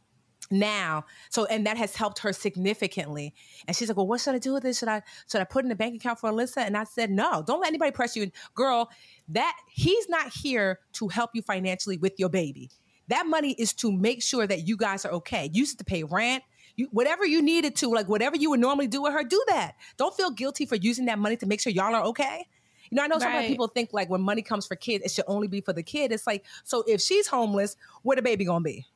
S11: now. So and that has helped her significantly. And she's like, "Well, what should I do with this? Should I should I put in a bank account for Alyssa?" And I said, "No, don't let anybody press you. Girl, that he's not here to help you financially with your baby. That money is to make sure that you guys are okay. You used to pay rent, you, whatever you needed to, like whatever you would normally do with her, do that. Don't feel guilty for using that money to make sure y'all are okay. You know, I know sometimes
S1: Right.
S11: people think like when money comes for kids, it should only be for the kid. It's like, so if she's homeless, where the baby gonna be?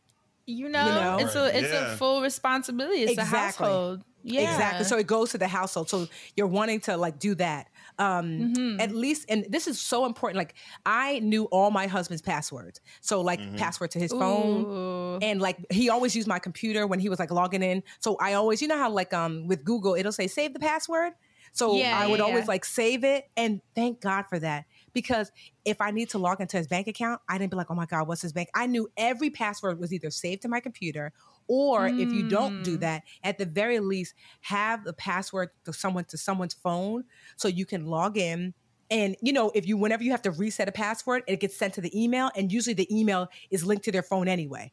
S1: You know,
S11: know?
S1: it's a it's
S8: Yeah.
S1: a full responsibility. It's
S11: Exactly.
S1: a household. Yeah,
S11: Exactly. So it goes to the household. So you're wanting to like do that. Um
S1: Mhm.
S11: at least and this is so important. Like I knew all my husband's passwords. So like password to his phone. And like he always used my computer when he was like logging in. So I always, you know how like um with Google it'll say save the password. So
S1: Yeah,
S11: I would
S1: yeah,
S11: always
S1: yeah.
S11: like save it and thank God for that. Because if I need to log into his bank account, I didn't be like, oh my God, what's his bank? I knew every password was either saved to my computer or if you don't do
S1: Mm.
S11: that, at the very least, have the password to someone to someone's phone so you can log in. And you know, if you whenever you have to reset a password, it gets sent to the email, and usually the email is linked to their phone anyway.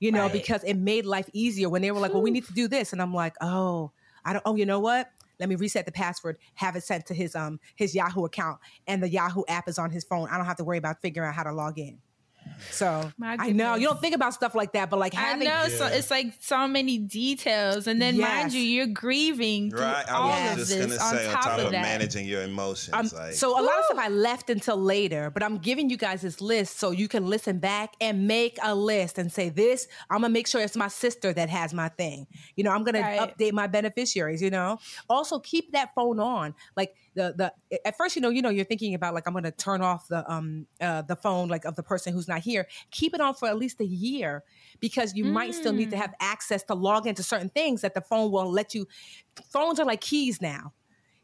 S11: You know,
S1: Right.
S11: because it made life easier when they were like, "Well, we need to do this," and I'm like, "Oh, I don't. Oh, you know what? Let me reset the password, have it sent to his um his Yahoo account, and the Yahoo app is on his phone. I don't have to worry about figuring out how to log in." So I know you don't think about stuff like that, but like
S1: I
S11: having
S1: know. So it's like so many details, and then mind you, you're grieving
S8: Right.
S1: all
S8: I
S1: of
S8: was
S1: this
S8: just gonna say
S1: on
S8: on
S1: top,
S8: top
S1: of
S8: of
S1: that.
S8: managing your emotions.
S11: Um,
S8: like
S11: so a lot of stuff I left until later, but I'm giving you guys this list so you can listen back and make a list and say this. I'm gonna make sure it's my sister that has my thing. You know, I'm gonna
S1: Right.
S11: update my beneficiaries. You know, also keep that phone on. Like the the at first, you know, you know, you're thinking about like I'm gonna turn off the um uh, the phone like of the person who's not here. Keep it on for at least a year because you might still need to
S1: Mm.
S11: have access to log into certain things that the phone will let you. Phones are like keys now.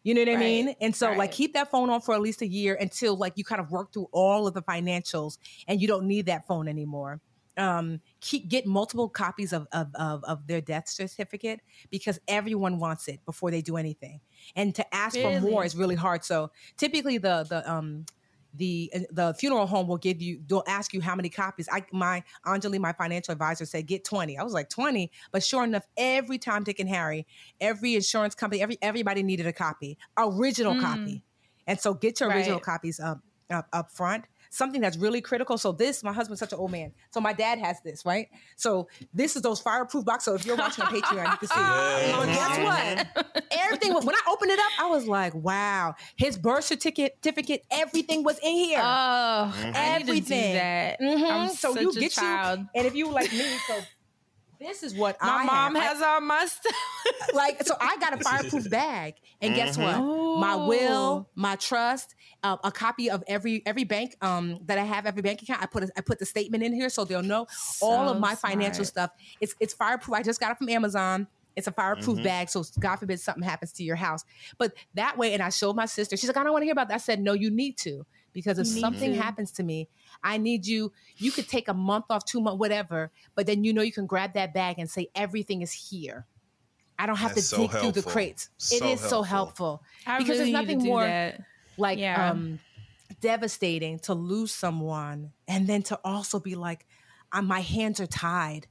S11: You know what I mean? And so like keep that phone on for at least a year until like you kind of work through all of the financials and you don't need that phone anymore. Um, keep get multiple copies of, of of of their death certificate because everyone wants it before they do anything. And to ask for more is really hard. So typically the the um the the funeral home will give you they'll ask you how many copies. I my anjali my financial advisor said get 20 i was like 20 but sure enough every time dick and harry every insurance company every everybody needed a copy original
S1: Mm.
S11: copy. And so get your original
S1: Right.
S11: copies up, up up front something that's really critical. So this, my husband's such an old man. So my dad has this, right? So this is those fireproof box. So if you're watching on Patreon, you can see. it. But guess what? Everything when I opened it up, I was like, wow. His birth certificate, certificate, everything was in here.
S1: Oh, I need to do
S11: everything.
S1: that.
S11: Mhm.
S1: I'm
S11: so
S1: such
S11: you
S1: a
S11: get
S1: child.
S11: you, and if you like me, so this is what
S1: My
S11: I
S1: mom
S11: have. I-
S1: has all my stuff.
S11: like so i got a fireproof bag and guess what
S1: Mhm.
S11: my
S1: Oh.
S11: will my trust uh, a copy of every every bank um that i have every bank account i put a, i put the statement in here so they'll know all of
S1: So
S11: my financial stuff it's it's fireproof i just got it from amazon it's a fireproof
S1: Mhm.
S11: bag, so God forbid something happens to your house. But that way, and I showed my sister. She's like, I don't want to hear about that. I said, No, you need to, because if
S1: You need
S11: something
S1: to.
S11: happens to me, I need you. You could take a month off, two months, whatever, but then you know you can grab that bag and say everything is here. I don't have
S8: That's
S11: to
S8: so
S11: dig through the crates. it
S8: So
S11: is so
S8: helpful.
S11: helpful
S1: I
S11: because
S1: really
S11: there's nothing more
S1: that.
S11: like
S1: Yeah.
S11: um devastating to lose someone and then to also be like, uh, my hands are tied.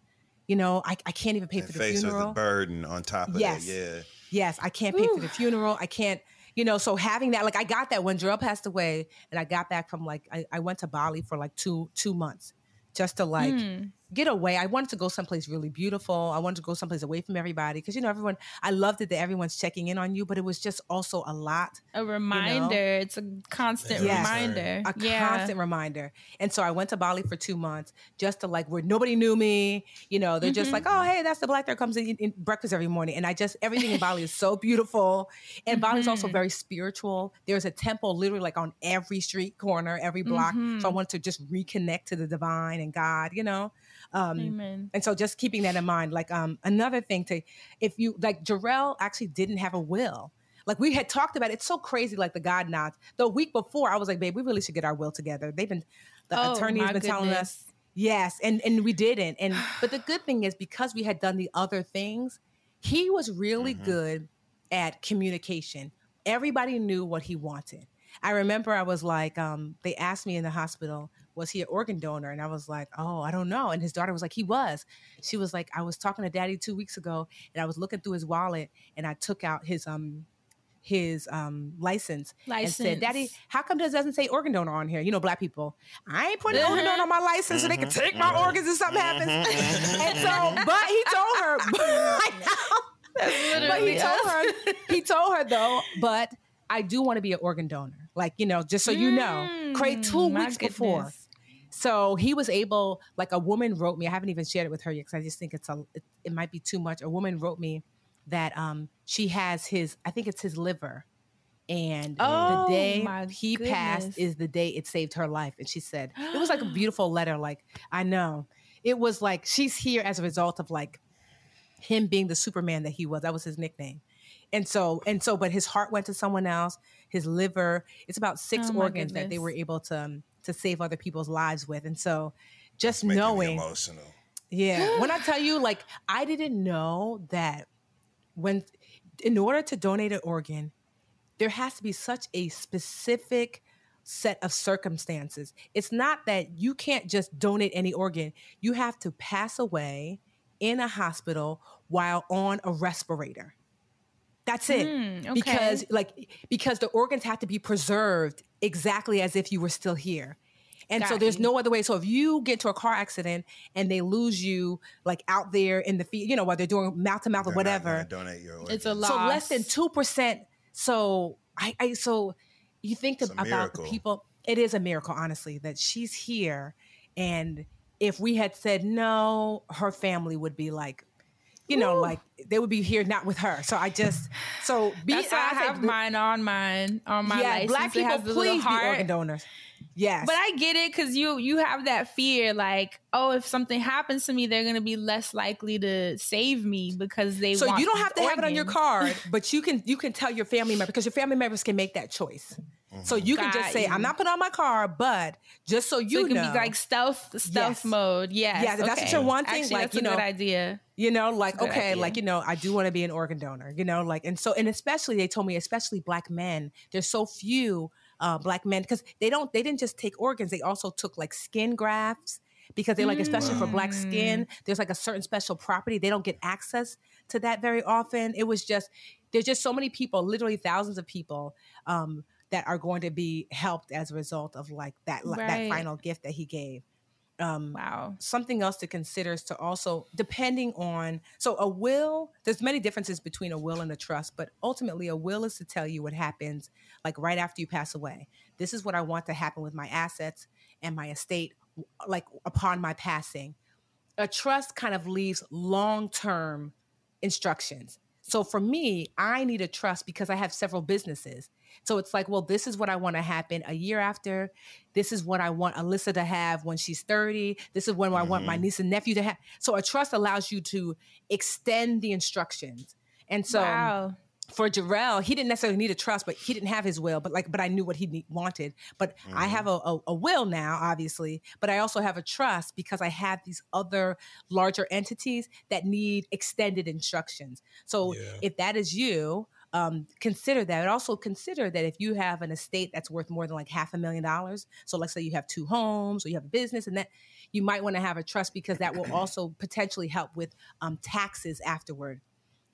S11: You know, I, I can't even pay
S8: And
S11: for the
S8: faced with
S11: funeral.
S8: the burden on top of
S11: Yes.
S8: that. Yeah.
S11: Yes, I can't pay for the funeral. I can't, you know, so having that, like I got that when Jarrell passed away and I got back from like I, I went to Bali for like two two months just to like
S1: Mm.
S11: Get away. I wanted to go someplace really beautiful. I wanted to go someplace away from everybody. Cause you know, everyone I loved it that everyone's checking in on you, but it was just also a lot.
S1: A reminder. It's a constant
S11: Yes.
S1: reminder.
S11: A
S1: yeah.
S11: constant reminder. And so I went to Bali for two months just to like where nobody knew me. You know, they're just
S1: Mhm.
S11: like, oh, hey, that's the black girl comes in, in, in breakfast every morning. And I just, everything in Bali is so beautiful. And Bali is also
S1: Mhm.
S11: very spiritual. There's a temple literally like on every street corner, every block. So I
S1: Mhm.
S11: wanted to just reconnect to the divine and God, you know? Um,
S1: Amen.
S11: and so just keeping that in mind, like um another thing to if you like Jarrell actually didn't have a will. Like we had talked about it. It's so crazy, like the God nods. The week before, I was like, babe, we really should get our will together. They've been the
S1: Oh,
S11: attorney has
S1: my
S11: been telling us. Yes, and and we didn't. And but the good thing is because we had done the other things, he was really good at communication. Everybody knew what he wanted. I remember I was like, um, they asked me in the hospital, was he an organ donor? And I was like, oh, I don't know. And his daughter was like, he was. She was like, I was talking to daddy two weeks ago and I was looking through his wallet and I took out his um his um license, and said, Daddy, how come this doesn't say organ donor on here? You know, black people. I ain't putting organ donor on my license so they can take my organs if something happens. and so, but he told her, but he told her, he told her though, but I do want to be an organ donor. Like, you know, just so you know, Craig, two
S1: Mm,
S11: weeks before. So he was able, like a woman wrote me, I haven't even shared it with her yet because I just think it's a, it, it might be too much. A woman wrote me that um she has his, I think it's his liver. And
S1: Oh,
S11: the day he passed is the day it saved her life. And she said, it was like a beautiful letter. Like, I know. It was like she's here as a result of like him being the Superman that he was. That was his nickname. And so, and so, but his heart went to someone else. His liver. It's about six
S1: Oh, my
S11: organs that they were able to um, to save other people's lives with. And so, just
S8: Making me
S11: knowing,
S8: emotional.
S11: yeah. when I tell you, like, I didn't know that when, in order to donate an organ, there has to be such a specific set of circumstances. It's not that you can't just donate any organ, you have to pass away in a hospital while on a respirator. That's it.
S1: Hmm, okay.
S11: Because like because the organs have to be preserved exactly as if you were still here. And so there's
S1: you.
S11: no other way. So if you get into a car accident and they lose you like out there in the field, you know, while they're doing mouth to mouth or
S8: They're not
S11: whatever,
S8: donate your organs.
S1: It's a loss.
S11: so less than two percent. So I, I so you think
S8: It's a
S11: about the people. It is a miracle, honestly, that she's here. And if we had said no, her family would be like, you know, like they would be here not with her. So I just so be
S1: That's why I
S11: said-
S1: have mine on mine on my
S11: yeah,
S1: license.
S11: black people
S1: has the little
S11: please be organ donors. Yes,
S1: But I get it because you you have that fear, like, oh, if something happens to me, they're gonna be less likely to save me because they.
S11: so you don't have to have it on your card, but you can you can tell your family member because your family members can make that choice. So you can just say,
S1: you.
S11: "I'm not putting on my car, but just so you
S1: so it can
S11: know,
S1: be like stealth stealth
S11: Yes.
S1: mode. Yes.
S11: Yeah, that's what you're wanting,
S1: Actually,
S11: like,
S1: that's
S11: you
S1: a
S11: know,
S1: good idea.
S11: you know, like
S1: That's a good
S11: okay,
S1: idea.
S11: like you know, I do want to be an organ donor. You know, like and so and especially they told me, especially black men, there's so few uh, black men because they don't they didn't just take organs, they also took like skin grafts. Because they like, especially for black skin, there's like a certain special property. They don't get access to that very often. It was just there's just so many people, literally thousands of people, um, that are going to be helped as a result of like that that final gift that he gave. Um,
S1: wow.
S11: Something else to consider is to also depending on so a will. There's many differences between a will and a trust, but ultimately a will is to tell you what happens like right after you pass away. This is what I want to happen with my assets and my estate, like upon my passing. A trust kind of leaves long term instructions. So for me, I need a trust because I have several businesses. So it's like, well, this is what I want to happen a year after. This is what I want Alyssa to have when she's 30. This is when I want my
S1: Mhm.
S11: niece and nephew to have. So a trust allows you to extend the instructions. And so
S1: Wow.
S11: for Jarrell, he didn't necessarily need a trust, but he didn't have his will. But like, but I knew what he need, wanted. But I have a, a, a will now, obviously. But I also have a trust because I have these other larger entities that need extended instructions. So if that is you, um, consider that. And also consider that if you have an estate that's worth more than like half a million dollars, so let's say you have two homes or you have a business, and that you might want to have a trust because that will also potentially help with um, taxes afterward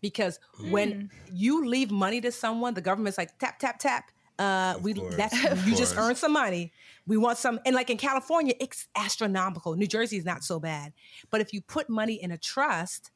S11: because when you leave money to someone, the government's like tap tap tap. Uh, we that's
S12: Of
S11: you just
S12: course.
S11: earned some money. We want some, and like in California, it's astronomical. New Jersey is not so bad, but if you put money in a trust,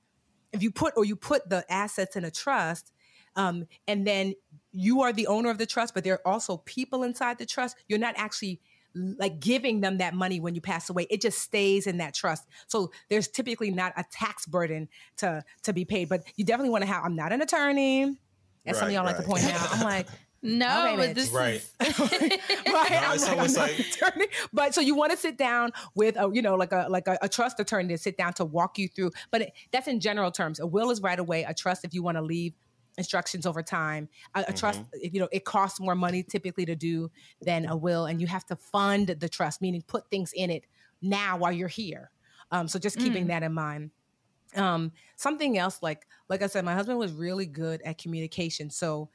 S11: if you put or you put the assets in a trust, um, and then you are the owner of the trust, but there are also people inside the trust. You're not actually like giving them that money when you pass away. It just stays in that trust. So there's typically not a tax burden to to be paid. But you definitely want to have. I'm not an attorney, as some of y'all like to point out. I'm like.
S1: No,
S11: okay,
S1: but this
S7: Right.
S1: is
S11: right?
S7: No,
S11: I'm
S7: it's
S11: like, I'm
S7: almost
S11: not
S7: like-
S11: an attorney. But so you want to sit down with a, you know, like a like a, a trust attorney to sit down to walk you through. But it, that's in general terms. A will is right away. A trust if you want to leave instructions over time. A, a trust, you know, it costs more money typically to do than a will, and you have to fund the trust, meaning put things in it now while you're here. Um, so just keeping that in mind. Um something else like like i said my husband was really good at communication so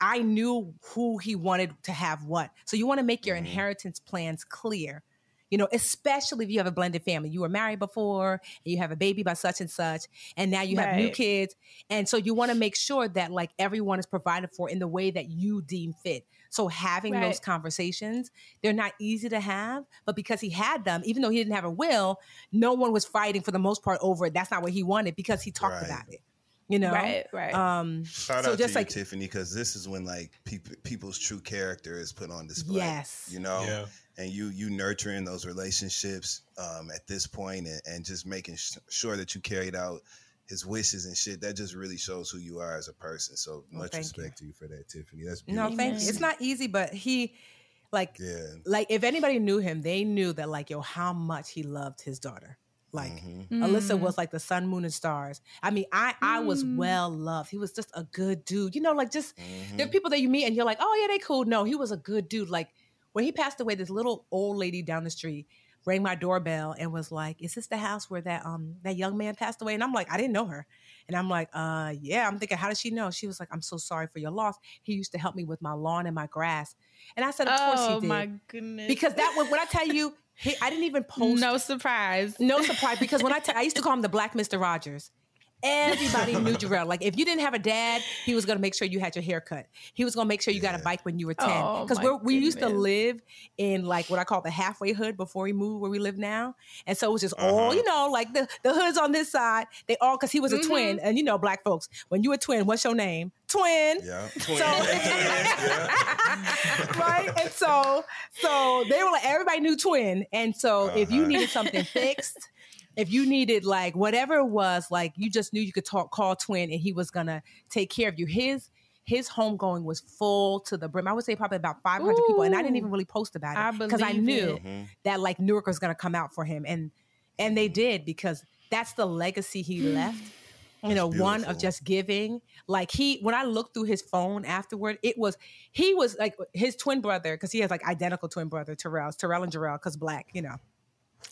S11: i knew who he wanted to have what. So you want to make your inheritance plans clear you know especially if you have a blended family. You were married before and you have a baby by such and such and now you have new kids. And so you want to make sure that like everyone is provided for in the way that you deem fit. So having those conversations they're not easy to have but because he had them even though he didn't have a will no one was fighting for the most part over it. That's not what he wanted because he talked
S8: Right.
S11: about it you know
S1: Right, right.
S11: um
S8: Shout
S11: so
S8: out
S11: just
S8: to you,
S11: like
S8: Tiffany, because this is when like people people's true character is put on display.
S11: Yes.
S8: you know,
S7: Yeah.
S8: and you you nurturing those relationships um, at this point and, and just making sh- sure that you carried out his wishes and shit. That just really shows who you are as a person. So
S11: Well,
S8: much
S11: thank
S8: respect to you for that, Tiffany. That's
S11: no thank you it's not easy but he like
S8: Yeah.
S11: like if anybody knew him they knew that like yo how much he loved his daughter like
S8: Mm-hmm.
S11: Alyssa
S1: Mm.
S11: was like the sun, moon, and stars. I mean, I I was
S1: Mm.
S11: well loved. He was just a good dude. You know, like just
S8: Mm-hmm.
S11: there are people that you meet and you're like, oh yeah, they cool. No, he was a good dude. Like when he passed away, this little old lady down the street rang my doorbell and was like, "Is this the house where that um that young man passed away?" And I'm like, I didn't know her. And I'm like, uh, yeah. I'm thinking, how does she know? She was like, I'm so sorry for your loss. He used to help me with my lawn and my grass. And I said, of course he
S1: Oh
S11: did.
S1: my goodness.
S11: Because that was when I tell you, he, I didn't even post.
S1: no surprise.
S11: No surprise, because when I t- I used to call him the Black Mister Rogers. Everybody knew Jarrell. Like if you didn't have a dad, he was gonna make sure you had your hair cut. He was gonna make sure you got a bike when you were ten.
S1: Oh,
S11: Because
S1: my
S11: we used to live in like what I call the halfway hood before we moved where we live now, and so it was just all you know, like the the hoods on this side. They all because he was a
S1: Mhm.
S11: twin, and you know, black folks. When you a twin, what's your name? Twin.
S8: Yeah.
S11: So, right? And so, so they were like, everybody knew twin. And so if you
S8: Uh-huh.
S11: needed something fixed, if you needed like whatever it was, like you just knew you could talk, call twin and he was gonna take care of you. His his homegoing was full to the brim. I would say probably about 500 people. And I didn't even really post about it because I
S1: believe
S11: knew
S1: it.
S8: Mhm.
S11: that like Newark was gonna come out for him. And and they did because that's the legacy he left. You know, one of just giving. Like he, when I looked through his phone afterward, it was he was like his twin brother because he has like identical twin brother Terrell's Terrell and Jarrell because black, you know.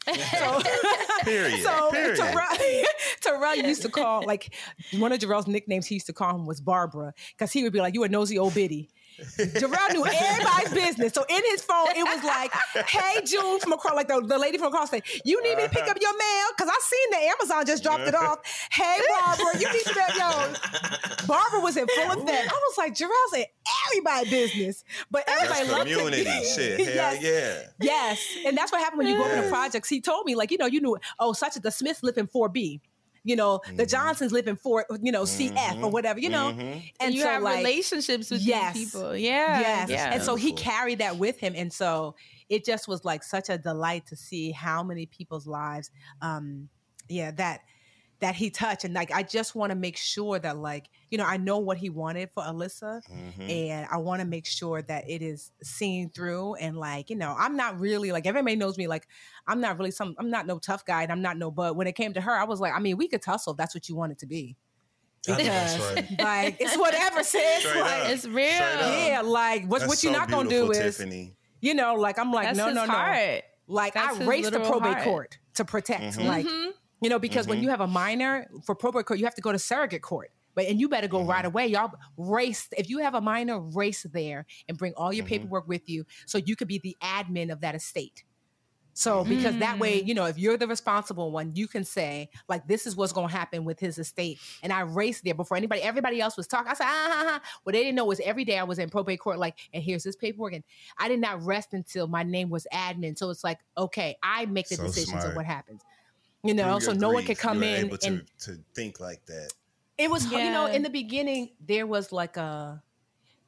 S11: So,
S8: Period.
S11: so
S8: Period.
S11: Terrell, Terrell used to call like one of Jarrell's nicknames he used to call him was Barbara because he would be like, "You a nosy old biddy." Jarrell knew everybody's business. So in his phone, it was like, hey, June from across, like the, the lady from across said, you need me to pick uh-huh. up your mail? Because I seen that Amazon just dropped it off. Hey, Barbara, you need to pick up. Barbara was in full effect. I was like, Jarrell's in everybody business, but everybody
S8: That's
S11: loved
S8: community shit. Hell
S11: yes.
S8: yeah.
S11: Yes, and that's what happened when you go into
S8: Yeah.
S11: projects. He told me, like, you know, you knew, oh, such as the Smiths live in 4B. You know, the
S8: Mm-hmm.
S11: Johnsons live in four, you know, CF or whatever, you know.
S1: And you
S11: so,
S1: have
S11: like,
S1: relationships with
S11: yes,
S1: these people. Yeah.
S11: Yes.
S1: Yeah.
S11: And so he carried that with him. And so it just was like such a delight to see how many people's lives, um, yeah, that that he touched. And like I just want to make sure that like, you know, I know what he wanted for Alyssa.
S8: Mm-hmm.
S11: And I want to make sure that it is seen through. And like, you know, I'm not really like everybody knows me. Like, I'm not really some. I'm not no tough guy, and I'm not no. But when it came to her, I was like, I mean, we could tussle. If that's what you want it to be. Because
S7: that's right.
S11: like it's whatever, sis.
S8: Straight
S11: like,
S8: up.
S1: It's real.
S11: Yeah, like what
S8: That's
S11: what you're
S8: so
S11: not gonna do is
S8: Tiffany.
S11: you know, like I'm like,
S1: That's
S11: no,
S1: his
S11: no, no.
S1: heart.
S11: Like
S1: That's
S11: I
S1: his
S11: raced the probate
S1: heart.
S11: court to protect.
S8: Mhm.
S11: Like,
S1: Mhm.
S11: You know, because when
S8: Mhm.
S11: you have a minor for probate court, you have to go to surrogate court. But and you better go
S8: Mm-hmm.
S11: right away. Y'all race. If you have a minor, race there and bring all your
S8: Mhm.
S11: paperwork with you so you could be the admin of that estate. So because that way,
S1: Mm.
S11: you know, if you're the responsible one, you can say, like, this is what's gonna happen with his estate. And I raced there before anybody, everybody else was talking. I said, ah, ah, ah. What they didn't know was every day I was in probate court, like, and here's this paperwork. And I did not rest until my name was admin. So it's like, okay, I make the
S8: So
S11: decisions
S8: smart.
S11: of what happens. You know,
S8: Through
S11: so
S8: your
S11: no one could come in
S8: able to,
S11: and
S8: to think like that.
S11: it was, you know, in the beginning, there was like a,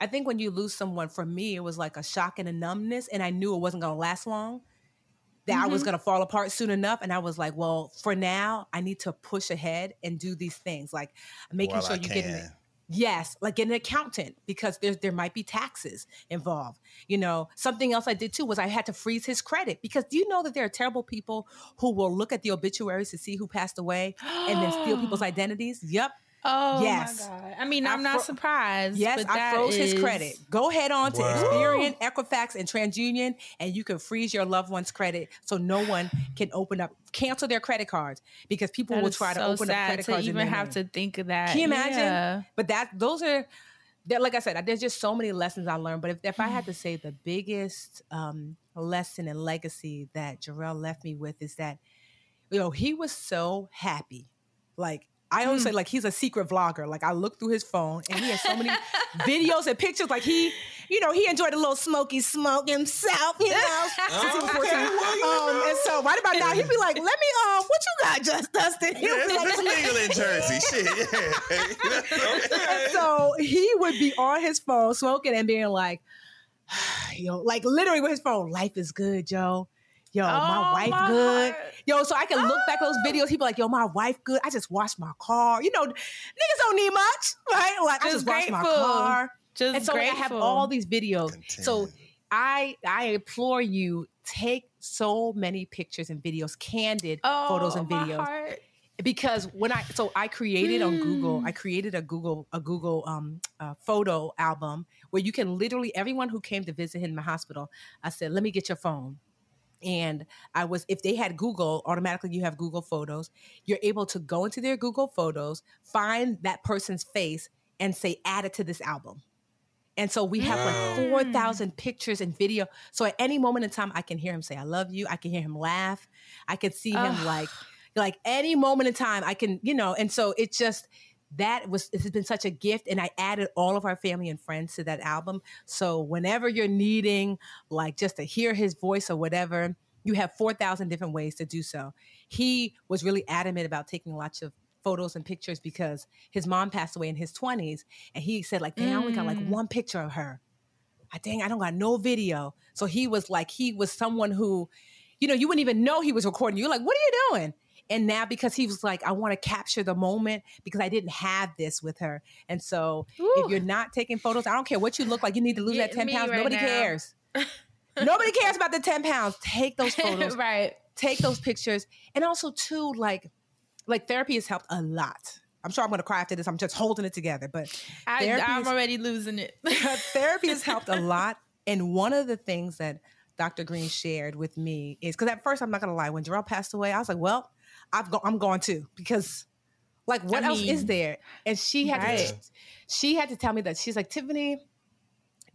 S11: I think when you lose someone, for me, it was like a shock and a numbness, and I knew it wasn't going to last long. That I
S1: Mm-hmm.
S11: was going to fall apart soon enough, and I was like, "Well, for now, I need to push ahead and do these things, like making
S8: While
S11: sure
S8: I
S11: you get in it."
S8: can.
S11: Yes, like get an accountant because there there might be taxes involved. You know, something else I did too was I had to freeze his credit because do you know that there are terrible people who will look at the obituaries to see who passed away and then steal people's identities? Yep.
S1: Oh
S11: Yes.
S1: my god! I mean,
S11: I
S1: I'm not surprised.
S11: Yes,
S1: but
S11: I
S1: that
S11: froze his credit. Go head on to
S7: Wow.
S11: Experian, Equifax, and TransUnion, and you can freeze your loved one's credit so no one can open up, cancel their credit cards because people
S1: That
S11: will
S1: is
S11: try to
S1: so
S11: open up
S1: sad
S11: credit
S1: to
S11: cards. in
S1: even have
S11: name.
S1: to think of that.
S11: Can you imagine?
S1: Yeah.
S11: But that those are that like I said, there's just so many lessons I learned. But if, if I had to say the biggest um, lesson and legacy that Jarrell left me with is that, you know, he was so happy. Like I always say, like he's a secret vlogger. Like I look through his phone and he has so many videos and pictures. Like he, you know, he enjoyed a little smoky smoke himself, you know, since he was 14. um, and so right about now, he'd be like, "Let me, um, what you got, just Dustin?" He'll
S8: Yeah,
S11: like,
S8: it's legal in Jersey. Shit. Yeah.
S11: and so he would be on his phone smoking and being like, yo, like literally with his phone, life is good, Joe. Yo, my
S1: Oh,
S11: wife
S1: my
S11: good.
S1: heart.
S11: Yo, so I can look back at those videos. He'd be like, yo, my wife good. I just washed my car. You know, niggas don't need much, right? Like, I
S1: Just
S11: just washed my
S1: grateful.
S11: car.
S1: Just
S11: and so like, I have all these videos. So I I implore you, take so many pictures and videos, candid photos and
S1: Oh, my
S11: videos
S1: heart.
S11: because when I so I created on Google, I created a Google a Google um uh, photo album where you can literally everyone who came to visit him in the hospital. I said, "Let me get your phone." And I was if they had Google, automatically you have Google Photos. You're able to go into their Google Photos, find that person's face, and say, "Add it to this album." And so we have
S8: Wow.
S11: like mm. 4,000 pictures and video. So at any moment in time, I can hear him say, I love you. I can hear him laugh. I can see him like, like any moment in time, I can, you know, and so it's just, that was, it has been such a gift. And I added all of our family and friends to that album. So whenever you're needing like just to hear his voice or whatever, you have 4,000 different ways to do so. He was really adamant about taking lots of photos and pictures because his mom passed away in his 20s and he said like dang i only got like
S1: Mm.
S11: one picture of her I dang i don't got no video so he was like he was someone who you know you wouldn't even know he was recording you're like what are you doing and now because he was like i want to capture the moment because i didn't have this with her. And so if you're not taking photos i don't care what you look like you need to lose that 10 pounds.
S1: right
S11: nobody
S1: now.
S11: cares. Nobody cares about the 10 pounds. Take those photos.
S1: Right.
S11: take those pictures. And also too like like therapy has helped a lot. I'm sure i'm gonna cry after this. I'm just holding it together but
S1: I, I'm already losing it.
S11: therapy has helped a lot. And one of the things that dr green shared with me is because at first i'm not gonna lie when Jarrell passed away i was like well I've go- i'm going to because like what
S1: I
S11: else is there and she had to she had to tell me that she's like tiffany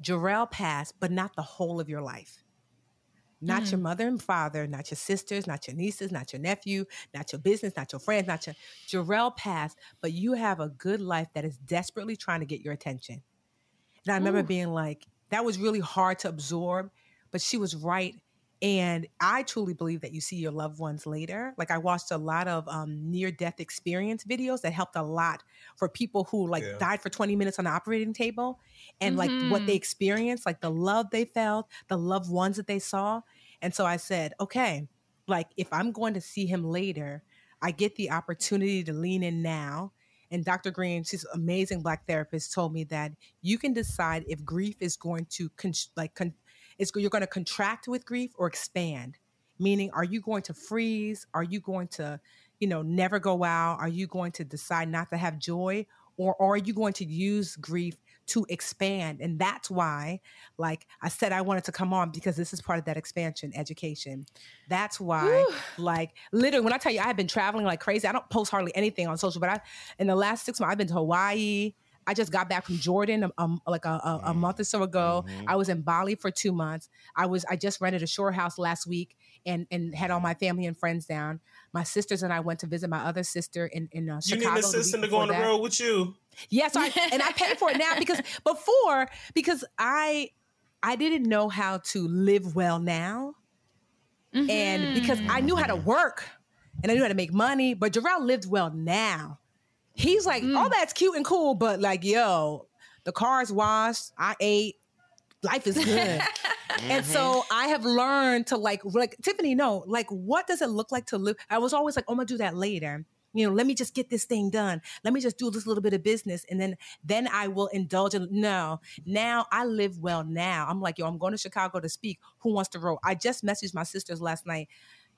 S11: Jarrell passed but not the whole of your life not
S1: Mm-hmm.
S11: your mother and father, not your sisters, not your nieces, not your nephew, not your business, not your friends, not your Jarrell passed, but you have a good life that is desperately trying to get your attention. And I remember
S1: Ooh.
S11: being like, that was really hard to absorb, but she was right. And I truly believe that you see your loved ones later. Like I watched a lot of um, near death experience videos that helped a lot for people who like
S7: Yeah.
S11: died for 20 minutes on the operating table and like what they
S1: Mhm.
S11: experienced, like the love they felt, the loved ones that they saw. And so I said, okay, like if I'm going to see him later, I get the opportunity to lean in now. And Dr. Green, she's an amazing black therapist, told me that you can decide if grief is going to con- like con- is you're going to contract with grief or expand. Meaning, are you going to freeze? Are you going to, you know, never go out? Are you going to decide not to have joy? Or, or are you going to use grief to expand? And that's why, like I said, I wanted to come on because this is part of that expansion education. That's why, like literally, when I tell you I have been traveling like crazy, I don't post hardly anything on social, but I in the last six months I've been to Hawaii. I just got back from Jordan um, like a, a, a month or so ago. I was in Bali for two months. I was I just rented a shore house last week and and had all my family and friends down. My sisters and I went to visit my other sister in in uh,
S7: You need an assistant to go on the
S11: that.
S7: road with you.
S11: Yeah, so I, and I pay for it now because before because I I didn't know how to live well now, and because I knew how to work and I knew how to make money, but Jarrell lived well now. He's like,
S1: Mm.
S11: all that's cute and cool, but like, yo, the car's washed, I ate, life is good. And so I have learned to like, like Tiffany, no, like, what does it look like to live? I was always like, oh, I'm gonna do that later. You know, let me just get this thing done. Let me just do this little bit of business, and then then I will indulge in. No, now I live well. Now I'm like, yo, I'm going to Chicago to speak. Who wants to roll? I just messaged my sisters last night.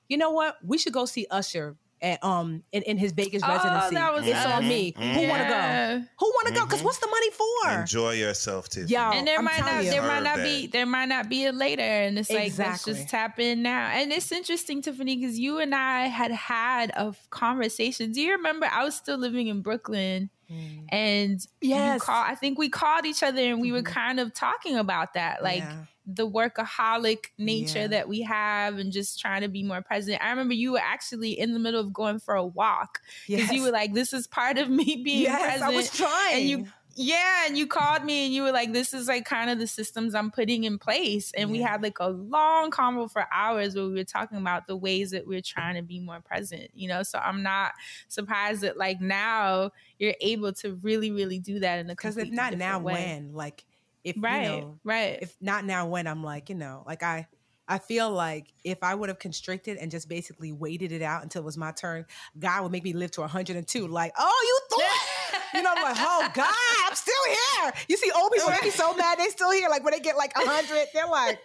S11: You know what? We should go see Usher at um in, in his Vegas
S1: Oh,
S11: residency.
S1: that was
S11: it's on
S1: us.
S11: me. Who want to go? Who want to go? Because what's the money for?
S8: Enjoy yourself, Tiffany.
S11: Yo,
S1: and there
S11: I'm
S1: might not
S11: you.
S1: there might not
S8: that.
S1: be there might not be a later and it's like let's just tap in now and it's interesting tiffany because you and i had had a f- conversation do you remember i was still living in brooklyn Mm. and you
S11: Yes.
S1: call, i think we called each other and we were mm-hmm. kind of talking about that like
S11: Yeah.
S1: the workaholic nature
S11: Yeah.
S1: that we have and just trying to be more present i remember you were actually in the middle of going for a walk because
S11: Yes.
S1: you were like this is part of me being
S11: Yes,
S1: present
S11: I was trying.
S1: and you yeah, and you called me and you were like, "This is like kind of the systems I'm putting in place." And we had like a long convo for hours where we were talking about the ways that we're trying to be more present. You know, so I'm not surprised that like now you're able to really, really do that in a
S11: Because if not now,
S1: way.
S11: when? Like, if
S1: Right,
S11: you know,
S1: right.
S11: If not now, when? I'm like, you know, like I, I feel like if I would have constricted and just basically waited it out until it was my turn, God would make me live to 102. Like, oh, you thought, you know, I'm like, oh God, I'm still here. You see, old people they be so mad they still here. Like when they get like 100, they're like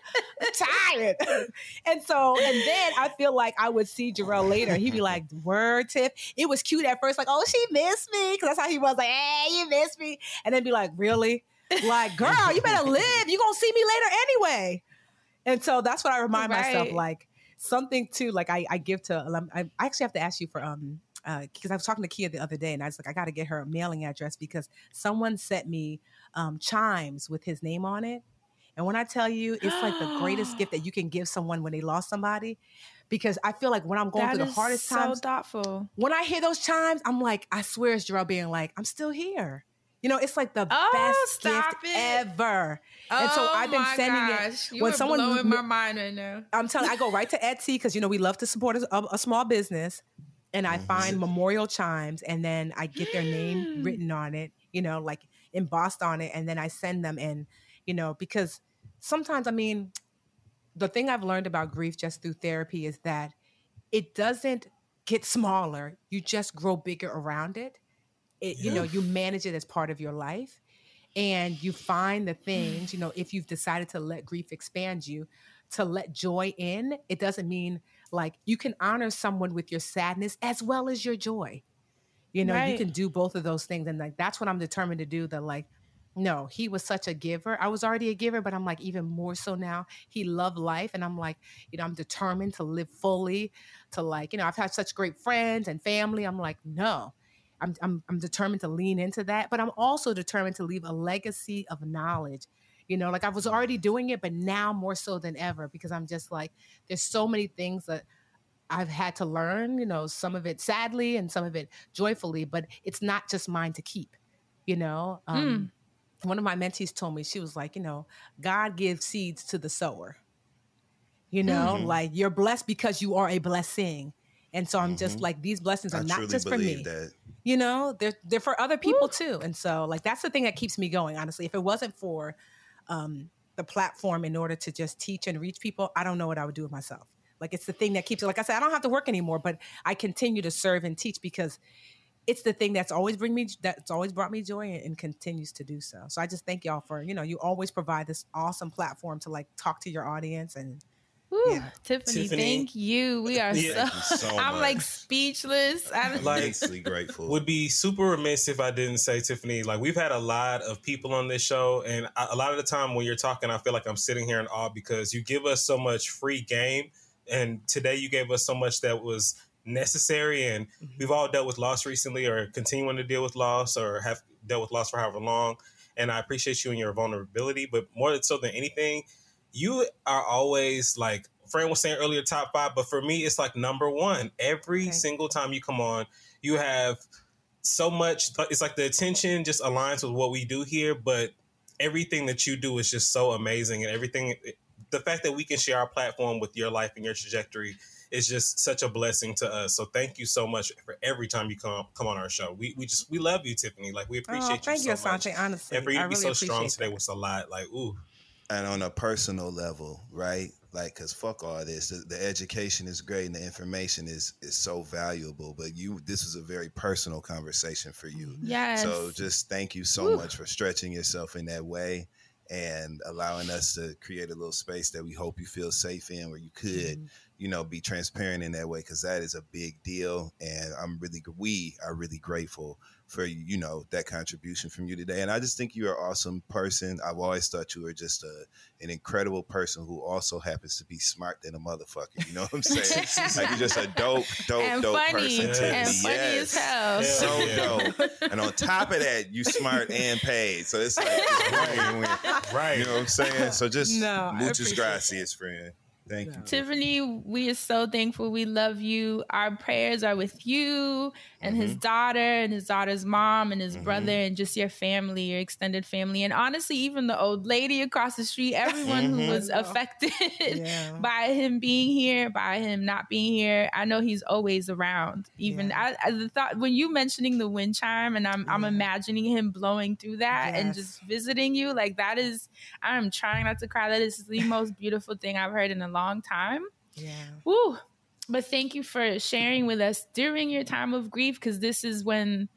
S11: tired. and so, and then I feel like I would see Jarrell later. He'd be like, word Tiff. It was cute at first, like, oh, she missed me. Cause that's how he was like, hey, you missed me. And then be like, really? Like, girl, you better live. You're gonna see me later anyway. And so that's what I remind myself, like something too, like I, I give to I, I actually have to ask you for um because I was talking to Kia the other day and I was like, I gotta get her a mailing address because someone sent me um chimes with his name on it. And when I tell you, it's like the greatest gift that you can give someone when they lost somebody. Because I feel like when I'm going
S1: That
S11: through the hardest
S1: so
S11: times,
S1: thoughtful.
S11: when I hear those chimes, I'm like, I swear it's Jarrell being like, I'm still here. You know, it's like the
S1: Oh,
S11: best gift
S1: it.
S11: ever. and so
S1: Oh
S11: I've been
S1: my
S11: sending
S1: gosh.
S11: it
S1: You
S11: when
S1: are
S11: someone
S1: blowing my mind right now.
S11: I'm telling I go right to Etsy because you know we love to support a, a- a small business, and I mm-hmm. find memorial chimes, and then I get their name mm. written on it, you know, like embossed on it, and then I send them, and you know, because sometimes I mean, the thing I've learned about grief just through therapy is that it doesn't get smaller; you just grow bigger around it. It, you know, you manage it as part of your life and you find the things, mm. you know, if you've decided to let grief expand you, to let joy in, it doesn't mean like you can honor someone with your sadness as well as your joy. You know, you can do both of those things. And like that's what I'm determined to do. That like, no, he was such a giver. I was already a giver, but I'm like even more so now. He loved life. And I'm like, you know, I'm determined to live fully, to like, you know, I've had such great friends and family. I'm like, no. I'm, I'm, I'm determined to lean into that, but I'm also determined to leave a legacy of knowledge. You know, like I was already doing it, but now more so than ever because I'm just like, there's so many things that I've had to learn, you know, some of it sadly and some of it joyfully, but it's not just mine to keep, you know? Um, one of my mentees told me she was like, you know, God gives seeds to the sower. You know,
S8: Mhm.
S11: like you're blessed because you are a blessing. And so I'm just
S8: Mhm.
S11: like these blessings are
S8: I
S11: not just for me.
S8: that.
S11: You know, they're they're for other people too. And so like that's the thing that keeps me going, honestly. If it wasn't for um the platform in order to just teach and reach people, I don't know what I would do with myself. Like it's the thing that keeps it. Like I said, I don't have to work anymore, but I continue to serve and teach because it's the thing that's always bring me that's always brought me joy and, and continues to do so. So I just thank y'all for you know you always provide this awesome platform to like talk to your audience and
S1: Woo,
S11: yeah.
S1: Tiffany,
S7: Tiffany.
S1: thank you. We are
S7: Yeah.
S1: so,
S7: you so
S1: I'm like speechless. I'm
S7: like
S8: Immensely grateful.
S7: would be super remiss if I didn't say Tiffany. Like we've had a lot of people on this show, and a a lot of the time when you're talking, I feel like I'm sitting here in awe because you give us so much free game, and today you gave us so much that was necessary. And mm-hmm. we've all dealt with loss recently, or continuing to deal with loss, or have dealt with loss for however long. And I appreciate you and your vulnerability, but more so than anything, you are always like Fran was saying earlier, top five, but for me, it's like number one. Every single time you come on, you have so much. It's like the attention just aligns with what we do here, but everything that you do is just so amazing, and everything. The fact that we can share our platform with your life and your trajectory is just such a blessing to us. So thank you so much for every time you come come on our show. We we just we love you, Tiffany. Like we oh, appreciate
S11: oh,
S7: you
S11: thank
S7: so
S11: you. Asante. Honestly,
S7: And for you to
S11: I
S7: be
S11: really
S7: so strong
S11: appreciate
S7: today was a lot. Like ooh.
S8: And on a personal level, right? Like, cause fuck all this. The, the education is great and the information is is so valuable. But you, this was a very personal conversation for you.
S1: Yes.
S8: So just thank you so
S1: Woo.
S8: much for stretching yourself in that way and allowing us to create a little space that we hope you feel safe in, where you could, mm-hmm. you know, be transparent in that way, because that is a big deal. And I'm really, we are really grateful for you know that contribution from you today. And I just think you're an awesome person. I've always thought you were just a an incredible person who also happens to be smart than a motherfucker. You know what I'm saying? like you're just a dope, dope,
S1: And
S8: dope
S1: funny.
S8: person. to
S1: And
S8: me.
S1: funny as hell.
S8: So
S7: Yeah.
S8: dope. And on top of that, you smart and paid. So it's like it's win-win.
S7: Right.
S8: You know what I'm saying? So just
S1: No, I
S8: muchas
S1: appreciate
S8: gracias, friend. Thank you.
S1: Tiffany, we are so thankful. We love you. Our prayers are with you and his daughter and his daughter's mom and his brother and just your family, your extended family. And honestly, even the old lady across the street, everyone who
S11: Mhm.
S1: was affected
S11: Yeah.
S1: by him being here, by him not being here. I know he's always around. Even I, I the thought when you mentioning the wind chime and I'm I'm imagining him blowing through that and just visiting you, like that is I'm trying not to cry. That is the most beautiful thing I've heard in a long time.
S11: Yeah.
S1: Woo. But thank you for sharing with us during your time of grief because this is when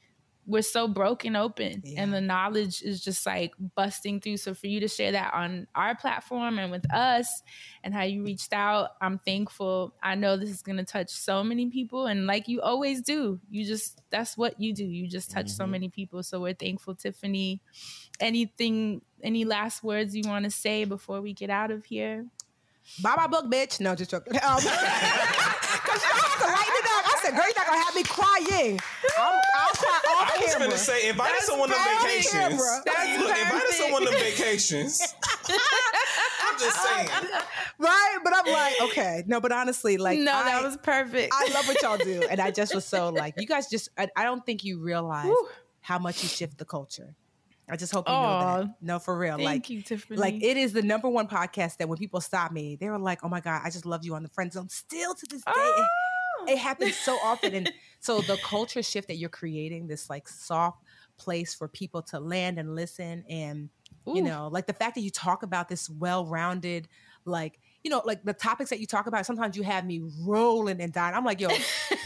S1: we're so broken open and the knowledge is just like busting through. So for you to share that on our platform and with us and how you reached out, I'm thankful. I know this is going to touch so many people and like you always do, you just that's what you do. You just touch so mm-hmm. many people. So we're thankful, Tiffany. Anything any last words you want to say before we get out of here?
S11: Buy my book, bitch. No, just joking. Um, Cause you have to lighten it up. I said, girl, you're not gonna have me crying. I'll, I'll cry off
S7: I was
S11: camera.
S7: gonna say, invite
S11: That's
S7: someone on
S11: off
S7: vacations.
S11: That's
S7: Look, invite
S11: perfect.
S7: someone on vacations. I'm just saying.
S11: right? But I'm like, okay, no, but honestly, like,
S1: No, that was perfect.
S11: I love what y'all do, and I just was so like, you guys just, I, I don't think you realize how much you shift the culture. I just hope you know that. No, for real.
S1: Thank
S11: like,
S1: you, Tiffany.
S11: like it is the number one podcast that when people stop me, they were like, "Oh my god, I just love you on the friend zone." Still to this day, it, ah! it happens so often, and so the culture shift that you're creating, this like soft place for people to land and listen, and you know, like the fact that you talk about this well-rounded, like you know, like the topics that you talk about. Sometimes you have me rolling and dying. I'm like, yo,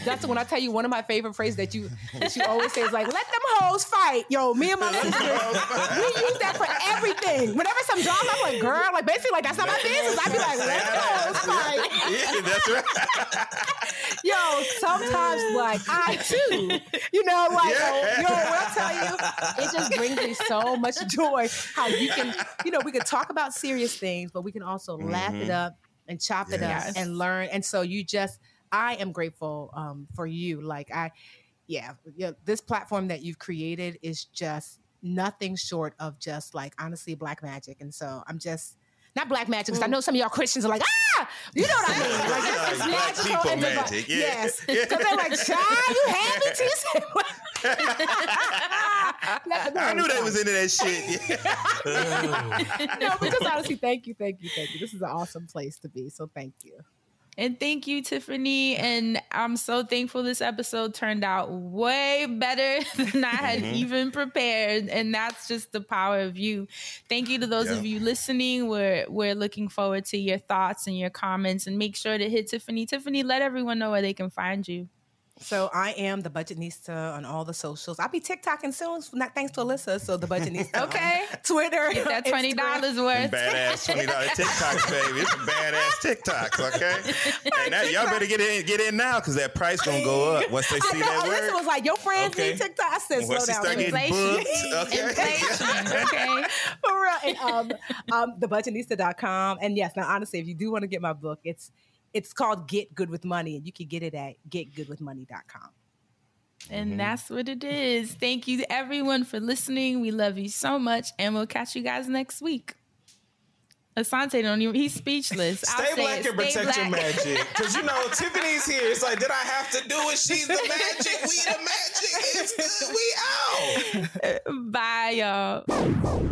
S11: that's when I tell you one of my favorite phrases that you that you always say is like, "Let them hoes fight." Yo, me and my sisters, we use that for everything. Whenever some drama, I'm like, girl, like basically, like that's not my business. I'd be like, "Let them hoes fight."
S8: Yeah, that's right.
S11: Yo, sometimes like I too, you know, like
S8: Yeah.
S11: yo, when I tell you, it just brings me so much joy how you can, you know, we can talk about serious things, but we can also laugh it
S8: Mhm.
S11: up and chop it up and learn. And so you just, I am grateful um, for you. Like I, yeah, yeah, this platform that you've created is just nothing short of just like honestly black magic. And so I'm just. Not black magic, because I know some of y'all Christians are like, ah, you know what I mean? Like, this is magical
S8: people magic, yeah.
S11: Yes, because they're like, child, you till you?
S8: I knew they was into that shit.
S11: no, but just honestly, thank you, thank you, thank you. This is an awesome place to be. So thank you.
S1: And thank you, Tiffany. And I'm so thankful this episode turned out way better than I had
S12: Mhm.
S1: even prepared. And that's just the power of you. Thank you to those
S12: Yeah.
S1: of you listening. We're we're looking forward to your thoughts and your comments. And make sure to hit Tiffany. Tiffany, let everyone know where they can find you.
S11: So I am the Budgetnista on all the socials. I'll be TikToking soon, not thanks to Alyssa. So the Budgetnista.
S1: Okay.
S11: on Twitter.
S1: Get that $20
S11: Instagram.
S1: worth.
S8: badass twenty dollar TikToks, baby. It's some badass TikToks, okay? And that, y'all better get in, get in now because that price gonna go up once they see
S11: I know,
S8: that
S11: Alyssa
S8: word.
S11: was like, "Your friends
S8: Okay.
S11: need TikTok." I said,
S8: And
S11: "Slow down,
S8: start getting
S11: Inflation.
S8: booked, okay.
S1: Inflation, okay.
S11: For real. And, um, um, thebudgetnista.com. And yes, now honestly, if you do want to get my book, it's it's called Get Good with Money, and you can get it at getgoodwithmoney.com.
S1: And mm-hmm. that's what it is. Thank you everyone for listening. We love you so much, and we'll catch you guys next week. Asante don't even he's speechless. I'll
S7: Stay
S1: say
S7: black
S1: it.
S7: and
S1: Stay
S7: protect your
S1: black.
S7: magic. Because you know, Tiffany's here. It's like, did I have to do it? She's the magic. We the magic. It's good. We out.
S1: Bye, y'all.